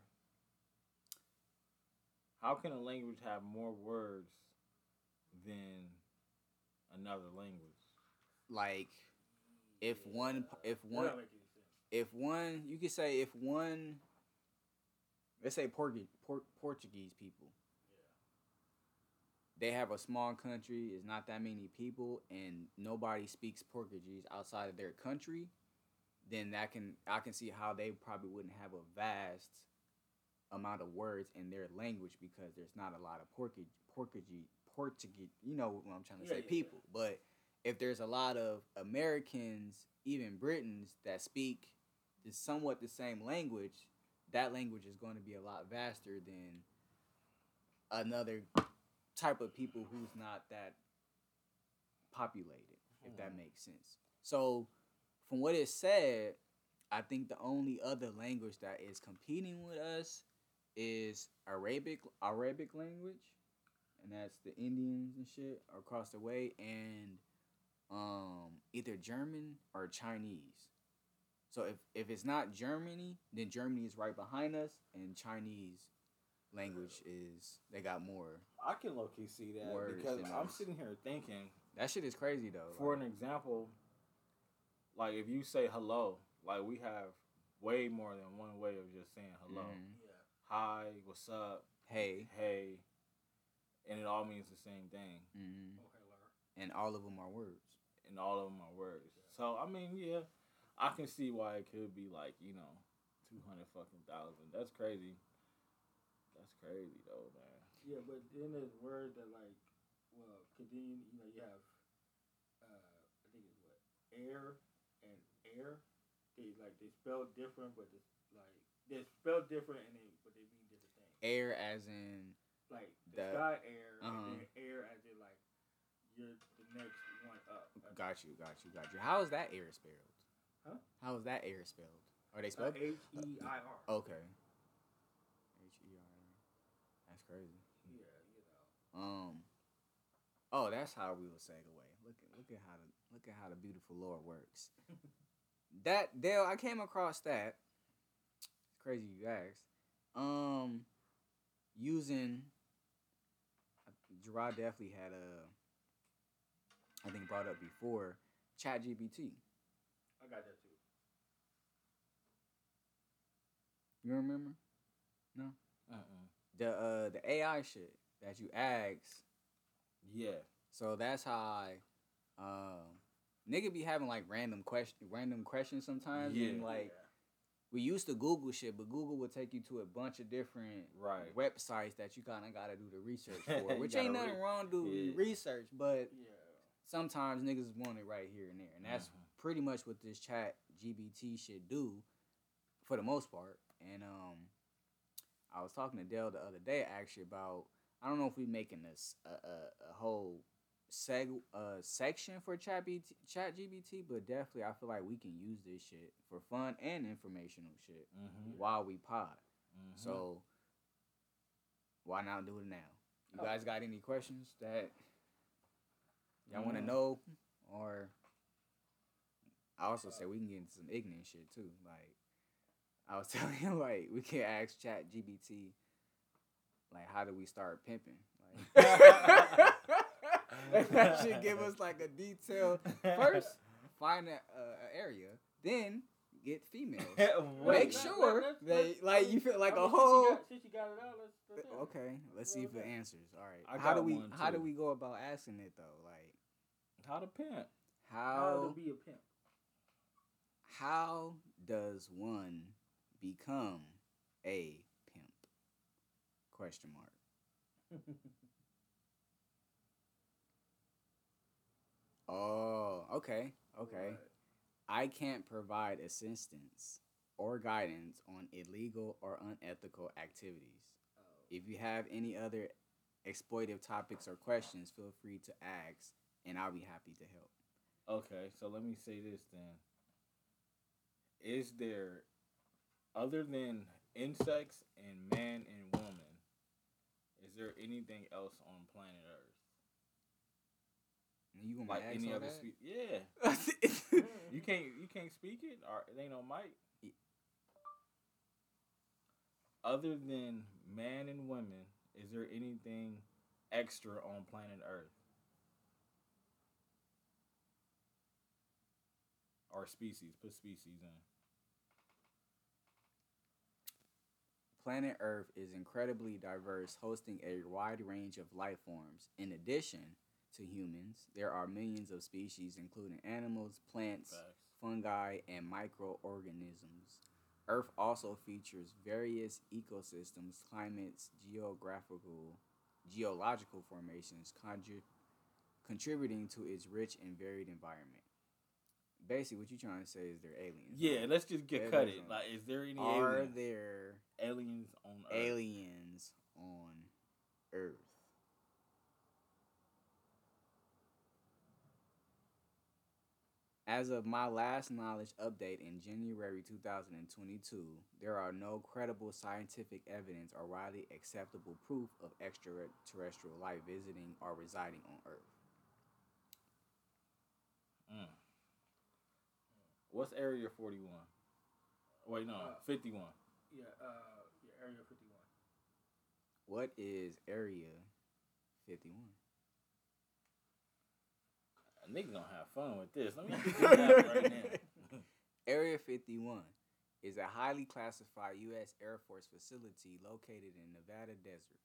Speaker 3: How can a language have more words than another language?
Speaker 1: Like if one, if one,
Speaker 2: don't make any sense.
Speaker 1: if one, you could say if one. Let's say Portu- Port- Portuguese people. They have a small country. It's not that many people, and nobody speaks Portuguese outside of their country. Then that can I can see how they probably wouldn't have a vast amount of words in their language because there's not a lot of Portuguese Portuguese Portuguese. You know what I'm trying to
Speaker 2: Yeah,
Speaker 1: say,
Speaker 2: yeah, yeah.
Speaker 1: people. But if there's a lot of Americans, even Britons, that speak the somewhat the same language, that language is going to be a lot vaster than another type of people who's not that populated, if that
Speaker 3: Hmm.
Speaker 1: makes sense. So, from what it said, I think the only other language that is competing with us is Arabic Arabic language, and that's the Indians and shit across the way, and um, either German or Chinese. So if if it's not Germany, then Germany is right behind us, and Chinese language is they got more.
Speaker 3: I can low key see that
Speaker 1: Words
Speaker 3: because I'm
Speaker 1: those.
Speaker 3: sitting here thinking,
Speaker 1: That shit is crazy though.
Speaker 3: for
Speaker 1: like-
Speaker 3: an example, like if you say hello, like we have way more than one way of just saying hello.
Speaker 1: Mhm.
Speaker 2: Yeah.
Speaker 3: Hi, what's up?
Speaker 1: Hey,
Speaker 3: Hey, and it all means the same thing,
Speaker 1: hmm
Speaker 2: Okay, Laura.
Speaker 1: and all of them are words.
Speaker 3: and all of them are words. So I mean, yeah, I can see why it could be like you know, two hundred fucking thousand. That's crazy. Crazy though, man.
Speaker 2: Yeah, but then there's words that like, well, continue. You know, you have, uh, I think it's what air and heir. They like they spell different, but it's Like they spell different and they but they mean different things.
Speaker 1: Air as in
Speaker 2: Like the,
Speaker 1: The-
Speaker 2: sky air
Speaker 1: uh-huh.
Speaker 2: and then heir as in like you're the next one up.
Speaker 1: got you, got you, got you. How is that heir spelled?
Speaker 2: Huh?
Speaker 1: How is that heir spelled? Are they
Speaker 2: Uh,
Speaker 1: spelled?
Speaker 2: H E I R.
Speaker 1: okay. H R. That's crazy.
Speaker 2: Yeah, you know.
Speaker 1: Um. Oh, that's how we will segue. Look at look at how the look at how the beautiful Lord works. that Dale, I came across that. It's crazy you asked. Um, using Gerard definitely had a. I think brought up before Chat GBT.
Speaker 2: I got that too.
Speaker 1: You remember No?
Speaker 3: Uh-uh.
Speaker 1: The uh the AI shit that you ask
Speaker 3: Yeah.
Speaker 1: So that's how I, um, nigga be having like random question, random questions sometimes. and
Speaker 3: Yeah.
Speaker 1: like we used to Google shit, but Google would take you to a bunch of different
Speaker 3: Right.
Speaker 1: websites that you kind of got to do the research for. Which ain't nothing
Speaker 3: re-
Speaker 1: wrong doing
Speaker 3: Yeah.
Speaker 1: research, but
Speaker 2: Yeah.
Speaker 1: sometimes niggas want it right here and there, and that's
Speaker 3: Mhm.
Speaker 1: pretty much what this Chat GBT should do, for the most part. And um, I was talking to Dell the other day actually about I don't know if we making this a, a, a whole seg uh section for Chat BT, Chat GBT, but definitely I feel like we can use this shit for fun and informational shit
Speaker 3: Mm-hmm.
Speaker 1: while we pod.
Speaker 3: Mm-hmm.
Speaker 1: So why not do it now? You
Speaker 2: Oh.
Speaker 1: guys got any questions that y'all want to know, or I also say we can get into some ignorant shit too. Like I was telling you, like we can ask Chat GBT, like how do we start pimping? Like that should give us like a detail. First, find an uh, area, then get females. Make sure they like you feel like
Speaker 2: I
Speaker 1: a whole.
Speaker 2: Since you, got, since you got it out, let's, let's.
Speaker 1: Okay, let's see if it answers. All right. How do we how do we go about asking it though? Like
Speaker 3: How to pimp?
Speaker 2: How
Speaker 1: how
Speaker 2: to be a pimp?
Speaker 1: how does one become a pimp? Question mark. Oh, okay. Okay.
Speaker 2: Right.
Speaker 1: I can't provide assistance or guidance on illegal or unethical activities.
Speaker 2: Oh.
Speaker 1: If you have any other exploitive topics or questions, feel free to ask, and I'll be happy to help.
Speaker 3: Okay, so let me say this then. Is there, other than insects and man and woman, is there anything else on planet Earth?
Speaker 1: You gonna
Speaker 3: Like
Speaker 1: ask
Speaker 3: any other species? Yeah. You can't you can't speak it or it ain't no mic. Other than man and women, is there anything extra on planet Earth? Or species? Put species in.
Speaker 1: Planet Earth is incredibly diverse, hosting a wide range of life forms. In addition to humans, there are millions of species, including animals, plants,
Speaker 3: Facts.
Speaker 1: fungi, and microorganisms. Earth also features various ecosystems, climates, geographical, geological formations, conju- contributing to its rich and varied environment. Basically, what you're trying to say is they're aliens.
Speaker 3: Yeah, let's just get cut it.
Speaker 1: one.
Speaker 3: Like, is there any
Speaker 1: Are
Speaker 3: aliens,
Speaker 1: there
Speaker 3: aliens on Earth?
Speaker 1: aliens on Earth? As of my last knowledge update in January 2022, there are no credible scientific evidence or widely acceptable proof of extraterrestrial life visiting or residing on Earth.
Speaker 3: Mm. What's Area 41? Wait, no,
Speaker 2: Uh,
Speaker 3: 51.
Speaker 2: Yeah, uh, yeah, Area 51.
Speaker 1: What is Area 51?
Speaker 3: A nigga gonna have fun with this. Let me get this right now.
Speaker 1: Area 51 is a highly classified U.S. Air Force facility located in Nevada desert.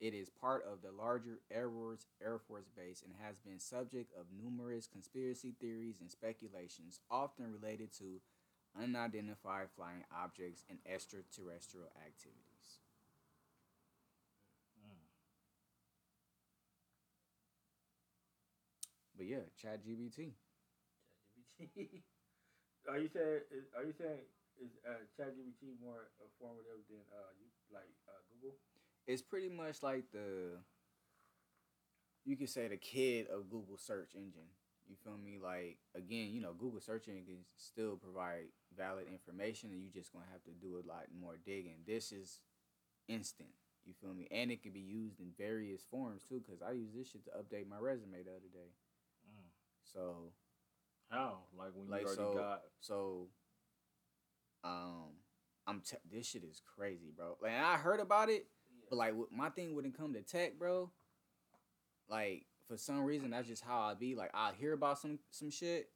Speaker 1: It is part of the larger Air Force Air Force Base and has been subject of numerous conspiracy theories and speculations, often related to unidentified flying objects and extraterrestrial activities.
Speaker 3: Mm.
Speaker 1: But yeah, Chat GBT.
Speaker 2: ChatGPT. are you saying? Are you saying is uh, ChatGPT more informative than uh, you, like uh, Google?
Speaker 1: It's pretty much like the you could say the kid of Google search engine. You feel me? Like again, you know, Google search engine can still provide valid information, and you just gonna have to do a lot more digging. This is instant. You feel me? And it can be used in various forms too. Cause I use this shit to update my resume the other day.
Speaker 3: Mm.
Speaker 1: So
Speaker 3: How? Like when
Speaker 1: Like,
Speaker 3: you already
Speaker 1: so-
Speaker 3: got.
Speaker 1: so, um, I'm t- this shit is crazy, bro. Like I heard about it, but like my thing wouldn't come to tech, bro. Like for some reason, that's just how I be. Like I'll hear about some some shit,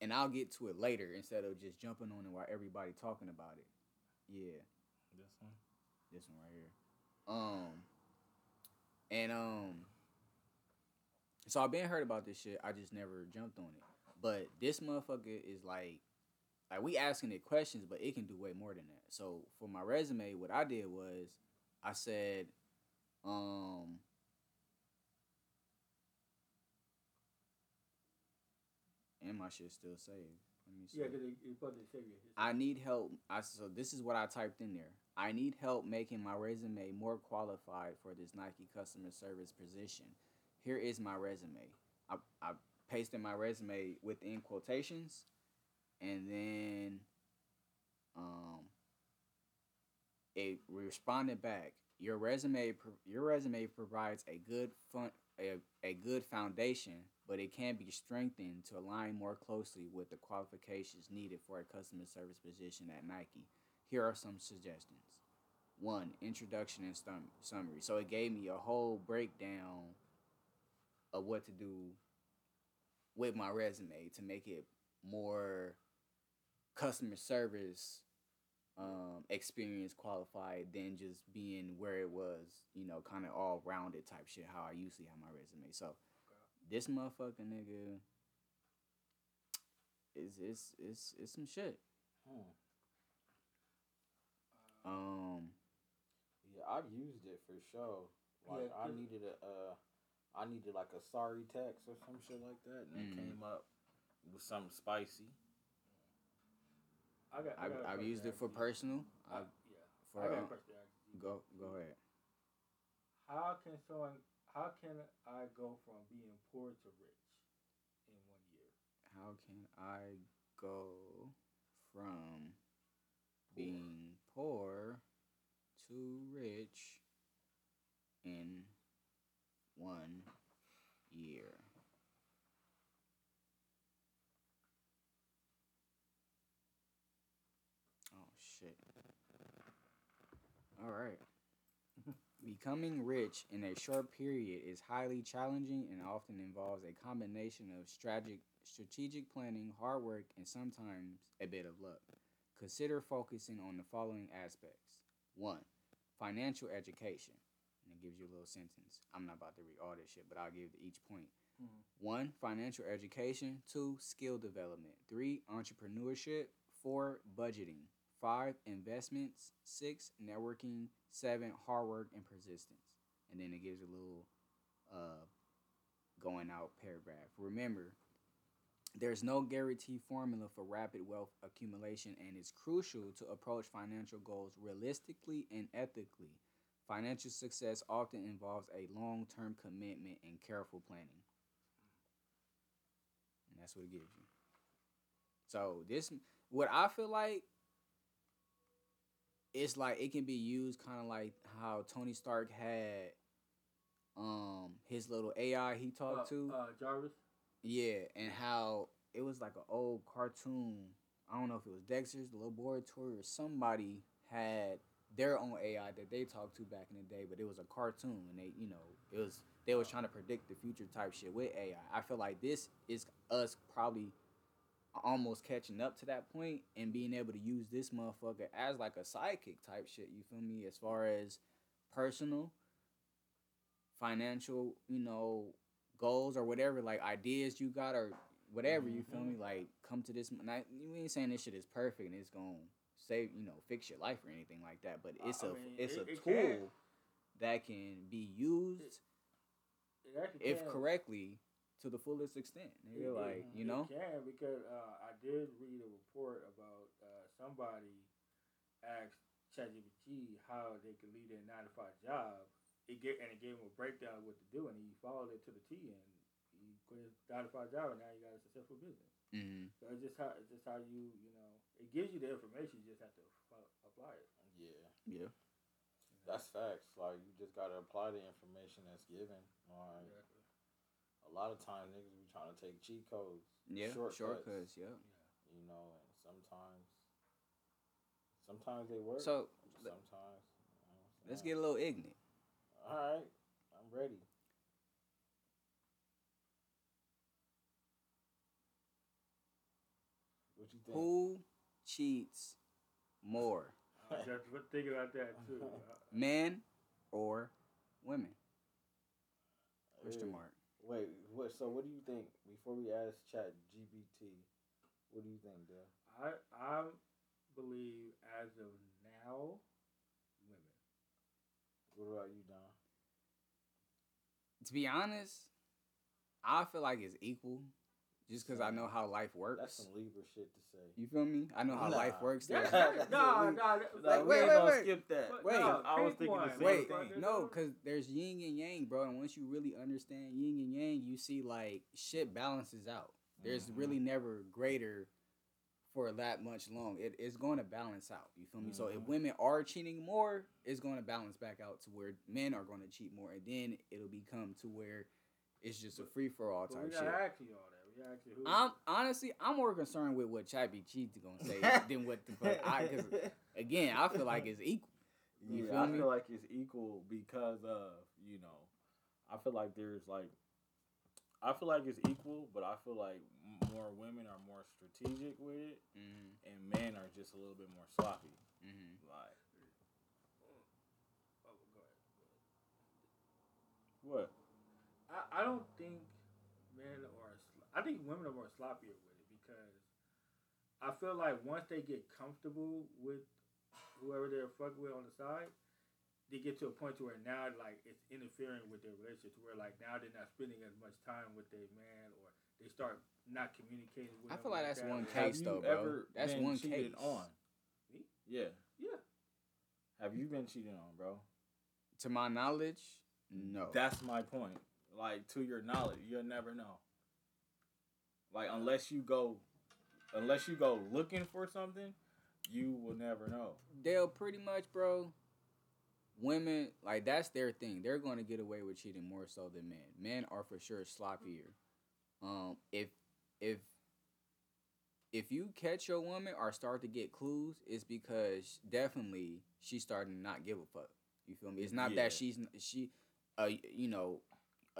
Speaker 1: and I'll get to it later instead of just jumping on it while everybody talking about it. Yeah,
Speaker 3: This one?
Speaker 1: this one right here. Um, and um, so I've been heard about this shit. I just never jumped on it. But this motherfucker is like, like we asking it questions, but it can do way more than that. So for my resume, what I did was, I said, um. And my shit still saved. Let me see.
Speaker 2: Yeah, because you put the save.
Speaker 1: I need help. I so this is what I typed in there. I need help making my resume more qualified for this Nike customer service position. Here is my resume. I I pasted my resume within quotations, and then um responded back. Your resume your resume provides a good fun a, a good foundation, but it can be strengthened to align more closely with the qualifications needed for a customer service position at Nike. Here are some suggestions. One, introduction and summary. So it gave me a whole breakdown of what to do with my resume to make it more customer service um, experience qualified than just being where it was, you know, kind of all rounded type shit. How I usually have my resume. So this motherfucking nigga is is is is some shit.
Speaker 3: Hmm.
Speaker 1: Um,
Speaker 3: Yeah, I've used it for sure. Like
Speaker 2: Yeah,
Speaker 3: I
Speaker 2: 'cause-
Speaker 3: needed a, uh, I needed like a sorry text or some shit like that, and it
Speaker 1: Mm.
Speaker 3: came up with something spicy.
Speaker 2: I got. I a
Speaker 1: I've used it for personal.
Speaker 2: I,
Speaker 1: I've,
Speaker 2: yeah,
Speaker 1: for
Speaker 2: I got a
Speaker 1: um,
Speaker 2: question. to ask you.
Speaker 1: go go ahead.
Speaker 2: How can someone? How can I go from being poor to rich in one year?
Speaker 1: How can I go from being poor to rich in one year? Oh shit. All right. Becoming rich in a short period is highly challenging and often involves a combination of strategic strategic planning, hard work, and sometimes a bit of luck. Consider focusing on the following aspects. One, financial education. And it gives you a little sentence. I'm not about to read all this shit, but I'll give each point.
Speaker 2: Mhm.
Speaker 1: One, financial education. Two, skill development. Three, entrepreneurship. Four, budgeting. Five, investments. Six, networking. Seven, hard work and persistence. And then it gives a little uh, going out paragraph. Remember, there's no guarantee formula for rapid wealth accumulation, and it's crucial to approach financial goals realistically and ethically. Financial success often involves a long term commitment and careful planning. And that's what it gives you. So, this, what I feel like, it's like it can be used kind of like how Tony Stark had um his little AI he talked
Speaker 2: uh,
Speaker 1: to.
Speaker 2: uh, Jarvis.
Speaker 1: Yeah, and how it was like an old cartoon. I don't know if it was Dexter's, the laboratory, or somebody had their own AI that they talked to back in the day, but it was a cartoon, and they, you know, it was they was trying to predict the future type shit with AI. I feel like this is us probably almost catching up to that point and being able to use this motherfucker as like a sidekick type shit. You feel me? As far as personal, financial, you know, goals or whatever, like ideas you got or whatever, you feel me? Mm-hmm. Like come to this. Not, you ain't saying this shit is perfect and it's gonna save, you know, fix your life or anything like that. But it's
Speaker 2: I
Speaker 1: a
Speaker 2: mean,
Speaker 1: it's
Speaker 2: it-
Speaker 1: a
Speaker 2: it
Speaker 1: tool
Speaker 2: can.
Speaker 1: that can be used
Speaker 2: It
Speaker 1: if correctly to the fullest extent. Nigga,
Speaker 2: It-
Speaker 1: like
Speaker 2: it-
Speaker 1: you know.
Speaker 2: it can because uh, I did read a report about uh, somebody asked ChatGPT how they could leave their nine to five job. It get and it gave him a breakdown of what to do, and he followed it to the T, and he quit his nine to five job, and now he got a successful business.
Speaker 1: hmm
Speaker 2: So it's just how it's just how you you know it gives you the information, you just have to fo- apply it.
Speaker 3: Yeah,
Speaker 1: Yeah.
Speaker 3: that's facts. Like you just gotta apply the information that's given. Like
Speaker 2: Exactly.
Speaker 3: A lot of times niggas be trying to take cheat codes.
Speaker 1: Yeah.
Speaker 3: Shortcuts.
Speaker 1: Shortcuts. Yeah.
Speaker 3: You know, and sometimes sometimes they work.
Speaker 1: So
Speaker 3: sometimes you know,
Speaker 1: let's get a little ignorant.
Speaker 3: All right, I'm ready. What you think?
Speaker 1: Who cheats more,
Speaker 2: I was just thinking about that too.
Speaker 1: Men or women? Question
Speaker 3: Hey,
Speaker 1: mark.
Speaker 3: Wait, what? So, what do you think? Before we ask Chat GPT, what do you think, Dale?
Speaker 2: I I believe as of now, women.
Speaker 3: What about you, Don?
Speaker 1: To be honest, I feel like it's equal, just because I know how life works.
Speaker 3: That's some Libra shit to say.
Speaker 1: You feel me? I know how
Speaker 3: Nah.
Speaker 1: life works.
Speaker 2: That's,
Speaker 1: There's-
Speaker 3: That's
Speaker 2: no, no,
Speaker 3: Nah,
Speaker 1: Wait, wait, wait, wait.
Speaker 3: skip that.
Speaker 2: But
Speaker 1: Wait.
Speaker 2: no,
Speaker 3: I was thinking
Speaker 2: one,
Speaker 3: the same
Speaker 1: Wait,
Speaker 3: thing.
Speaker 1: no, because there's yin and yang, bro. And once you really understand yin and yang, you see like shit balances out. There's
Speaker 3: Mhm.
Speaker 1: really never greater for that much long. It, it's going to balance out. You feel me? So if
Speaker 3: Mhm.
Speaker 1: women are cheating more, it's going to balance back out to where men are going to cheat more, and then it'll become to where it's just a free for all
Speaker 2: But
Speaker 1: type
Speaker 2: we
Speaker 1: shit.
Speaker 2: gotta ask you all that. We gotta ask you who.
Speaker 1: I'm honestly, I'm more concerned with what Chappie Cheats gonna say than what the fuck. I, cause again, I feel like it's equal. You
Speaker 3: yeah,
Speaker 1: feel
Speaker 3: I
Speaker 1: me?
Speaker 3: feel like it's equal because of you know, I feel like there's like, I feel like it's equal, but I feel like more women are more strategic with it,
Speaker 1: Mm-hmm,
Speaker 3: and men are just a little bit more sloppy.
Speaker 1: mm-hmm.
Speaker 3: Like
Speaker 2: Oh, go ahead.
Speaker 3: what?
Speaker 2: I, I don't think men are. Sl- I think women are more sloppier with it because I feel like once they get comfortable with whoever they're fucking with on the side, they get to a point to where now like it's interfering with their relationship to where like now they're not spending as much time with their man or they start not communicating with
Speaker 1: I feel like
Speaker 2: like
Speaker 1: that's one case
Speaker 3: you
Speaker 1: though, bro. That's one case.
Speaker 3: on?
Speaker 2: Me?
Speaker 3: Yeah.
Speaker 2: Yeah.
Speaker 3: Have you been cheated on, bro?
Speaker 1: To my knowledge, no.
Speaker 3: That's my point. Like to your knowledge, you'll never know. Like unless you go, unless you go looking for something, you will never know.
Speaker 1: They'll pretty much, bro. Women like that's their thing. They're going to get away with cheating more so than men. Men are for sure sloppier. Um, if if if you catch your woman or start to get clues, it's because definitely she's starting to not give a fuck. You feel me? It's not
Speaker 3: Yeah.
Speaker 1: that she's she, uh, you know,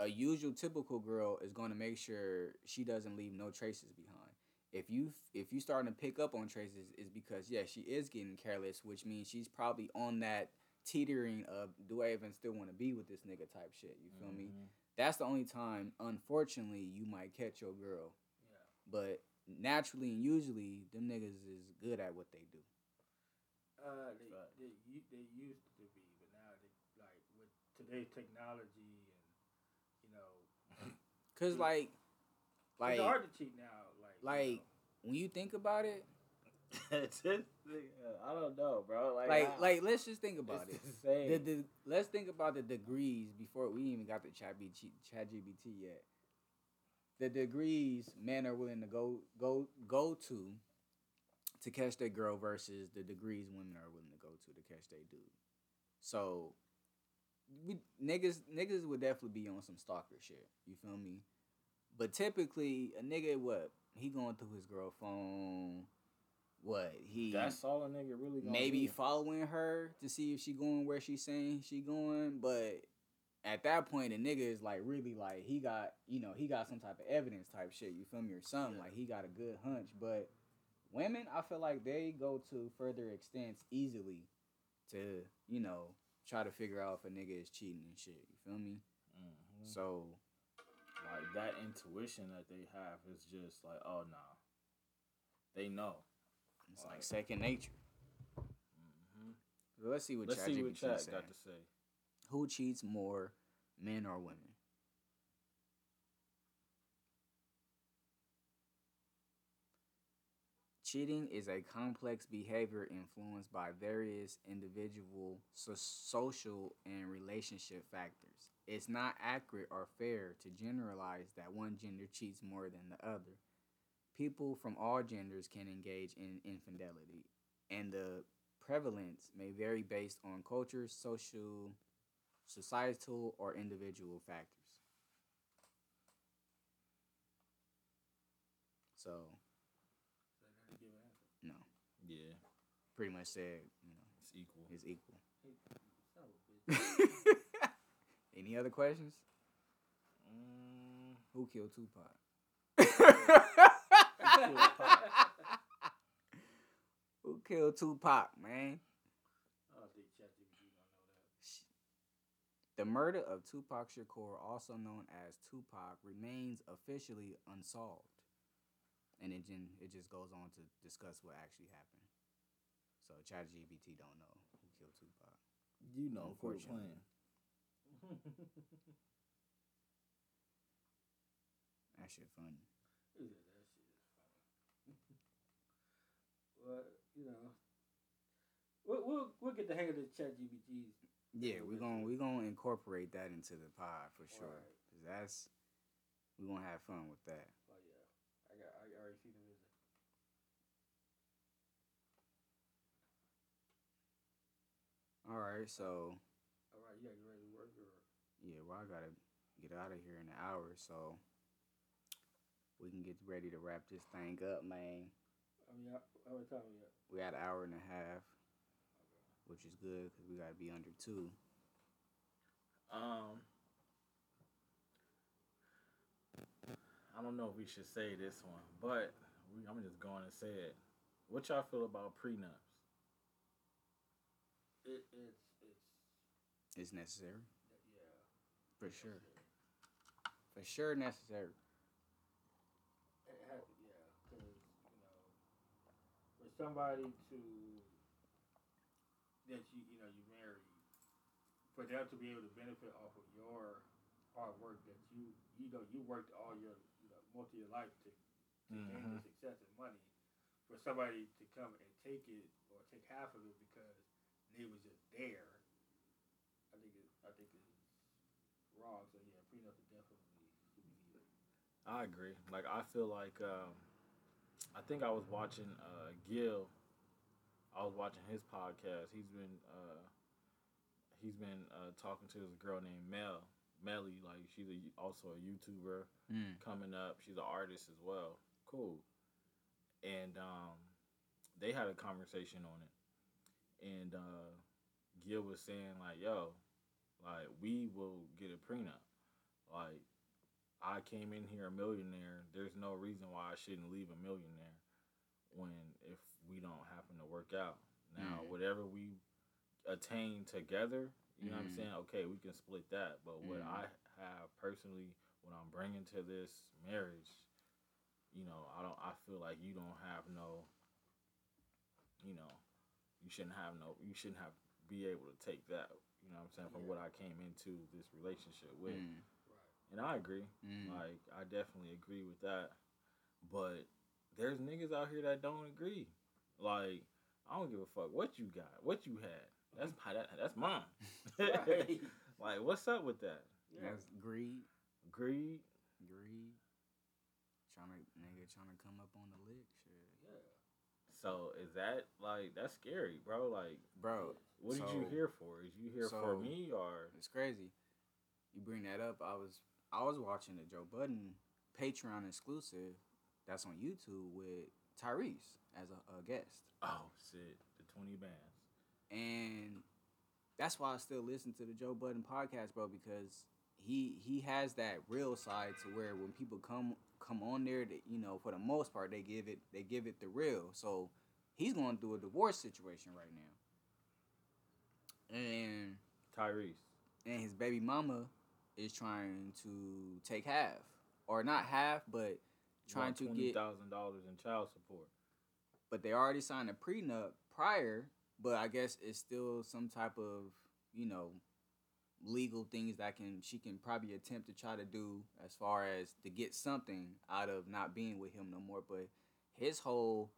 Speaker 1: a usual typical girl is going to make sure she doesn't leave no traces behind. If you if you starting to pick up on traces, is because yeah, she is getting careless, which means she's probably on that teetering of do I even still want to be with this nigga type shit. You feel me?
Speaker 3: Mhm.
Speaker 1: That's the only time, unfortunately, you might catch your girl.
Speaker 2: Yeah.
Speaker 1: But naturally and usually, them niggas is good at what they do.
Speaker 2: Uh, they, they, they used to be, but now they like with today's technology and you know,
Speaker 1: Cause like, like,
Speaker 2: it's hard to cheat now. Like, you
Speaker 1: like
Speaker 2: know.
Speaker 1: when you think about it,
Speaker 3: uh, I don't know, bro. Like,
Speaker 1: like,
Speaker 3: I-
Speaker 1: like let's just think about
Speaker 3: it's
Speaker 1: it.
Speaker 3: the.
Speaker 1: The, the, let's think about the degrees before we even got to chat chat GPT yet. The degrees men are willing to go go go to to catch their girl versus the degrees women are willing to go to to catch their dude. So we niggas niggas would definitely be on some stalker shit. You feel me? But typically a nigga what he going through his girl phone. What he
Speaker 3: That's all a nigga really
Speaker 1: maybe
Speaker 3: do.
Speaker 1: following her to see if she going where she saying she going, but at that point, a nigga is like really like he got you know he got some type of evidence type shit. You feel me or something
Speaker 2: Yeah.
Speaker 1: like he got a good hunch. But women, I feel like they go to further extents easily to you know try to figure out if a nigga is cheating and shit. You feel me?
Speaker 3: Mhm.
Speaker 1: So
Speaker 3: like that intuition that they have is just like, oh nah, they know.
Speaker 1: it's like second nature.
Speaker 3: hmm
Speaker 1: let's see what
Speaker 3: Let's see what chat got to say.
Speaker 1: Who cheats more, men or women? Cheating is a complex behavior influenced by various individual, so- social, and relationship factors. It's not accurate or fair to generalize that one gender cheats more than the other. People from all genders can engage in infidelity, and the prevalence may vary based on culture, social, societal, or individual factors. So,
Speaker 2: So I gotta give an answer.
Speaker 1: no,
Speaker 3: Yeah,
Speaker 1: pretty much said, you know,
Speaker 3: it's equal.
Speaker 1: it's equal.
Speaker 2: Hey, son of a bitch.
Speaker 1: Any other questions?
Speaker 3: Mm,
Speaker 1: Who killed Tupac? Who killed Tupac, man?
Speaker 2: I don't think ChatGPT gonna know that.
Speaker 1: The murder of Tupac Shakur, also known as Tupac, remains officially unsolved. And it, it just goes on to discuss what actually happened. So ChatGPT don't know who killed Tupac.
Speaker 3: you know, quit
Speaker 1: Unfortunately.
Speaker 3: playing.
Speaker 1: That shit funny.
Speaker 2: He said that shit is funny. well, you know, we'll, we'll we'll get the hang of the ChatGPTs.
Speaker 1: Yeah, we're gonna we're gonna incorporate that into the pod for sure.
Speaker 2: Right.
Speaker 1: 'Cause that's we're gonna have fun with that.
Speaker 2: Oh yeah, I got I already see the
Speaker 1: All right, so
Speaker 2: All right, you gotta get ready to work or
Speaker 1: yeah, well I gotta get out of here in an hour, so we can get ready to wrap this thing up, man.
Speaker 2: I mean, how, much time we got?
Speaker 1: We had an hour and a half, which is good because we gotta be under two.
Speaker 3: Um, I don't know if we should say this one, but we, I'm just going to say it. What y'all feel about prenups?
Speaker 2: It, it's it's
Speaker 1: It's necessary
Speaker 2: yeah.
Speaker 1: for sure, for sure necessary.
Speaker 2: It has, yeah, because you know, for somebody to that you you know you marry, for them to be able to benefit off of your hard work that you you know you worked all your you know most of your life to, to gain
Speaker 3: Mhm.
Speaker 2: the success and money, for somebody to come and take it or take half of it because they was just there, I think it I think it's wrong. So yeah, prenup is definitely should be needed.
Speaker 3: I agree. Like I feel like um, I think I was watching uh, Gil. I was watching his podcast. He's been uh, he's been uh, talking to this girl named Mel Melly. Like she's a, also a YouTuber
Speaker 1: Mm.
Speaker 3: coming up. She's an artist as well. Cool. And um, they had a conversation on it, and uh, Gil was saying like, "Yo, like we will get a prenup. Like I came in here a millionaire. There's no reason why I shouldn't leave a millionaire when if we don't happen to work out. Now,
Speaker 1: Mm.
Speaker 3: whatever we attain together, you know what I'm
Speaker 1: Mhm.
Speaker 3: saying? Okay, we can split that. But what
Speaker 1: Mhm.
Speaker 3: I have personally, what I'm bringing to this marriage, you know, I don't. I feel like you don't have no. You know, you shouldn't have no. You shouldn't have be able to take that. You know what I'm saying? From
Speaker 2: Yeah.
Speaker 3: what I came into this relationship with.
Speaker 1: Mm.
Speaker 2: Right.
Speaker 3: And I agree.
Speaker 1: Mm.
Speaker 3: Like I definitely agree with that. But there's niggas out here that don't agree. Like I don't give a fuck what you got, what you had. That's my that, that's mine.
Speaker 2: Right.
Speaker 3: like what's up with that?
Speaker 2: Yeah.
Speaker 1: That's greed,
Speaker 3: Greed.
Speaker 1: greed. Trying to nigga trying to come up on the lick, shit.
Speaker 2: Yeah.
Speaker 3: So is that like that's scary, bro? Like
Speaker 1: Bro,
Speaker 3: what did you
Speaker 1: So-
Speaker 3: here for? Is you here for me or
Speaker 1: it's crazy. You bring that up. I was I was watching the Joe Budden Patreon exclusive that's on YouTube with Tyrese as a, a guest.
Speaker 3: oh shit, the twenty bands.
Speaker 1: and that's why I still listen to the Joe Budden podcast, bro, because he he has that real side to where when people come come on there, that you know, for the most part, they give it they give it the real. So he's going through a divorce situation right now, and
Speaker 3: Tyrese.
Speaker 1: and his baby mama is trying to take half, or not half, but trying to get
Speaker 3: thousand dollars in child support.
Speaker 1: but they already signed a prenup prior, but I guess it's still some type of, you know, legal things that can she can probably attempt to try to do as far as to get something out of not being with him no more. But his whole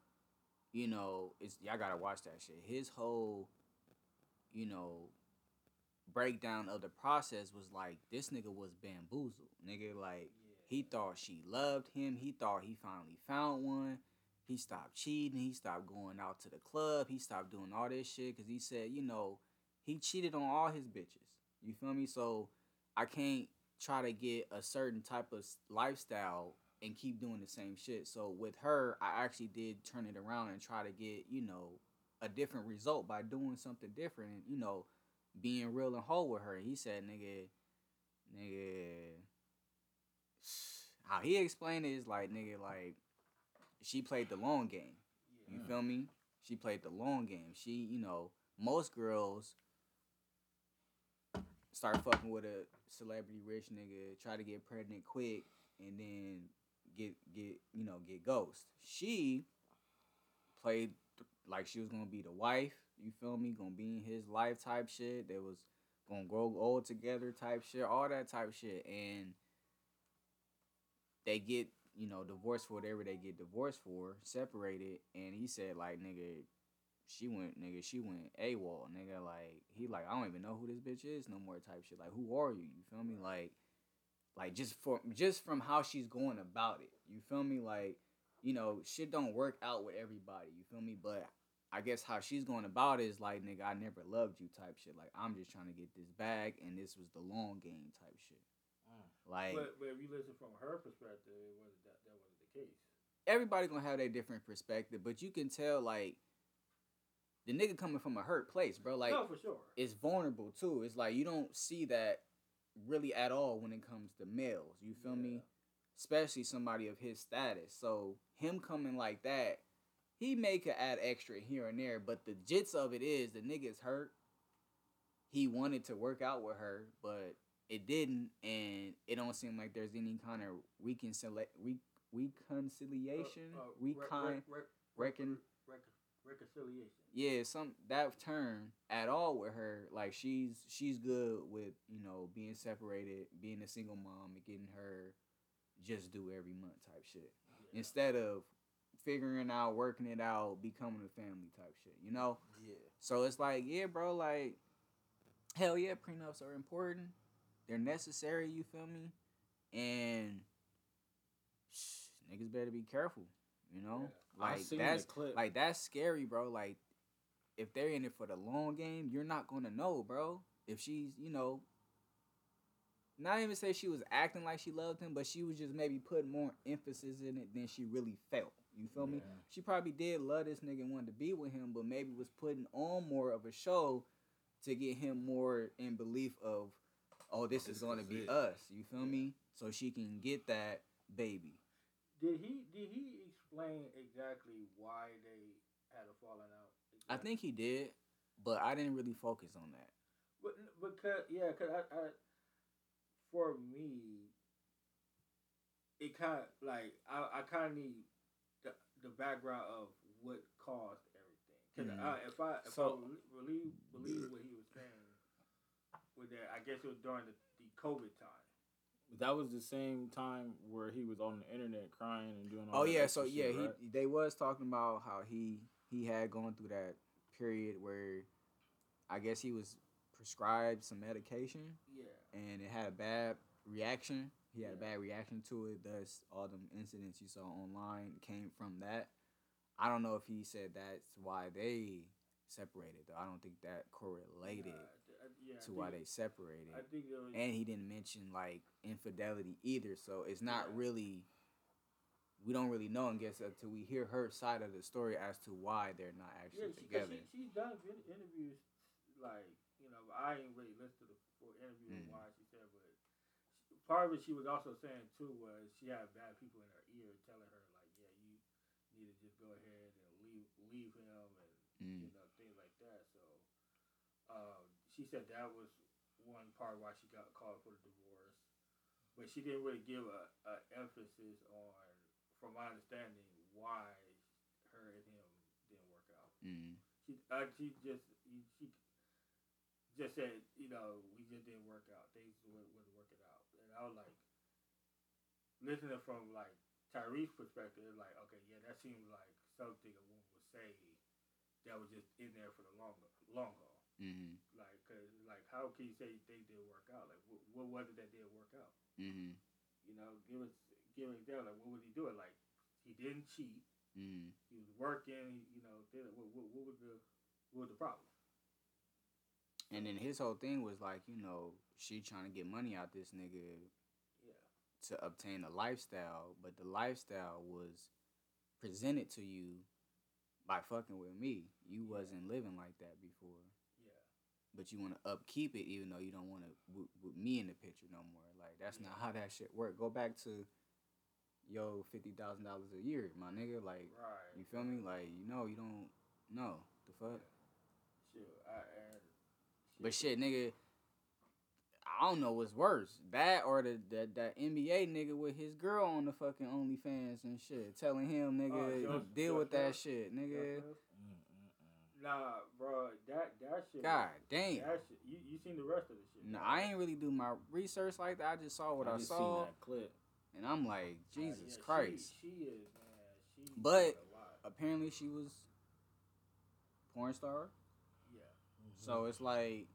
Speaker 1: you know, it's y'all gotta watch that shit. His whole, you know, breakdown of the process was like this nigga was bamboozled. Nigga, like he thought she loved him. He thought he finally found one. He stopped cheating. He stopped going out to the club. He stopped doing all this shit because he said, you know, he cheated on all his bitches. You feel me? So I can't try to get a certain type of lifestyle and keep doing the same shit. So with her, I actually did turn it around and try to get, you know, a different result by doing something different and, you know, being real and whole with her. He said, nigga, nigga, how he explained it is like, nigga, like, she played the long game. You
Speaker 3: Yeah.
Speaker 1: feel me? She played the long game. She, you know, most girls start fucking with a celebrity rich nigga, try to get pregnant quick, and then get get you know get ghost. She played like she was gonna be the wife. You feel me? Gonna be in his life type shit. They was gonna grow old together type shit. All that type shit, and they get you know divorced for whatever they get divorced for, separated. And he said like nigga, she went nigga, she went AWOL, nigga. Like he like I don't even know who this bitch is no more type shit. Like who are you? You feel me? Like like just for just from how she's going about it. You feel me? Like you know shit don't work out with everybody. You feel me? But I guess how she's going about it is like nigga, I never loved you type shit. Like I'm just trying to get this bag, and this was the long game type shit.
Speaker 3: Mm.
Speaker 1: Like
Speaker 2: But, but if you listen from her perspective, it wasn't that that wasn't the case.
Speaker 1: everybody gonna have their different perspective, but you can tell like the nigga coming from a hurt place, bro. Like
Speaker 2: no, for sure.
Speaker 1: it's vulnerable too. It's like you don't see that really at all when it comes to males. You feel
Speaker 2: Yeah.
Speaker 1: me? Especially somebody of his status. So him coming like that, he may could add extra here and there, but the jits of it is the nigga's hurt. He wanted to work out with her, but it didn't, and it don't seem like there's any kind of reconcili- re- reconciliation,
Speaker 2: Uh, uh, re-
Speaker 1: recon,
Speaker 2: re- re-
Speaker 1: reckon
Speaker 2: rec- reconciliation.
Speaker 1: yeah, some that turn at all with her. Like she's she's good with you know being separated, being a single mom, and getting her just do every month type shit
Speaker 2: Yeah.
Speaker 1: instead of figuring out, working it out, becoming a family type shit. You know.
Speaker 3: Yeah.
Speaker 1: So it's like, yeah, bro, like, hell yeah, prenups are important. They're necessary, you feel me? And shh, niggas better be careful, you know?
Speaker 3: I
Speaker 1: Like
Speaker 3: seen
Speaker 1: that's
Speaker 3: the clip.
Speaker 1: like that's scary, bro. Like if they're in it for the long game, you're not gonna know, bro. If she's, you know, not even say she was acting like she loved him, but she was just maybe putting more emphasis in it than she really felt. You feel me? She probably did love this nigga and wanted to be with him, but maybe was putting on more of a show to get him more in belief of, oh, this, oh,
Speaker 3: This
Speaker 1: is gonna
Speaker 3: is
Speaker 1: be
Speaker 3: it.
Speaker 1: us. You feel me? So she can get that baby.
Speaker 2: Did he did he explain exactly why they had a falling out?
Speaker 1: I think he did, but I didn't really focus on that.
Speaker 2: But because yeah, cause I, I for me, it kind of like I, I kind of need the the background of what caused everything. Because
Speaker 1: Mhm.
Speaker 2: If I if
Speaker 3: So-
Speaker 2: I believe believe what he was saying with that, I guess it was during the, the COVID time.
Speaker 3: That was the same time where he was on the internet crying and doing all
Speaker 1: Oh yeah, so yeah,
Speaker 3: shit,
Speaker 1: he
Speaker 3: right?
Speaker 1: they was talking about how he he had gone through that period where I guess he was prescribed some medication
Speaker 2: Yeah.
Speaker 1: and it had a bad reaction. He had a bad reaction to it. Thus, all them incidents you saw online came from that. I don't know if he said that's why they separated. Though I don't think that correlated
Speaker 2: Nah, I th- I- yeah,
Speaker 1: to why they separated.
Speaker 2: I think it was,
Speaker 1: and he didn't mention like infidelity either. So it's not
Speaker 2: Yeah.
Speaker 1: really. We don't really know, and guess until we hear her side of the story as to why they're not
Speaker 2: yeah,
Speaker 1: actually together.
Speaker 2: she she's done in- interviews like you know I ain't really listened to the full interview
Speaker 1: Mm.
Speaker 2: and why she said, but she, part of it she was also saying too was she had bad people in her ear telling her like, yeah, you need to just go ahead and leave leave him and
Speaker 1: Mm.
Speaker 2: you know things like that. So uh, she said that was one part why she got called for the divorce, but she didn't really give a, a emphasis on, from my understanding, why her and him didn't work out.
Speaker 1: Mm.
Speaker 2: She uh, she just she just said, you know, we just didn't work out. Things wa- wasn't working out, and I was like, listening from like Tyrese's perspective, like, okay, yeah, that seems like something a woman would say that was just in there for the long long haul.
Speaker 1: Mhm.
Speaker 2: Like, cause like, how can you say things didn't work out? Like, what, what was it that didn't work out?
Speaker 1: Mhm.
Speaker 2: You know, give us give an example. Like, what was he doing? Like, he didn't cheat.
Speaker 1: Mhm.
Speaker 2: He was working. You know, did, what, what, what was the what was the problem?
Speaker 1: And then his whole thing was like, you know, she trying to get money out this nigga
Speaker 2: Yeah,
Speaker 1: to obtain a lifestyle, but the lifestyle was presented to you by fucking with me. You wasn't living like that before,
Speaker 2: yeah,
Speaker 1: but you want to upkeep it, even though you don't want to with, with me in the picture no more. Like that's not how that shit work. Go back to yo fifty thousand dollars a year, my nigga. Like
Speaker 2: right.
Speaker 1: you feel me? Like you know you don't know the fuck.
Speaker 2: Shit, I,
Speaker 1: But shit, nigga, I don't know what's worse, that or the that, that NBA nigga with his girl on the fucking OnlyFans and shit, telling him nigga
Speaker 2: Josh-
Speaker 1: deal with that shit, nigga.
Speaker 2: Nah, bro, that that shit.
Speaker 1: God damn.
Speaker 2: That shit. You you seen the rest of the shit?
Speaker 1: No,
Speaker 2: right?
Speaker 1: I ain't really do my research like that. I just saw what I,
Speaker 3: just seen
Speaker 1: saw,
Speaker 3: that clip.
Speaker 1: and I'm like,
Speaker 2: Uh,
Speaker 1: Jesus
Speaker 2: yeah,
Speaker 1: Christ.
Speaker 2: She, she is man. She.
Speaker 1: But-
Speaker 2: a lot.
Speaker 1: Apparently, she was porn star,
Speaker 2: yeah,
Speaker 1: so it's like,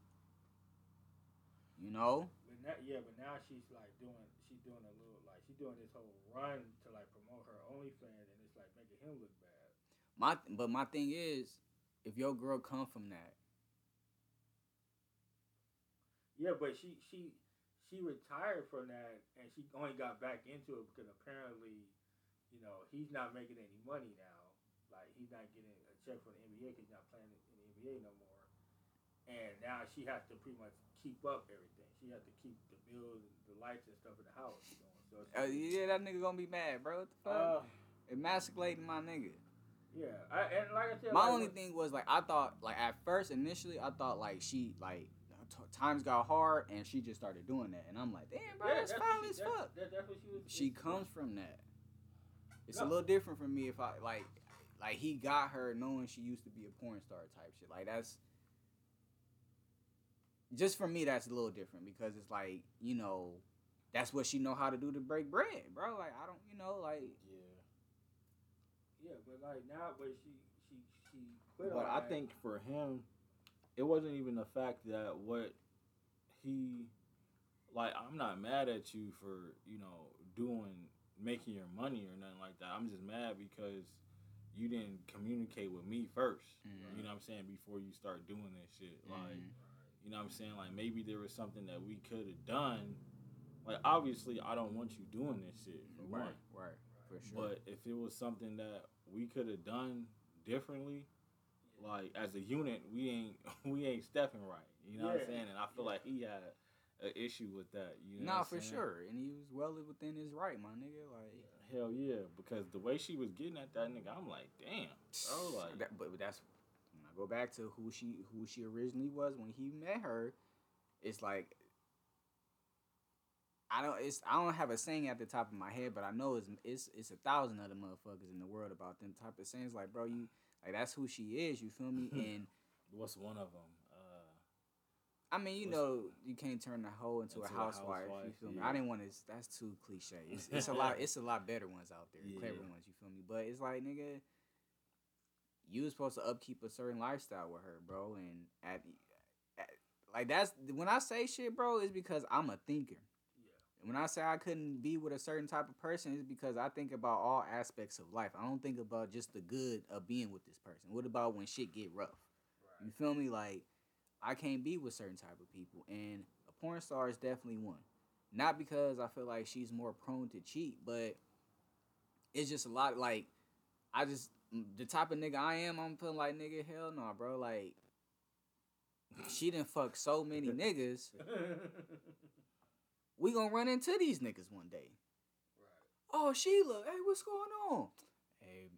Speaker 1: you know,
Speaker 2: but now, yeah, but now she's like doing. She's doing a little like she's doing this whole run to like promote her OnlyFans, and it's like making him look bad.
Speaker 1: my but my thing is, if your girl come from that,
Speaker 2: Yeah, but she she she retired from that, and she only got back into it because apparently, you know, he's not making any money now. Like he's not getting a check from the NBA because he's not playing in the NBA no more. And now she has to pretty much keep up everything. She has to keep the bills, the lights, and stuff in the house going. So it's,
Speaker 1: uh, yeah, that nigga gonna be mad, bro. What the fuck?
Speaker 2: uh,
Speaker 1: Emasculating my nigga.
Speaker 2: Yeah. I, and like I said,
Speaker 1: My
Speaker 2: like,
Speaker 1: only thing was like I thought like at first initially I thought like she like t- times got hard and she just started doing that and I'm like damn bro
Speaker 2: yeah,
Speaker 1: that's
Speaker 2: what
Speaker 1: foul as
Speaker 2: that's-
Speaker 1: fuck.
Speaker 2: That, that's what she was.
Speaker 1: She comes from that. It's a little different from me if I like like he got her knowing she used to be a porn star type shit like that's just for me that's a little different because it's like you know that's what she know how to do to break bread bro like I don't you know like
Speaker 3: Yeah.
Speaker 2: Yeah, but like now, but she she she quit.
Speaker 3: But I
Speaker 2: that.
Speaker 3: think for him, it wasn't even the fact that what he like. I'm not mad at you for you know doing making your money or nothing like that. I'm just mad because you didn't communicate with me 1st
Speaker 1: Mhm.
Speaker 3: You know what I'm saying before you start doing this shit. Like
Speaker 1: Mhm.
Speaker 3: you know what I'm saying like maybe there was something that we could have done. Like obviously I don't want you doing this shit for one.
Speaker 1: right right for sure
Speaker 3: But if it was something that we could have done differently, like as a unit, we ain't we ain't stepping right. You know what I'm saying? And I feel
Speaker 2: yeah.
Speaker 3: like he had an issue with that. You know
Speaker 1: Nah, for
Speaker 3: saying?
Speaker 1: sure, and he was well within his right, my nigga. Like,
Speaker 3: Hell yeah, because the way she was getting at that nigga, I'm like, damn, bro, like
Speaker 1: that, but but that's when I go back to who she who she originally was when he met her. It's like I don't it's I don't have a saying at the top of my head, but I know it's it's it's a thousand other motherfuckers in the world about them type of sayings. Like, bro, you like that's who she is. You feel me? and
Speaker 3: what's one of them? Uh,
Speaker 1: I mean, you know, you can't turn a hoe into, a
Speaker 3: Into a
Speaker 1: housewife. you
Speaker 3: housewife,
Speaker 1: feel me? I didn't want to. That's too cliche. It's, it's a lot. It's a lot better ones out there, clever ones. You feel me? But it's like, nigga, you was supposed to upkeep a certain lifestyle with her, bro. And at, at like that's when I say shit, bro, is because I'm a thinker. When I say I couldn't be with a certain type of person, it's because I think about all aspects of life. I don't think about just the good of being with this person. What about when shit get rough?
Speaker 2: Right.
Speaker 1: You feel me? Like I can't be with certain type of people, and a porn star is definitely one. Not because I feel like she's more prone to cheat, but it's just a lot. Like I just the type of nigga I am. I'm feeling like nigga, hell no, bro. Like she didn't fuck so many niggas. We gonna run into these niggas one day.
Speaker 2: right.
Speaker 1: Oh Sheila, hey, what's going on? Hey,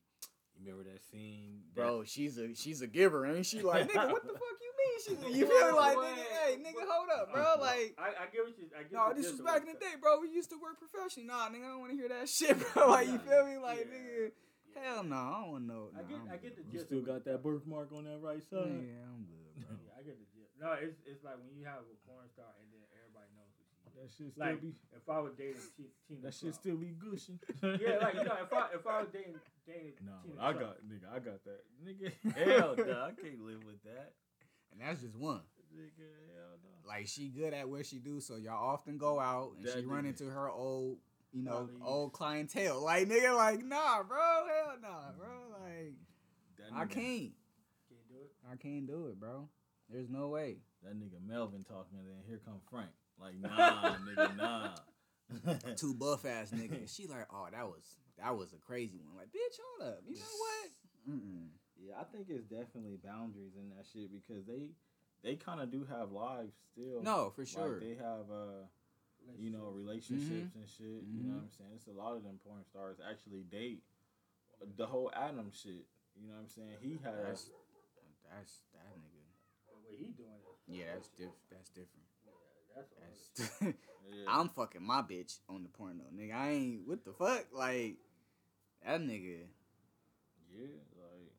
Speaker 3: you remember that scene, that-
Speaker 1: bro, she's a she's a giver, ain't she? Like nigga, what the fuck you mean? She, you feel? Like nigga, hey, nigga, hold up, bro. Uh-huh. Like.
Speaker 2: I, I get what you. I get
Speaker 1: No,
Speaker 2: the
Speaker 1: this was back in the day, bro. We used to work professionally. Nah, nigga, I don't want to hear that shit, bro. Like, you feel me? Like,
Speaker 2: Yeah.
Speaker 1: nigga,
Speaker 2: Yeah.
Speaker 1: hell no, I don't want to know.
Speaker 2: I get. I get the
Speaker 3: you still got that birthmark on that right side. Yeah.
Speaker 1: I'm good, bro.
Speaker 2: Yeah, I get the gist. No, it's it's like when you have a porn star and then everybody knows who she is.
Speaker 3: That shit still
Speaker 2: Like
Speaker 3: be.
Speaker 2: if I was dating T- Tina,
Speaker 3: That shit
Speaker 2: Trump.
Speaker 3: still be gushing.
Speaker 2: yeah, like you know, if I if I was dating dating
Speaker 3: No,
Speaker 2: Tina
Speaker 3: I
Speaker 2: Trump,
Speaker 3: got nigga. I got that nigga. Hell no, I can't live with that.
Speaker 1: And that's just one.
Speaker 3: Nigga, hell no.
Speaker 1: Like she good at what she do, so y'all often go out and
Speaker 3: That
Speaker 1: she run into her old, you know,
Speaker 2: Colleagues.
Speaker 1: old clientele. Like nigga, like nah, bro, hell nah, bro. Like
Speaker 3: That
Speaker 1: I can't,
Speaker 2: can't do it.
Speaker 1: I can't do it, bro. There's no way.
Speaker 3: That nigga Melvin talking, and then here come Frank. Like nah, nigga, nah.
Speaker 1: Two buff ass niggas. She like, oh, that was that was a crazy one. Like, bitch, hold up. You know what? Mm-mm.
Speaker 3: Yeah, I think it's definitely boundaries in that shit because they they kind of do have lives still.
Speaker 1: No, for
Speaker 3: Like,
Speaker 1: sure.
Speaker 3: they have uh you know relationships and shit. You know what I'm saying? It's a lot of them porn stars actually date the whole Adam shit. You know what I'm saying? He has
Speaker 1: that's that nigga.
Speaker 2: What he doing
Speaker 1: Yeah, that's diff. That's different.
Speaker 2: Yeah, that's
Speaker 3: yeah.
Speaker 1: I'm fucking my bitch on the porno, nigga. I ain't what the fuck, like that nigga.
Speaker 3: Yeah, like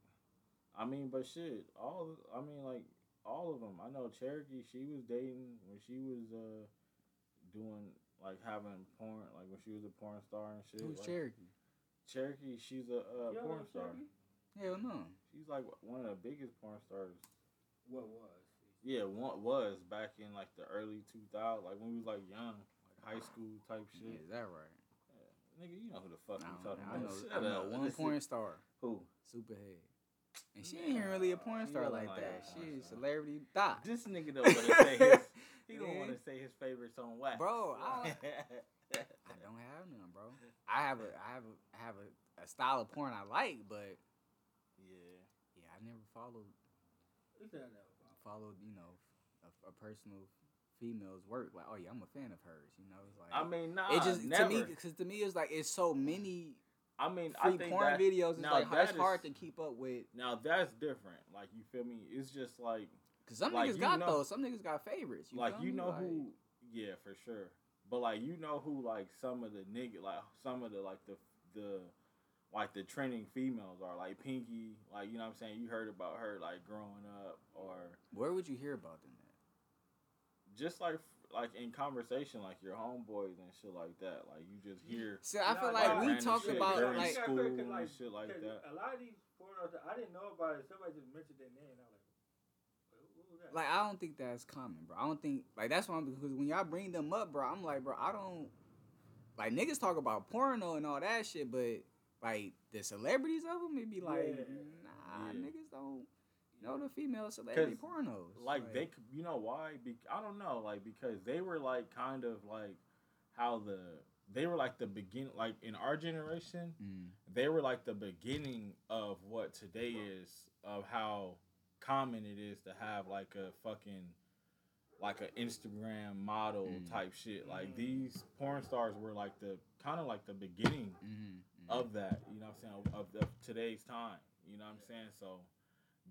Speaker 3: I mean, but shit, all I mean, like all of them. I know Cherokee. She was dating when she was uh doing like having porn, like when she was a porn star and shit.
Speaker 1: Who's
Speaker 3: like,
Speaker 1: Cherokee?
Speaker 3: Cherokee, she's a uh,
Speaker 2: You
Speaker 3: porn star.
Speaker 2: Cherokee?
Speaker 1: Hell no.
Speaker 3: She's like one of the biggest porn stars.
Speaker 2: What was?
Speaker 3: Yeah, one was back in like the early 2000s, like when we was like young, like high school type
Speaker 1: Yeah,
Speaker 3: shit.
Speaker 1: is that right?
Speaker 3: Nigga, you know who the fuck
Speaker 1: I
Speaker 3: we
Speaker 1: don't
Speaker 3: talking
Speaker 1: know. I
Speaker 3: about?
Speaker 1: know, I know one
Speaker 3: This is-
Speaker 1: porn star,
Speaker 3: Who?
Speaker 1: Superhead. And she ain't even really a porn star like
Speaker 3: like
Speaker 1: that.
Speaker 3: a
Speaker 1: She
Speaker 3: porn
Speaker 1: celebrity thought.
Speaker 3: This nigga don't want to say his. He don't want to say his favorite song. wax.
Speaker 1: Bro, I, I don't have none, bro. I have a I have a I have a, a style of porn I like, but
Speaker 3: yeah.
Speaker 1: yeah, I never followed
Speaker 2: He said that.
Speaker 1: Followed, you know, a, a personal female's work. Like, oh yeah, I'm a fan of hers. You know, it's like
Speaker 3: I mean, nah,
Speaker 1: it just
Speaker 3: never.
Speaker 1: to me because to me it's like it's so many
Speaker 3: I mean, I
Speaker 1: free
Speaker 3: think
Speaker 1: porn
Speaker 3: that,
Speaker 1: videos. It's like
Speaker 3: that
Speaker 1: it's hard to keep up with
Speaker 3: Now that's different. Like you feel me? It's just like
Speaker 1: because some
Speaker 3: Like,
Speaker 1: niggas got
Speaker 3: know-
Speaker 1: those. Some niggas got favorites. You
Speaker 3: like you know
Speaker 1: Like,
Speaker 3: who. Yeah, for sure. But like you know who like some of the nigga like some of the like the the like the trending females are like Pinky. Like you know what I'm saying. You heard about her like growing up
Speaker 1: Where would you hear about them at?
Speaker 3: just like like in conversation like your homeboys and shit like that. Like you just hear.
Speaker 1: See, I feel
Speaker 2: nah,
Speaker 1: like we
Speaker 3: random
Speaker 1: talk about
Speaker 3: during
Speaker 1: like
Speaker 3: school
Speaker 2: Cause,
Speaker 3: and shit like
Speaker 2: 'cause
Speaker 3: that.
Speaker 2: A lot of these pornos, I didn't know about it. Somebody just mentioned their name. And I was like, "Who- who was that?"
Speaker 1: like I don't think that's common, bro. I don't think like that's why I'm because when y'all bring them up, bro, I'm like, bro, I don't like niggas talk about porno and all that shit, but like the celebrities of them, it be like,
Speaker 2: Yeah.
Speaker 1: nah,
Speaker 3: Yeah.
Speaker 1: niggas don't know the female celebrity
Speaker 3: 'Cause,
Speaker 1: pornos.
Speaker 3: like they could- you know why Be- i don't know like because they were like kind of like how the they were like the begin like in our generation
Speaker 1: Mm.
Speaker 3: they were like the beginning of what today is of how common it is to have like a fucking like an instagram model
Speaker 1: Mm.
Speaker 3: type shit like
Speaker 2: Mm.
Speaker 3: these porn stars were like the kind of like the beginning
Speaker 1: Mm-hmm.
Speaker 3: of that, you know what I'm saying, of, of, of today's time. You know what I'm saying? So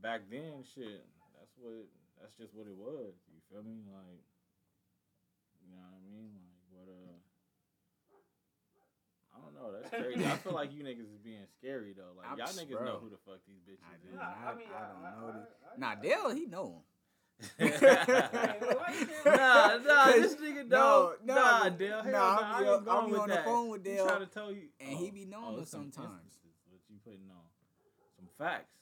Speaker 3: back then, shit, that's what that's just what it was. You feel me? Like you know what I mean? Like what uh I don't know, that's crazy. I feel like you niggas is being scary though. Like
Speaker 1: I'm
Speaker 3: y'all niggas
Speaker 1: bro.
Speaker 3: know who the fuck these bitches
Speaker 1: I
Speaker 3: is.
Speaker 2: Nah,
Speaker 1: I-
Speaker 2: I mean,
Speaker 1: I
Speaker 2: I,
Speaker 1: don't
Speaker 2: I,
Speaker 1: know
Speaker 2: I,
Speaker 1: this.
Speaker 2: I,
Speaker 1: Nah,
Speaker 2: I-
Speaker 1: Dale, he know him.
Speaker 2: Hey, why you can't-
Speaker 3: nah, nah, this nigga
Speaker 1: no,
Speaker 3: don't.
Speaker 1: no,
Speaker 3: nah,
Speaker 1: but-
Speaker 3: Dale. Hell
Speaker 1: nah,
Speaker 3: nah,
Speaker 1: I'm
Speaker 3: I
Speaker 1: be- I'm be
Speaker 3: with
Speaker 1: on the phone with
Speaker 3: He
Speaker 1: Dale,
Speaker 3: trying to tell you,
Speaker 1: and he be knowing them
Speaker 3: it's some
Speaker 1: sometimes.
Speaker 3: What you putting on? Some facts.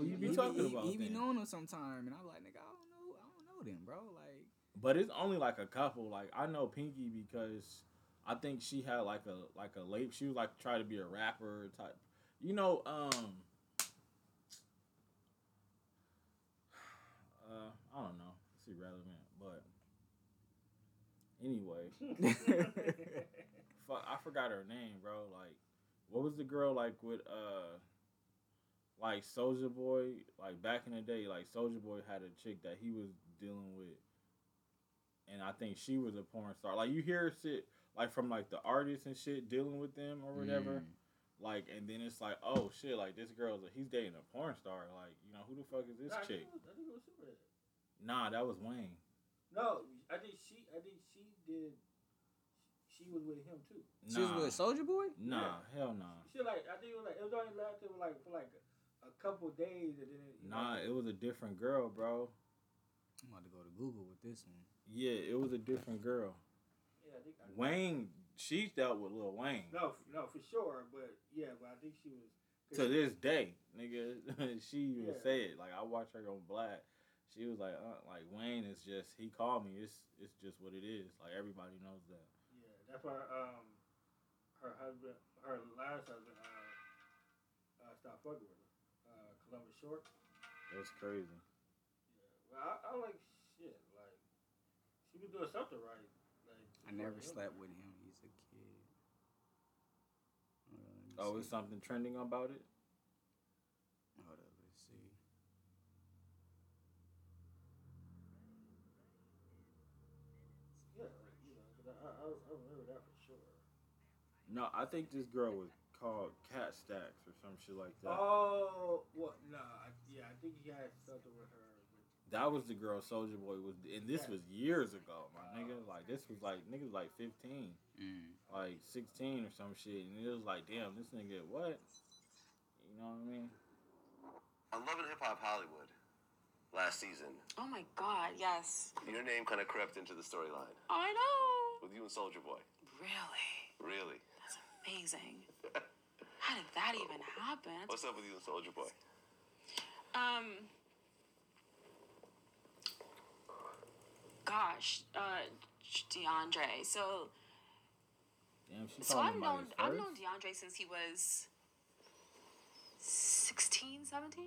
Speaker 3: Who you
Speaker 1: He
Speaker 3: be
Speaker 1: be,
Speaker 3: talking
Speaker 1: he,
Speaker 3: about
Speaker 1: he be
Speaker 3: then?
Speaker 1: knowing them sometime, and I'm like, nigga, I don't know, I don't know them, bro. Like,
Speaker 3: But it's only like a couple. Like I know Pinky because I think she had like a like a late. She was like try to be a rapper type. You know, um, uh, I don't know. It's irrelevant, but anyway, fuck, I forgot her name, bro. Like, what was the girl like with uh, like Soulja Boy? Like back in the day, like Soulja Boy had a chick that he was dealing with, and I think she was a porn star. Like you hear shit like from like the artists and shit dealing with them or whatever.
Speaker 1: mm,
Speaker 3: Like, and then it's like, oh shit, like this girl's a, he's dating a porn star. Like, you know, who the fuck is this
Speaker 2: Nah, I
Speaker 3: chick?
Speaker 2: think it was- I think it was Superhead.
Speaker 3: Nah, that was Wayne.
Speaker 2: No, I think she. I think she did. She was with him too.
Speaker 1: she was with Soulja Boy.
Speaker 3: Nah, hell nah.
Speaker 2: She like. I think it was like. It was only lasted like for like a, a couple days, and then. It,
Speaker 3: Nah,
Speaker 2: know,
Speaker 3: it was a different girl, bro.
Speaker 1: I'm about to go to Google with this one.
Speaker 3: Yeah, it was a different girl.
Speaker 2: yeah, Yeah, I think I,
Speaker 3: Wayne, she dealt with Lil Wayne.
Speaker 2: No, no, for sure. But yeah, but I think she was.
Speaker 3: To this day, nigga, she even
Speaker 2: Yeah.
Speaker 3: say it. Like I watched her on Black. She was like, uh, like Wayne is just. He called me. It's it's just what it is. Like everybody knows that.
Speaker 2: Yeah, that's why um, her husband, her last husband, uh, uh stopped fucking with her. Uh, Columbus Short.
Speaker 3: That's crazy.
Speaker 2: Yeah, well, I, I like shit. Like she was doing something right. Like
Speaker 1: I never
Speaker 2: him.
Speaker 1: slept with him. He's a kid. Hold on, let me
Speaker 3: Oh,
Speaker 1: see.
Speaker 3: is something trending about it?
Speaker 1: Hold up, let's see.
Speaker 2: Yeah, you know, 'cause I, I, I I remember that for sure.
Speaker 3: No, I think this girl was called Cat Stacks or some shit like that.
Speaker 2: Oh, well, no, I, yeah, I think he had something with her. But
Speaker 3: That was the girl Soulja Boy was, and this
Speaker 2: Yeah.
Speaker 3: was years ago, my nigga. Like this was like niggas like fifteen,
Speaker 1: Mm.
Speaker 3: like sixteen or some shit, and it was like, damn, this nigga what? You know what I mean?
Speaker 4: I love and Hip Hop Hollywood last season,
Speaker 5: Oh my god, yes.
Speaker 4: your name kind of crept into the storyline
Speaker 5: I know.
Speaker 4: with you and Soulja Boy.
Speaker 5: Really?
Speaker 4: Really?
Speaker 5: That's amazing. How did that even happen?
Speaker 4: What's up with you Soulja Boy?
Speaker 5: Um. Gosh, uh, DeAndre. So,
Speaker 3: Damn, she
Speaker 5: so I've known
Speaker 3: his
Speaker 5: I've known DeAndre since he was 16, 17.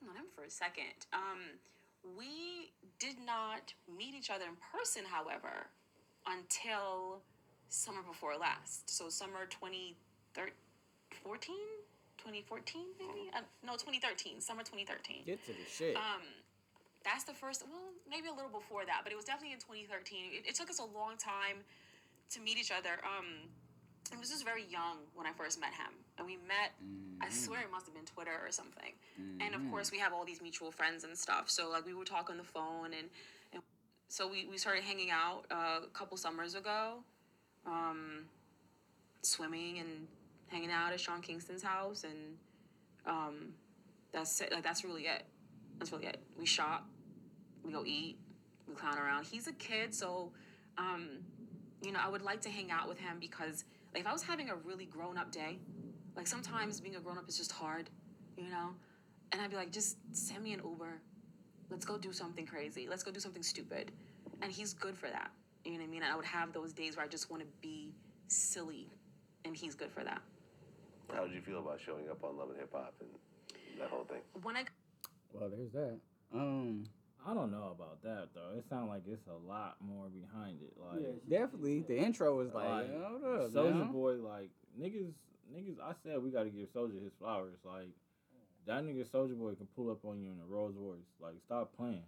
Speaker 5: I've known him for a second. Um, we did not meet each other in person, however, until summer before last. So summer 2014, 2014 maybe? Uh, no, 2013. Summer 2013.
Speaker 1: Get to the shit.
Speaker 5: Um, that's the first. Well, maybe a little before that, but it was definitely in 2013. It, it took us a long time to meet each other. Um, I was just very young when I first met him, and we met. I swear it must have been Twitter or something. And of course, we have all these mutual friends and stuff. So like we would talk on the phone, and, and so we, we started hanging out uh, a couple summers ago, um, swimming and hanging out at Sean Kingston's house, and um, that's it. Like that's really it. That's really it. We shop, we go eat, we clown around. He's a kid, so um, you know, I would like to hang out with him because like, if I was having a really grown up day, like sometimes being a grown up is just hard, you know? And I'd be like, just send me an Uber. Let's go do something crazy. Let's go do something stupid. And he's good for that. You know what I mean? And I would have those days where I just want to be silly. And he's good for that.
Speaker 4: How did you feel about showing up on Love and Hip Hop and that whole thing?
Speaker 5: When I
Speaker 1: well, there's that. Um,
Speaker 3: I don't know about that though. It sounds like it's a lot more behind it. Like
Speaker 2: Yeah, she-
Speaker 1: definitely. The intro was like,
Speaker 3: Like,
Speaker 1: hold up,
Speaker 3: Soulja
Speaker 1: man.
Speaker 3: Boy, like niggas, niggas. I said we got to give Soulja his flowers. Like that nigga Soulja Boy can pull up on you in a Rolls Royce. Like stop playing.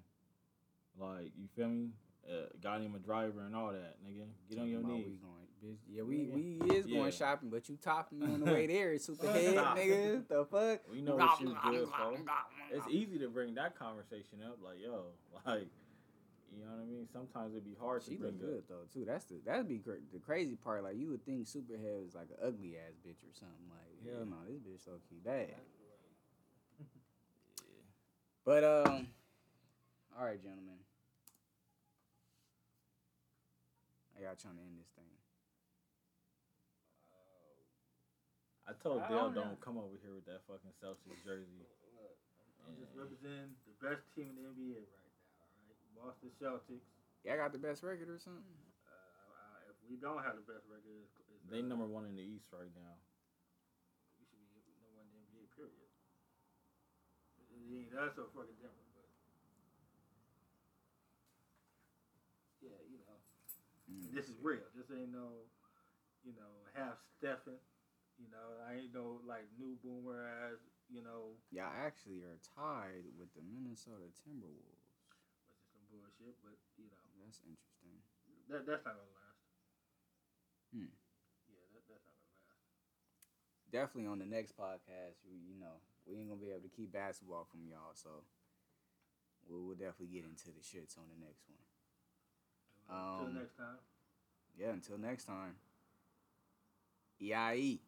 Speaker 3: Like you feel me? Uh, got him a driver and all that, nigga. Get on your
Speaker 1: Talking about
Speaker 3: knees.
Speaker 1: Bitch. Yeah, we we is
Speaker 3: Yeah.
Speaker 1: going shopping, but you topping me on the way there, super head, nigga. The fuck?
Speaker 3: We know what you good for. It's easy to bring that conversation up. Like yo, like you know what I mean. Sometimes it'd be hard
Speaker 1: She
Speaker 3: to bring
Speaker 1: look good
Speaker 3: up.
Speaker 1: though too. That's the that'd be cra- the crazy part. Like you would think Superhead was like an ugly ass bitch or something. Like hell no, this bitch so key bad. But um, all right, gentlemen. I got trying to end this thing.
Speaker 3: I told
Speaker 2: I
Speaker 3: Dale
Speaker 2: don't
Speaker 3: don't come over here with that fucking Celtics jersey.
Speaker 2: Look, I'm just representing the best team in the NBA right now. All right, Boston Celtics.
Speaker 1: Y'all got the best record or something?
Speaker 2: Uh, uh, if we don't have the best record, it's, it's
Speaker 3: They number one in the East right now.
Speaker 2: We should be number one in the NBA. Period. It ain't us or fucking Denver, but yeah, you know,
Speaker 1: Mm.
Speaker 2: this is real. This ain't no, you know, half Stephen. You know, I ain't no like new boomer ass. You know,
Speaker 1: Y'all actually are tied with the Minnesota Timberwolves.
Speaker 2: which is some bullshit. But you know,
Speaker 1: That's interesting.
Speaker 2: that that's not gonna last.
Speaker 1: Hmm.
Speaker 2: Yeah, that, that's not gonna last.
Speaker 1: Definitely on the next podcast, you, you know, we ain't gonna be able to keep basketball from y'all, so we'll, we'll definitely get into the shits on the next one.
Speaker 2: Until
Speaker 1: Um,
Speaker 2: next time.
Speaker 1: Yeah, until next time. EIE.